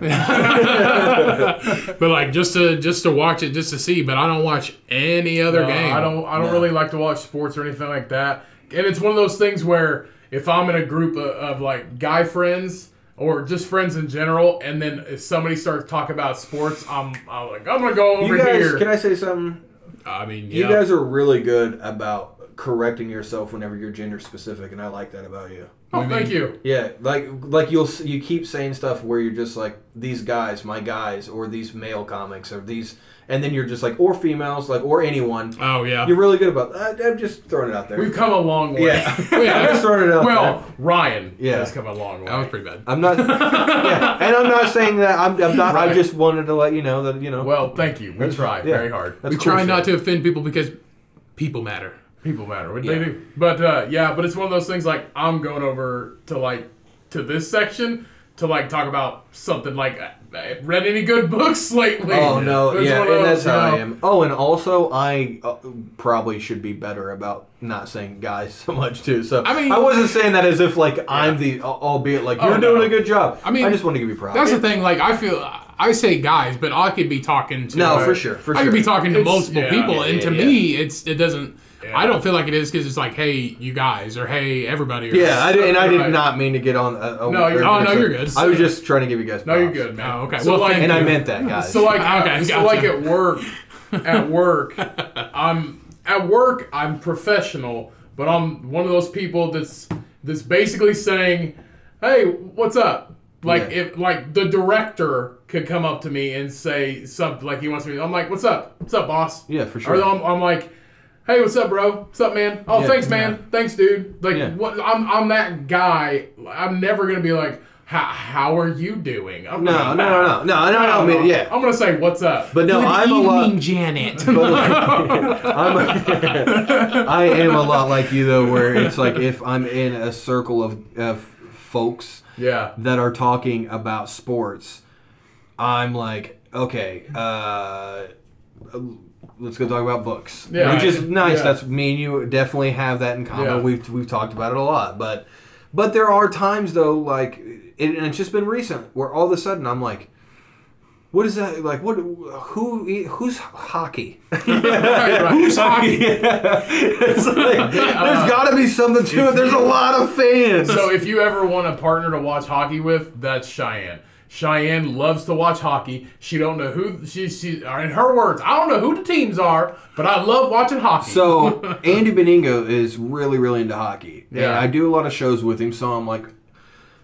but like just to just to watch it just to see but i don't watch any other No, game I don't. I don't No. really like to watch sports or anything like that. And it's one of those things where if I'm in a group of, of like guy friends or just friends in general, and then if somebody starts talking about sports, I'm, I'm like, I'm gonna go over You guys, here. can I say something? i mean You guys are really good about correcting yourself whenever you're gender specific, and I like that about you. oh, thank you. Yeah, like like you'll s- you keep saying stuff where you're just like these guys, my guys, or these male comics, or these, and then you're just like or females, like or anyone. oh yeah You're really good about. That. I'm just throwing it out there. We've come a long way. yeah, Yeah. I'm just throwing it out well, there. Ryan Yeah. has come a long way. that was pretty bad I'm not. yeah, and I'm not saying that. I'm, I'm not. I just wanted to let you know that you know. well, thank you. We That's- try yeah. very hard. that's we cool try shit. not to offend people because people matter People matter. What Yeah. they do. But uh, yeah, but it's one of those things like I'm going over to like to this section to like talk about something like I read any good books lately. Oh no, It's yeah, and that's how I am. Oh, and also I uh, probably should be better about not saying guys so much too. So I mean- I wasn't saying that as if like I'm the, albeit like Oh, you're doing no. a good job. I mean, I just want to give you props. that's the thing like i feel i say guys but i could be talking to no, uh, for sure, for I sure. could be talking to It's- multiple yeah, people, yeah, and to yeah, me, it's it doesn't. Yeah. I don't feel like it is because it's like, hey, you guys, or hey, everybody. Or, yeah, I did, and I did Right. not mean to get on. Uh, uh, No, you're- oh, no, you're good. I was just trying to give you guys. No, you're good, man. Oh, okay. So Well, like, thank And I meant that, guys. So like, Okay, so gotcha. like at work, at work, I'm at work. I'm professional, but I'm one of those people that's that's basically saying, "Hey, what's up?" Like Yeah. if like the director could come up to me and say something like he wants me. I'm like, "What's up? What's up, boss?" Yeah, for sure. Or I'm, I'm like. Hey, what's up, bro? What's up, man? Oh, Yeah. thanks, man. Thanks, dude. Like, Yeah. what? I'm, I'm that guy. I'm never gonna be like, how, how are you doing? I'm No, like, no, no, no, no, no, no, I mean, yeah. I'm gonna say what's up. But no, I'm a lot. Janet. But like, I'm a, I am a lot like you though, where it's like if I'm in a circle of, of folks yeah. that are talking about sports, I'm like, okay, uh, let's go talk about books, Yeah. which is nice. Yeah. That's me and you definitely have that in common. Yeah. We've we've talked about it a lot, but but there are times though, like, it, and it's just been recent where all of a sudden I'm like. What is that like? What? Who? Who's hockey? Right, right. Who's hockey? It's like, uh, there's got to be something to it. There's a lot of fans. So if you ever want a partner to watch hockey with, that's Cheyenne. Cheyenne loves to watch hockey. She don't know who she she. Uh, in her words, I don't know who the teams are, but I love watching hockey. So Andy Beningo is really, really into hockey. And Yeah. I do a lot of shows with him, so I'm like,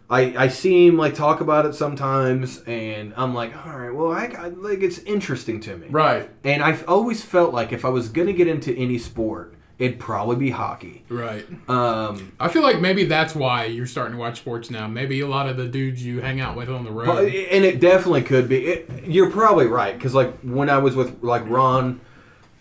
I, I see him like talk about it sometimes, and I'm like, all right, well, I, I like it's interesting to me. right. And I've always felt like if I was gonna get into any sport, it'd probably be hockey. right. Um, I feel like maybe that's why you're starting to watch sports now. Maybe a lot of the dudes you hang out with on the road. And it definitely could be. It, you're probably right because like when I was with like Ron,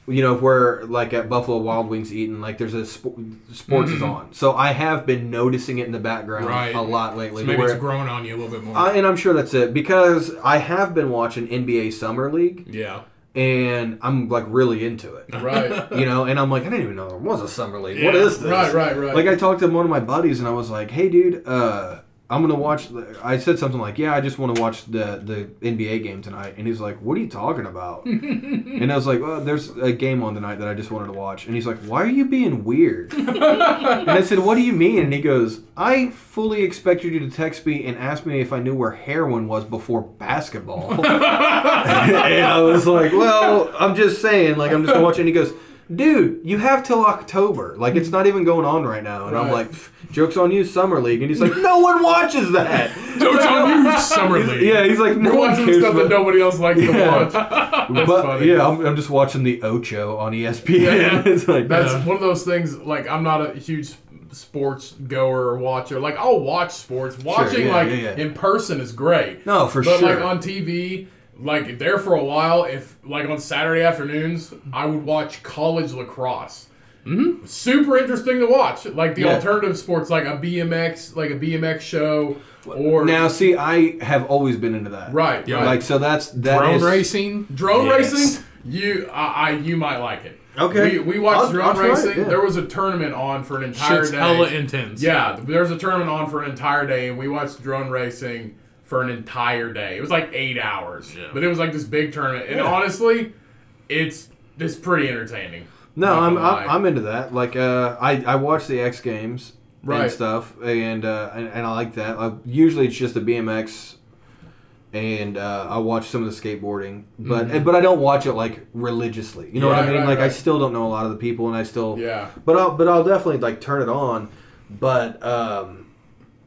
you know, where like at Buffalo Wild Wings eating, like there's a sp- sports is on, so I have been noticing it in the background Right. a lot lately. so maybe it's growing on you a little bit more. I, and I'm sure that's it because I have been watching NBA Summer League yeah. And I'm like really into it. Right. You know, and I'm like, I didn't even know there was a summer league. What Yeah. is this? Right, right, right. Like I talked to one of my buddies and I was like, Hey dude, uh I'm gonna watch. The, I said something like, "Yeah, I just want to watch the the NBA game tonight," and he's like, "What are you talking about?" and I was like, "Well, there's a game on tonight that I just wanted to watch," and he's like, "Why are you being weird?" and I said, "What do you mean?" And he goes, "I fully expected you to text me and ask me if I knew where heroin was before basketball." and I was like, "Well, I'm just saying, like, I'm just gonna watch." it. And he goes. Dude, you have till October. Like it's hmm. not even going on right now. And I'm Right. like, jokes on you, summer league. And he's like, no one watches that. Jokes on you, Summer League. Yeah, he's like, no You're one watching cares stuff that about- nobody else likes to watch. That's but funny. yeah, I'm, I'm just watching the Ocho on ESPN. it's like That's one of those things. Like I'm not a huge sports goer or watcher. Like I'll watch sports. Watching yeah, like yeah, yeah. in person is great. no for sure. but sure. like on TV, like there for a while, if like on Saturday afternoons, I would watch college lacrosse. Mm-hmm. Super interesting to watch. Like the Yeah. alternative sports, like a BMX, like a BMX show, or now, see, I have always been into that. right, Yeah. Like so, that's that Drone is- racing. drone Yes. racing. You, I, I, you might like it. Okay. We, we watched I'll- drone I'll try it, racing. yeah. There was a tournament on for an entire Shit's day. hella intense. Yeah, there was a tournament on for an entire day, and we watched drone racing for an entire day. It was like eight hours, Yeah. but it was like this big tournament. And Yeah. honestly, it's it's pretty entertaining. No, I'm. I'm I'm into that. Like uh, I I watch the X Games and Right. stuff, and uh, and, and I like that. Uh, usually it's just the BMX, and uh, I watch some of the skateboarding, but Mm-hmm. but I don't watch it like religiously. You know what I mean? right, like I still don't know a lot of the people, and I still Yeah, But I'll but I'll definitely like turn it on. But um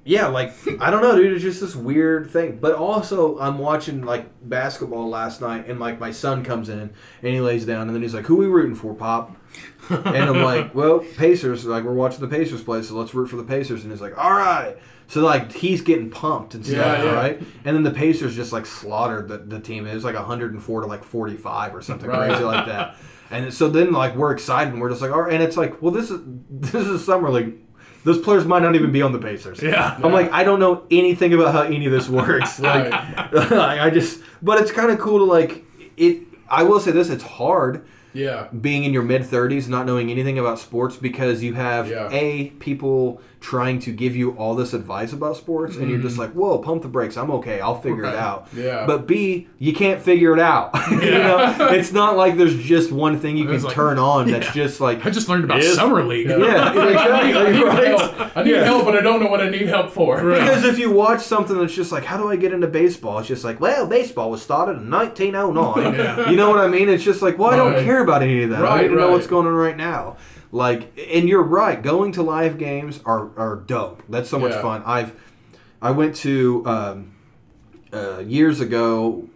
yeah, like I don't know, dude, it's just this weird thing. But also I'm watching like basketball last night and like my son comes in and he lays down and then he's like, Who we rooting for, Pop? and I'm like, Well, Pacers, like we're watching the Pacers play, so let's root for the Pacers and he's like, All right. So like he's getting pumped and stuff, Yeah, yeah. right? And then the Pacers just like slaughtered the, the team. It was like 104 to like 45 or something Right. crazy like that. And so then like we're excited and we're just like, all right. And it's like, well, this is this is summer league. Those players might not even be on the Pacers. Yeah. I'm like, I don't know anything about how any of this works. Like, I just, but it's kind of cool to like it. I will say this: it's hard yeah, being in your mid 30s, not knowing anything about sports because you have Yeah. a people trying to give you all this advice about sports, and you're just mm. like, whoa, pump the brakes. I'm okay. I'll figure it out. Yeah. But B, you can't figure it out. you know, it's not like there's just one thing you can like- turn on that's just like I just learned about Is- Summer League. Yeah. yeah, I need, exactly, I need right? help. I need Yeah. help, but I don't know what I need help for. Because if you watch something that's just like, how do I get into baseball? It's just like, well, baseball was started in 1909. Yeah. You know what I mean? It's just like, well, I don't care about any of that. I Right, don't know what's going on right now. Like, and you're right. Going to live games are, are dope. That's so much Yeah. fun. I've I went to um, uh, years ago.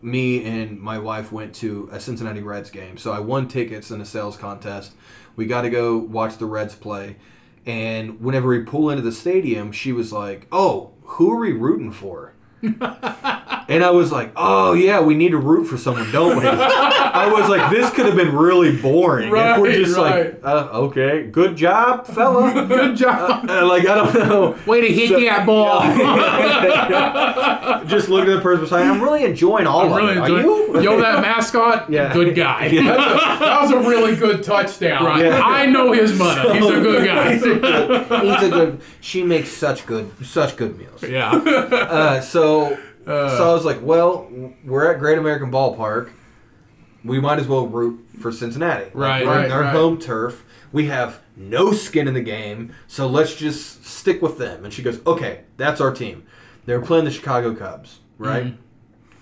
Me and my wife went to a Cincinnati Reds game, so I won tickets in a sales contest. We got to go watch the Reds play, and whenever we pull into the stadium, she was like, "Oh, who are we rooting for?" And I was like, "Oh yeah, we need to root for someone, don't we?" I was like, "This could have been really boring if we're just right. like, uh, okay, good job, fella, Good job. Uh, like I don't know, Way to hit So- that ball. just looking at the person beside, I'm really enjoying all I'm of really it. Are you? Yo, that mascot, Yeah. good guy. Yeah. that was a really good touchdown. Right. Yeah. I know his mother. He's a good guy. He's a good. He's a good. She makes such good, such good meals. yeah. Uh, so, so I was like, well, we're at Great American Ballpark. We might as well root for Cincinnati. Like, Right, we're right, in their right. home turf. We have no skin in the game, so let's just stick with them. And she goes, okay, that's our team. They're playing the Chicago Cubs, right? Mm-hmm.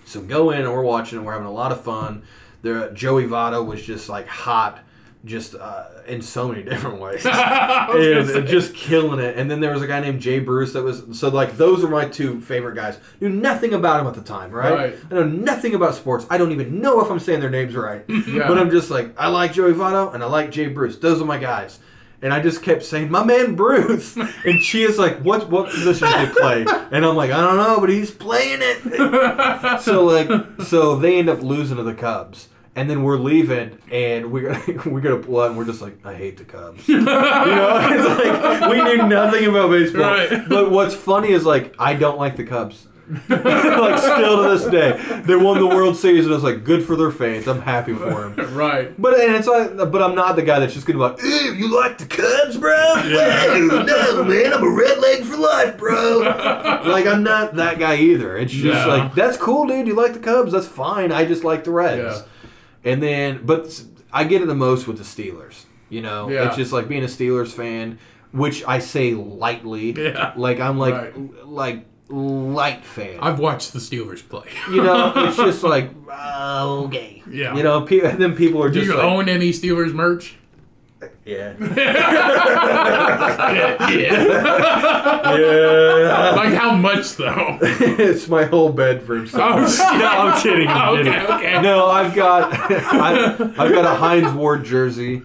So go in and we're watching and we're having a lot of fun. There, Joey Votto was just like hot, just uh, in so many different ways and just killing it. And then there was a guy named Jay Bruce that was so like those are my two favorite guys. Knew nothing about him at the time, right? Right. I know nothing about sports. I don't even know if I'm saying their names right. Yeah. But I'm just like I like Joey Votto and I like Jay Bruce. Those are my guys. And I just kept saying, "My man Bruce," and she is like, "What what position do they play?" And I'm like, "I don't know, but he's playing it." so like, so they end up losing to the Cubs, and then we're leaving, and we we got to pull out, and we're just like, "I hate the Cubs." you know, it's like we knew nothing about baseball. Right. But what's funny is like I don't like the Cubs. like still to this day, they won the World Series, and it's like, good for their fans. I'm happy for them. Right. But and it's like, but I'm not the guy that's just gonna be like, "Ew, you like the Cubs, bro? Whoa, no, man, I'm a red leg for life, bro." like I'm not that guy either. It's just Yeah. like that's cool, dude. You like the Cubs? That's fine. I just like the Reds. Yeah. And then, but I get it the most with the Steelers. You know, Yeah. it's just like being a Steelers fan, which I say lightly. Yeah. Like I'm like Right. like light fan. I've watched the Steelers play. you know, it's just like uh, okay. Yeah. You know, pe- and then people are Do just you like, own any Steelers merch? Yeah. yeah. Yeah. Like how much though? it's my whole bedroom. Oh, shit. no, I'm kidding. I'm okay, kidding. okay. No, I've got I, I've got a Hines Ward jersey,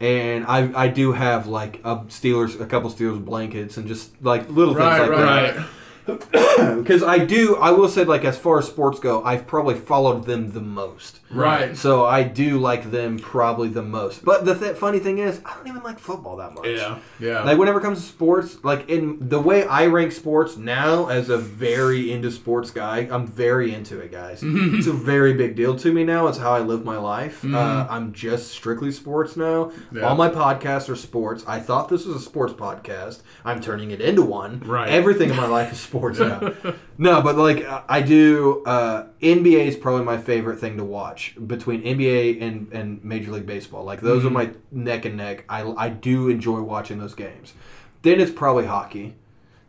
and I I do have like a Steelers a couple Steelers blankets and just like little Right, things like right, that. Because I do, I will say like as far as sports go, I've probably followed them the most. Right. So I do like them probably the most. But the th- funny thing is, I don't even like football that much. Yeah. Yeah. Like whenever it comes to sports, like in the way I rank sports now, as a very into sports guy, I'm very into it, guys. it's a very big deal to me now. It's how I live my life. Uh, I'm just strictly sports now. Yeah. All my podcasts are sports. I thought this was a sports podcast. I'm turning it into one. Right. Everything in my life is sports now. no, but like I do. Uh, NBA is probably my favorite thing to watch between NBA and, and Major League Baseball. Like those are my neck and neck. I, I do enjoy watching those games. Then it's probably hockey.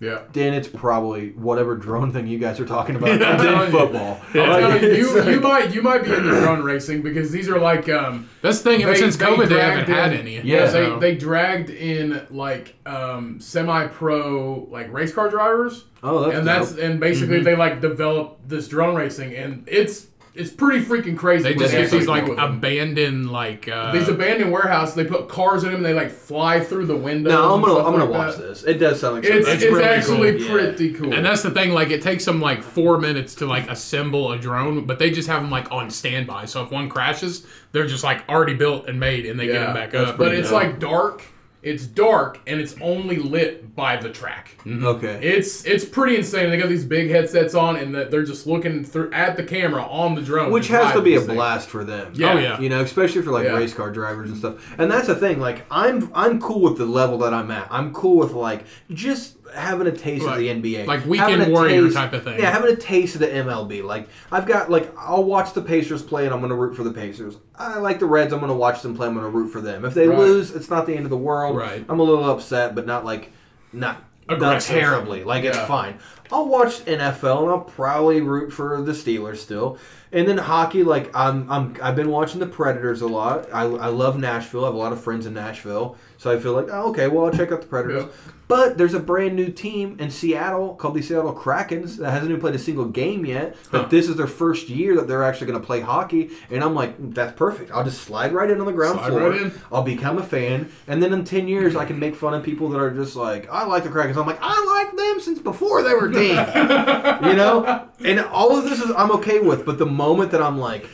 Yeah. Then it's probably whatever drone thing you guys are talking about. Yeah. and then football. I'm Like, you, you, like- you might you might be into drone racing because these are like um That's the thing. Ever They- since they COVID, they haven't dragged had any. Yeah, they, so- they dragged in like um semi-pro like race car drivers oh, that's and that's and basically they like developed this drone racing and it's it's pretty freaking crazy. They just get these like do with them. abandoned like uh, these abandoned warehouses. They put cars in them. and They like fly through the windows. No, I'm gonna stuff I'm gonna like watch that. this. It does sound like It's, something. it's, really actually cool. pretty cool. And that's the thing, like it takes them like four minutes to like assemble a drone, but they just have them like on standby. So if one crashes, they're just like already built and made, and they get them back up. But it's dope. like dark. It's dark and it's only lit by the track. Mm-hmm. okay. It's it's pretty insane. They got these big headsets on and that they're just looking through at the camera on the drone. Which has to be a thing. blast for them. Yeah. Oh, yeah. You know, especially for like Yeah. race car drivers and stuff. And that's the thing. Like, I'm I'm cool with the level that I'm at. I'm cool with like just having a taste Like- of the NBA, like Weekend Warrior type of thing. Yeah, having a taste of the MLB. Like, I've got like I'll watch the Pacers play and I'm gonna root for the Pacers. I like the Reds. I'm gonna watch them play. I'm gonna root for them. If they Right. lose, it's not the end of the world. Right. I'm a little upset, but not like not. Not terribly. Like it's fine. I'll watch NFL and I'll probably root for the Steelers still. And then hockey, like I'm, I'm, I've been watching the Predators a lot. I, I love Nashville. I have a lot of friends in Nashville, so I feel like, oh, okay, well, I'll check out the Predators. Yeah. But there's a brand new team in Seattle called the Seattle Krakens that hasn't even played a single game yet. But Huh. this is their first year that they're actually going to play hockey, and I'm like, that's perfect. I'll just slide right in on the ground Slide floor. right in. I'll become a fan, and then in ten years, I can make fun of people that are just like, I like the Krakens. I'm like, I like them since before they were team. you know, and all of this is I'm okay with. But the moment that I'm like,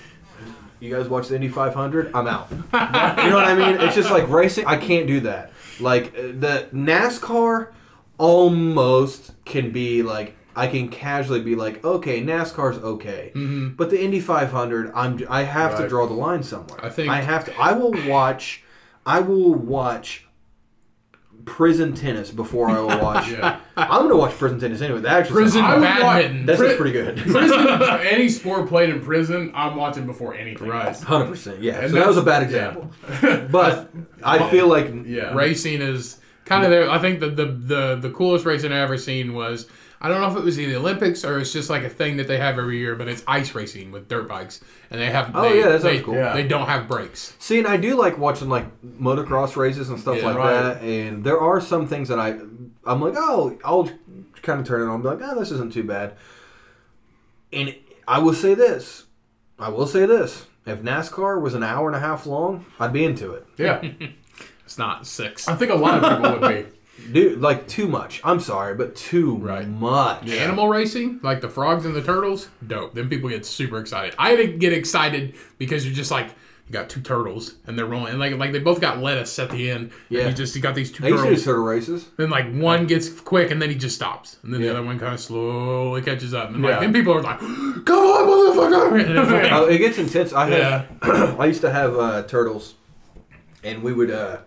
you guys watch the Indy 500, I'm out. you know what I mean? It's just like racing. I can't do that. Like uh, the NASCAR, almost can be like. I can casually be like, okay, NASCAR's okay, but the Indy 500, I'm I have to draw the line somewhere. I think- I have to. I will watch. I will watch prison tennis before I will watch. Yeah. I'm gonna watch prison tennis anyway. That actually prison sounds- I would watch- badminton. That's Pri- pretty good. Prison, any sport played in prison, I'm watching before anything. Right. Hundred percent. Yeah. And so that was a bad that's- example. But I feel like Yeah. racing is kind of there. I think the, the the the coolest racing I ever seen was I don't know if it was in the Olympics or it's just like a thing that they have every year, but it's ice racing with dirt bikes, and they have. Oh, they, yeah, that sounds they, cool. Yeah. They don't have brakes. See, and I do like watching like motocross races and stuff Yeah, like right. that. And there are some things that I, I'm like, oh, I'll kind of turn it on, and be like, oh, this isn't too bad. And I will say this, I will say this: if NASCAR was an hour and a half long, I'd be into it. Yeah. It's not six. I think a lot of people would be. Dude, like too much. I'm sorry, but too Right. much. Animal racing, like the frogs and the turtles, dope. Then people get super excited. I get excited because you're just like You got two turtles, and they're rolling, and like like they both got lettuce at the end. Yeah. and you just you got these two I used to do turtles. turtle races. Then like one gets quick, and then he just stops, and then Yeah. the other one kind of slowly catches up, and like Yeah. then people are like, "Come on, motherfucker!" Like, Oh, it gets intense. I had, Yeah. I used to have uh, turtles, and we would. Uh,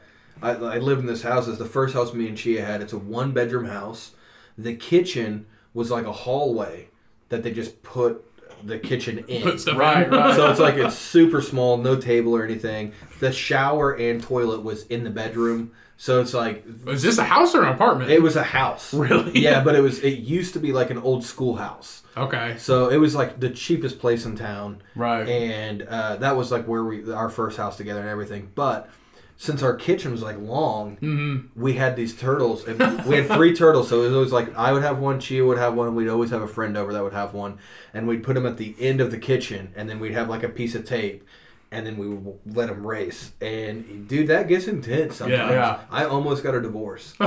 I, I lived in this house. It's the first house me and Chia had. It's a one bedroom house. The kitchen was like a hallway that they just put the kitchen in. put stuff Right, in. right. so it's like it's super small, no table or anything. The shower and toilet was in the bedroom. So it's like Is this a house or an apartment? it was a house. Really? Yeah, but it was it used to be like an old schoolhouse. okay. So it was like the cheapest place in town Right. and uh, that was like where we our first house together and everything. But since our kitchen was like long, Mm-hmm. we had these turtles, and we had three turtles. So it was always like I would have one, Chia would have one, and we'd always have a friend over that would have one, and we'd put them at the end of the kitchen, and then we'd have like a piece of tape. And then we would let them race, and dude, that gets intense. Sometimes. Yeah. I almost got a divorce.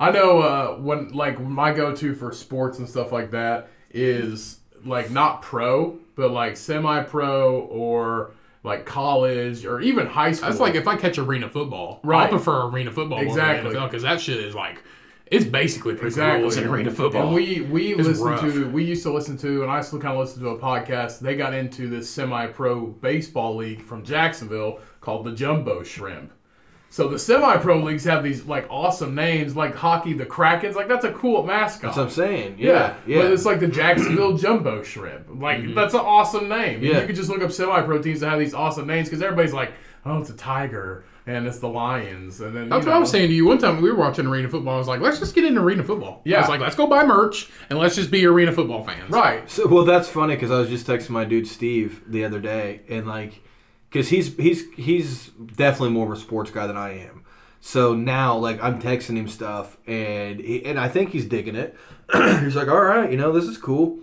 I know uh, when like my go-to for sports and stuff like that is like not pro, but like semi-pro or like college or even high school. That's like if I catch arena football, right. I prefer arena football Exactly. because that shit is like it's basically pretty exactly rules in arena football. And we we It's listen rough. to we used to listen to and I still kind of listen to a podcast. They got into this semi-pro baseball league from Jacksonville called the Jumbo Shrimp. So the semi-pro leagues have these like awesome names, like hockey, the Krakens. Like that's a cool mascot. That's what I'm saying. Yeah, Yeah, yeah. But it's like the Jacksonville Jumbo Shrimp. Like mm-hmm. that's an awesome name. Yeah. You could just look up semi-pro teams that have these awesome names because everybody's like, oh, it's a tiger and it's the Lions, and then That's you what I was saying to you. One time we were watching arena football. I was like, let's just get into arena football. Yeah, I Yeah. was like, let's go buy merch and let's just be arena football fans. Right. So, well, that's funny because I was just texting my dude Steve the other day, and like, because he's he's he's definitely more of a sports guy than I am. So now, like, I'm texting him stuff, and he, and I think he's digging it. he's like, "All right, you know, this is cool."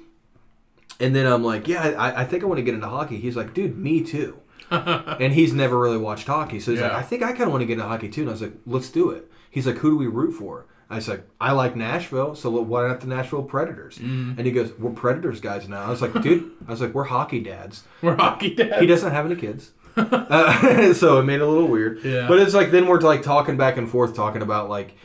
And then I'm like, "Yeah, I, I think I want to get into hockey." He's like, "Dude, me too." and he's never really watched hockey, so he's like, "I think I kind of want to get into hockey too." And I was like, "Let's do it." He's like, "Who do we root for?" I said, "I like Nashville, so why not the Nashville Predators?" And he goes, "We're Predators guys now." I was like, "Dude," I was like, "We're hockey dads." We're hockey dads. He doesn't have any kids, uh, so it made it a little weird. Yeah. But it's like then we're like talking back and forth, talking about like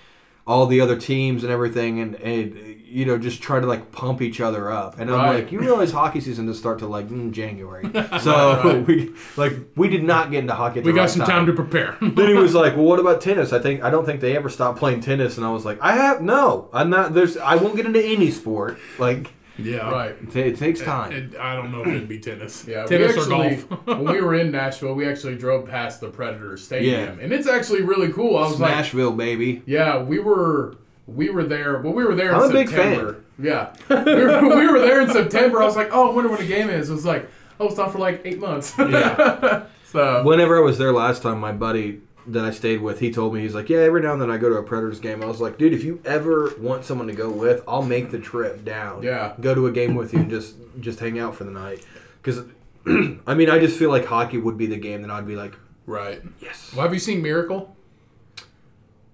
all the other teams and everything, and, and you know just try to like pump each other up. And I'm like, you realize hockey season doesn't start to like mm, January, so we like we did not get into hockey. At We the got some time to prepare. then he was like, "Well, what about tennis? I think I don't think they ever stopped playing tennis." And I was like, "I have no. I'm not. There's. I won't get into any sport. Like yeah. Right. it, it takes time." It- I don't know if it'd be tennis. Yeah, tennis we or golf. when we were in Nashville, we actually drove past the Predators Stadium, Yeah. and it's actually really cool. I was like, Nashville, baby. yeah, we were we were there. Well, we were there. I'm in a big September. Yeah, we were, we were there in September. I was like, oh, I wonder when the game is. It was like, oh, it's not for like eight months. Yeah. so Whenever I was there last time, my buddy that I stayed with, he told me he's like, "Yeah, every now and then I go to a Predators game." I was like, "Dude, if you ever want someone to go with, I'll make the trip down. Yeah. go to a game with you and just just hang out for the night." Because I mean, I just feel like hockey would be the game that I'd be like, right. "Yes." Well, have you seen Miracle,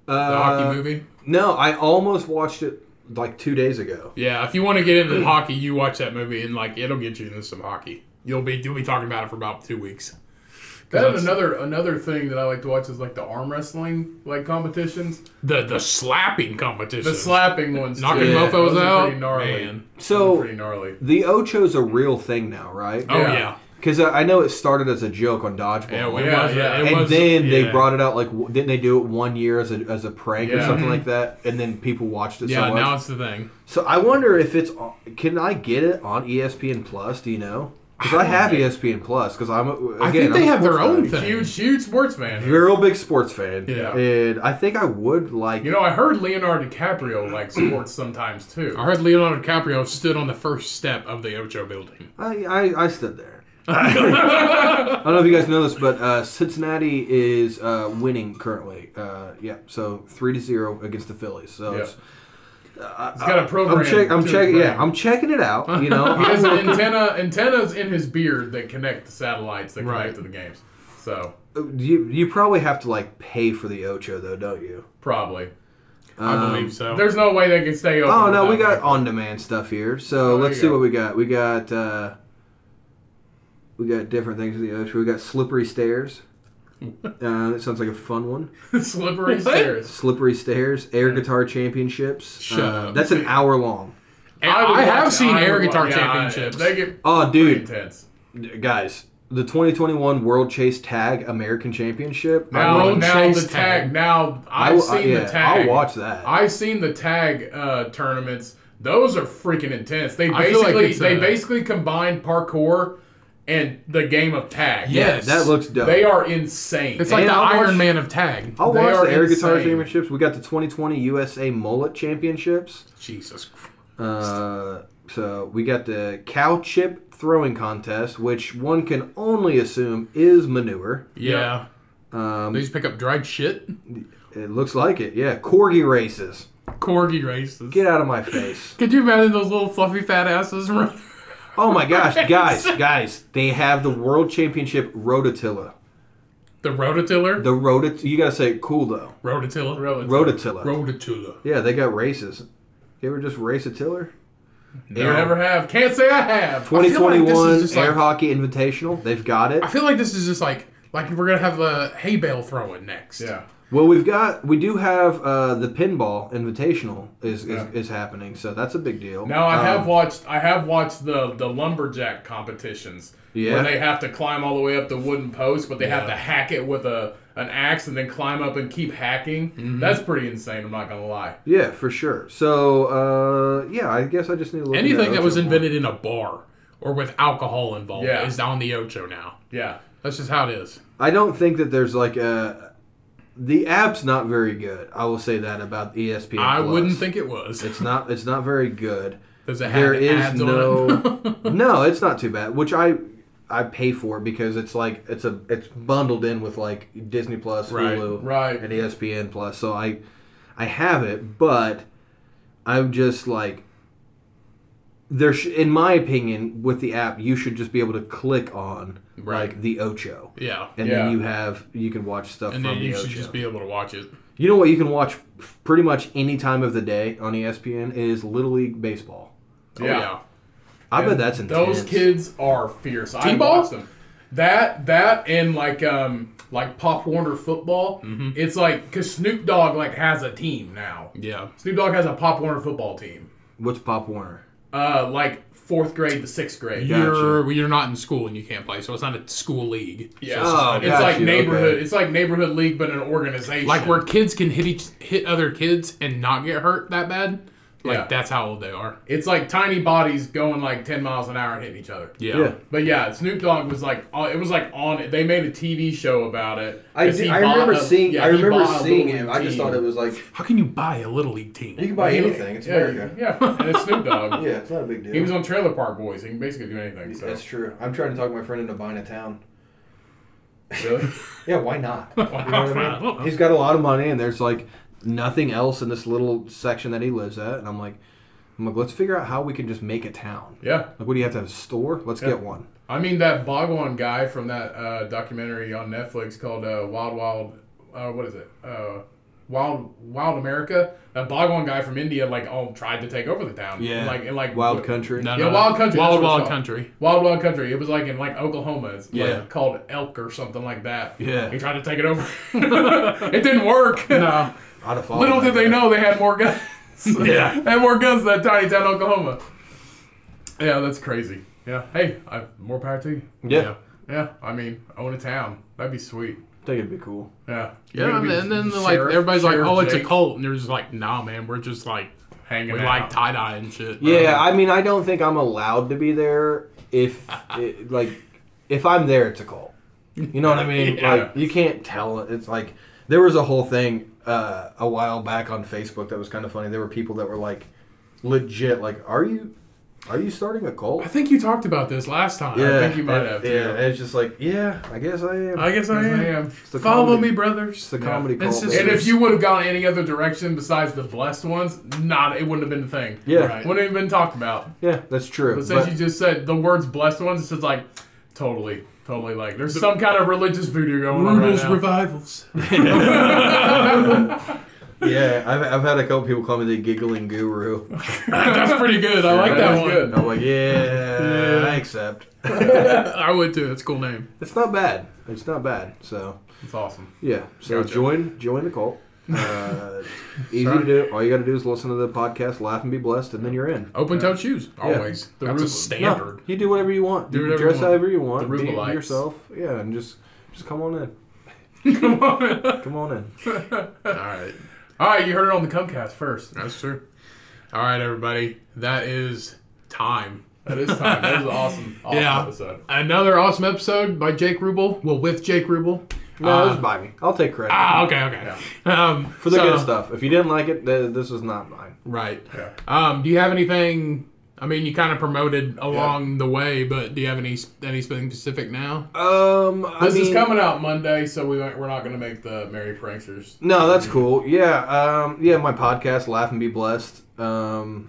the Uh, hockey movie? No, I almost watched it like two days ago. Yeah. If you want to get into hockey, you watch that movie and like it'll get you into some hockey. You'll be you'll be talking about it for about two weeks. Then that's- another another thing that I like to watch is like the arm wrestling like competitions, The the slapping competition. the slapping ones, knocking too. Yeah. mofos Those are out. pretty gnarly. Man. So pretty gnarly. the Ocho's a real thing now, right? Oh Yeah. yeah. Because I know it started as a joke on dodgeball. Yeah, it Yeah, was, yeah. It and was, then they brought it out like didn't they do it one year as a, as a prank or something mm-hmm. like that and then people watched it Yeah, so much now it's the thing. so i wonder if it's on- can i get it on espn plus do you know because I, have E espn plus because i'm a, again, I think they I'm a have their own guy. thing. Huge, huge sports fan. here. real big sports fan Yeah. and i think i would like You know, I heard Leonardo DiCaprio likes sports sometimes too. I heard Leonardo DiCaprio stood on the first step of the Ocho building. I, I, I stood there I don't know if you guys know this, but uh, Cincinnati is uh, winning currently. Uh, yeah, so three to zero against the Phillies. So Yeah. it's, He's got a program. I'm check, I'm checking. Yeah. I'm checking it out. You know, He has an antenna, antennas in his beard that connect the satellites that connect Right. to the games. So you you probably have to like pay for the Ocho though, don't you? probably, I Um, believe so. there's no way they can stay open. Oh no, we got on demand stuff here. So Oh, let's see go. what we got. We got uh, We got different things in the ocean. We got slippery stairs. Uh, that sounds like a fun one. Slippery stairs. Slippery stairs, air guitar championships. Shut Uh, up. That's an hour long. And I, would have watch- seen I air would guitar watch- yeah, championships. They get Oh, pretty dude, intense. guys, the 2021 World Chase Tag American Championship. Now, World now Chase the tag. tag. Now I I've will- I- seen yeah, the tag. I'll watch that. I've seen the tag uh, tournaments. Those are freaking intense. They I feel like basically it's, they uh, basically combine parkour and the game of tag. Yes. that looks dope. They are insane. It's like And the I'll Iron watch- Man of tag. I'll they watch are the air guitar insane. championships. We got the 2020 USA Mullet Championships. Jesus. Uh, so we got the cow chip throwing contest, which one can only assume is manure. Yeah. Um, They just pick up dried shit. it looks like it. Yeah, corgi races. Corgi races. Get out of my face. Could you imagine those little fluffy fat asses run? Oh my gosh, guys, guys! They have the World Championship Rototilla. The rototiller? The rotot. You gotta say it cool though. Rototiller? Rototilla. Rototiller. Yeah, they got races. You ever just race a tiller? You never have. Can't say I have. I like 2021 Air like- Hockey Invitational. They've got it. I feel like this is just like like we're gonna have a hay bale throwing next. Yeah. Well, we've got we do have uh, the pinball invitational is, is, Yeah. is happening, so that's a big deal. Now I have Um, watched. I have watched the the lumberjack competitions. Yeah. Where they have to climb all the way up the wooden post, but they have to hack it with a an axe and then climb up and keep hacking. Mm-hmm. That's pretty insane. I'm not gonna lie. Yeah, for sure. So uh, yeah, I guess I just need to look. Anything into that was Ocho more. invented in a bar or with alcohol involved Yeah. is on the Ocho now. Yeah. That's just how it is. I don't think that there's like a. The app's not very good. I will say that about ESPN. I Plus. wouldn't think it was. it's not. It's not very good. Does it have There is no. no, it's not too bad. Which I I pay for because it's like it's a it's bundled in with like Disney Plus, Right, Hulu, right. and ESPN Plus. So I I have it, but I'm just like there. Sh- in my opinion, with the app, you should just be able to click on Right. like the Ocho, yeah. and Yeah. then you have you can watch stuff And from then the you Ocho. should just be able to watch it. You know what you can watch pretty much any time of the day on ESPN is Little League baseball. Oh, Yeah. yeah. I bet that's intense. Those kids are fierce. I T-ball? watched them. That that and like um like Pop Warner football. Mm-hmm. It's like because Snoop Dogg like has a team now. Yeah. Snoop Dogg has a Pop Warner football team. What's Pop Warner? Uh, like fourth grade to sixth grade. You're well, you're not in school and you can't play, so it's not a school league. Yeah, Oh, it's like you, neighborhood. okay. It's like neighborhood league, but an organization. Like where kids can hit each hit other kids and not get hurt that bad. Like Yeah. that's how old they are. it's like tiny bodies going like ten miles an hour and hitting each other. Yeah. Yeah. But yeah, Snoop Dogg was like, uh, it was like on it. They made a TV show about it. I, 'Cause did, I remember a- seeing. yeah, I remember seeing little him. I just thought it was like How can you buy a little league team? you can buy He- anything. It's yeah, America. Yeah, and it's Snoop Dogg. Yeah, it's not a big deal. He was on Trailer Park Boys. He can basically do anything. So. That's true. I'm trying to talk my friend into buying a town. Really? Yeah, why not? You know what I I don't know. mean? He's got a lot of money, and there's like nothing else in this little section that he lives at, and I'm like, I'm like, let's figure out how we can just make a town. yeah. Like, what do you have to have a store? Let's Yeah. get one. I mean, that Bhagwan guy from that uh, documentary on Netflix called uh, Wild Wild, uh, what is it? Uh, Wild Wild America. That Bhagwan guy from India, like, oh, tried to take over the town. Yeah. And like, in like Wild country. No, Yeah, no. Wild Country, Wild Wild. Country. Wild Wild Country. It was like in like Oklahoma. It's like Yeah. called Elk or something like that. Yeah. He tried to take it over. it didn't work. No. I'd have Little did they guy. know they had more guns. Yeah. they had more guns than that tiny town, Oklahoma. Yeah, that's crazy. Yeah. Hey, I, more power to you. Yeah, Yeah, I mean, own a town. That'd be sweet. I think it'd be cool. Yeah. Yeah, and, gonna and then the like sheriff- everybody's like, Sheriff "Oh, it's a cult," and they're just like, "Nah, man, we're just like hanging we out. like tie dye and shit." Yeah, uh-huh. I mean, I don't think I'm allowed to be there if, it, like, if I'm there, it's a cult. You know what I mean? Yeah. Like, you can't tell. It's like there was a whole thing uh, a while back on Facebook that was kind of funny. There were people that were like, legit, like, are you, are you starting a cult? I think you talked about this last time. Yeah, I think you might have, too. Yeah, and it's just like, yeah, I guess I am. I guess I am. I am. The Follow comedy- me, It's brothers. the Yeah. comedy It's cult. And if you would have gone any other direction besides the blessed ones, not it wouldn't have been the thing. Yeah. Right. Wouldn't have even been talked about. yeah, that's true. But since But- you just said the words blessed ones, it's just like totally, totally like there's some kind of religious voodoo going on right Rudol's now. revivals. Yeah, I've, I've had a couple people call me the giggling guru. That's pretty good. I like that one. good. I'm like, yeah, Yeah. I accept. I would too. That's a cool name. It's not bad. It's not bad. So It's awesome. yeah. So Gotcha. join join the cult. Uh, easy Sorry. to do. All you got to do is listen to the podcast, laugh and be blessed, and then you're in. Open toed shoes, always. The That's a standard. No, you do whatever you want. Do you whatever dress you want. however you want. The be, be Rubelites. yourself. Yeah, and just just come on in. Come on. Come on in. All right. All right, you heard it on the Cummcast first. That's true. All right, everybody. That is time. That is time. That is an awesome, awesome Yeah. episode. Another awesome episode by Jake Ruble. Well, with Jake Ruble. No, Uh, this is by me. I'll take credit Ah, okay, okay. Um, for the so- good stuff. If you didn't like it, th- this is not mine. Right. Yeah. Um, do you have anything? I mean, you kind of promoted along the way, but do you have any anything specific now? Um, I This is coming out Monday, so we we're not going to make the Merry Pranksters. No, that's cool. Yeah, um, yeah. My podcast, Laugh and Be Blessed. Um,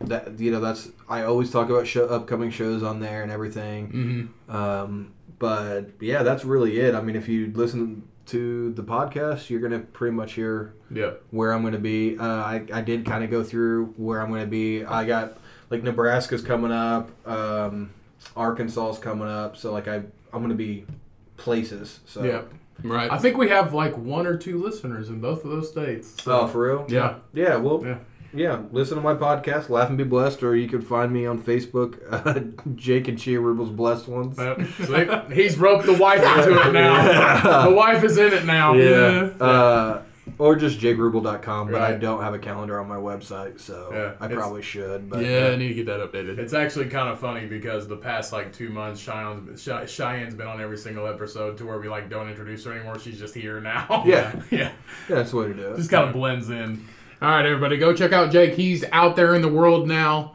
that you know, that's I always talk about show, upcoming shows on there and everything. Mm-hmm. Um, but yeah, that's really it. I mean, if you listen to the podcast, you're gonna pretty much hear Yep. where I'm gonna be. Uh, I I did kind of go through where I'm gonna be. I got like Nebraska's coming up. Um, Arkansas's coming up. So like I I'm gonna be places. So Yep. Right. I think we have like one or two listeners in both of those states. So. Oh, for real? yeah. Yeah, well, Yeah. Yeah. Listen to my podcast, Laugh and Be Blessed, or you can find me on Facebook, uh, Jake and Chia Ruble's Blessed Ones. Yep. See? He's roped the wife into it now. Yeah. The wife is in it now. Yeah. Uh, or just jakeruble.com, but I don't have a calendar on my website, so Yeah, I it's- probably should. But yeah, I need to get that updated. It's actually kind of funny because the past like two months, Cheyenne's, Cheyenne's been on every single episode to where we like don't introduce her anymore. She's just here now. Yeah. yeah. yeah, that's the way to do it. Just kind of blends in. All right, everybody, go check out Jake. He's out there in the world now,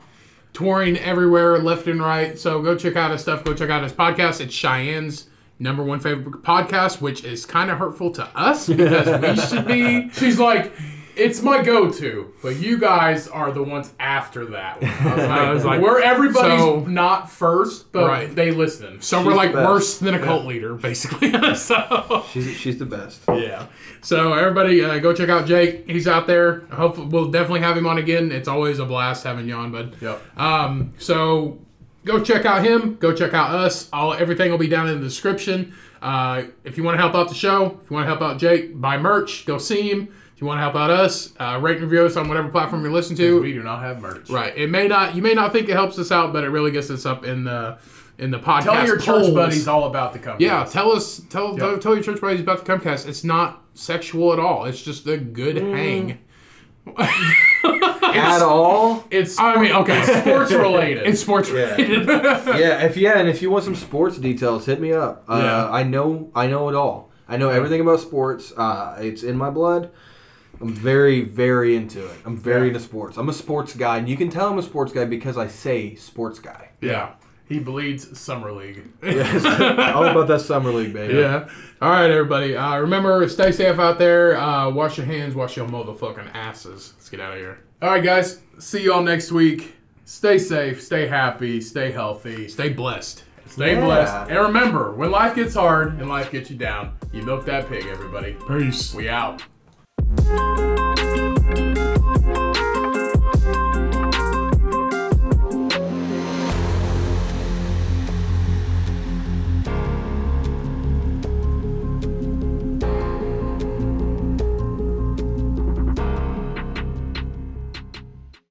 touring everywhere, left and right. So go check out his stuff. Go check out his podcast. It's Cheyenne's number one favorite podcast, which is kind of hurtful to us because we should be. She's like, it's my go-to, but you guys are the ones after that. One. I was like, I was like, we're everybody's so- not first, but Right. they listen. So She's we're like best. worse than a cult leader, basically. so She's, she's the best. yeah. So everybody, uh, go check out Jake. He's out there. Hopefully, we'll definitely have him on again. It's always a blast having you on, bud. Yep. Um, so go check out him. Go check out us. All everything will be down in the description. Uh, if you want to help out the show, if you want to help out Jake, buy merch. Go see him. If you want to help out us, uh, rate and review us on whatever platform you're listening to. We do not have merch. Right. It may not. You may not think it helps us out, but it really gets us up in the in the podcast. Tell your polls. church buddies all about the company. Yeah, tell us, tell, tell tell your church buddies about the Cummcast. It's not sexual at all. It's just a good hang. At all? It's I mean, okay, sports related. it's sports Yeah. related. yeah, if yeah, and if you want some sports details, hit me up. Uh, Yeah. I know, I know it all. I know everything about sports. Uh, it's in my blood. I'm very, very into it. I'm very Yeah. into sports. I'm a sports guy, and you can tell I'm a sports guy because I say sports guy. yeah. He bleeds summer league. Yes, all about that summer league, baby. Yeah. All right, everybody. Uh, remember, stay safe out there. Uh, wash your hands. Wash your motherfucking asses. Let's get out of here. All right, guys. See you all next week. Stay safe. Stay happy. Stay healthy. Stay blessed. Stay Yeah. blessed. And remember, when life gets hard and life gets you down, you milk that pig, everybody. Peace. We out. Thank you.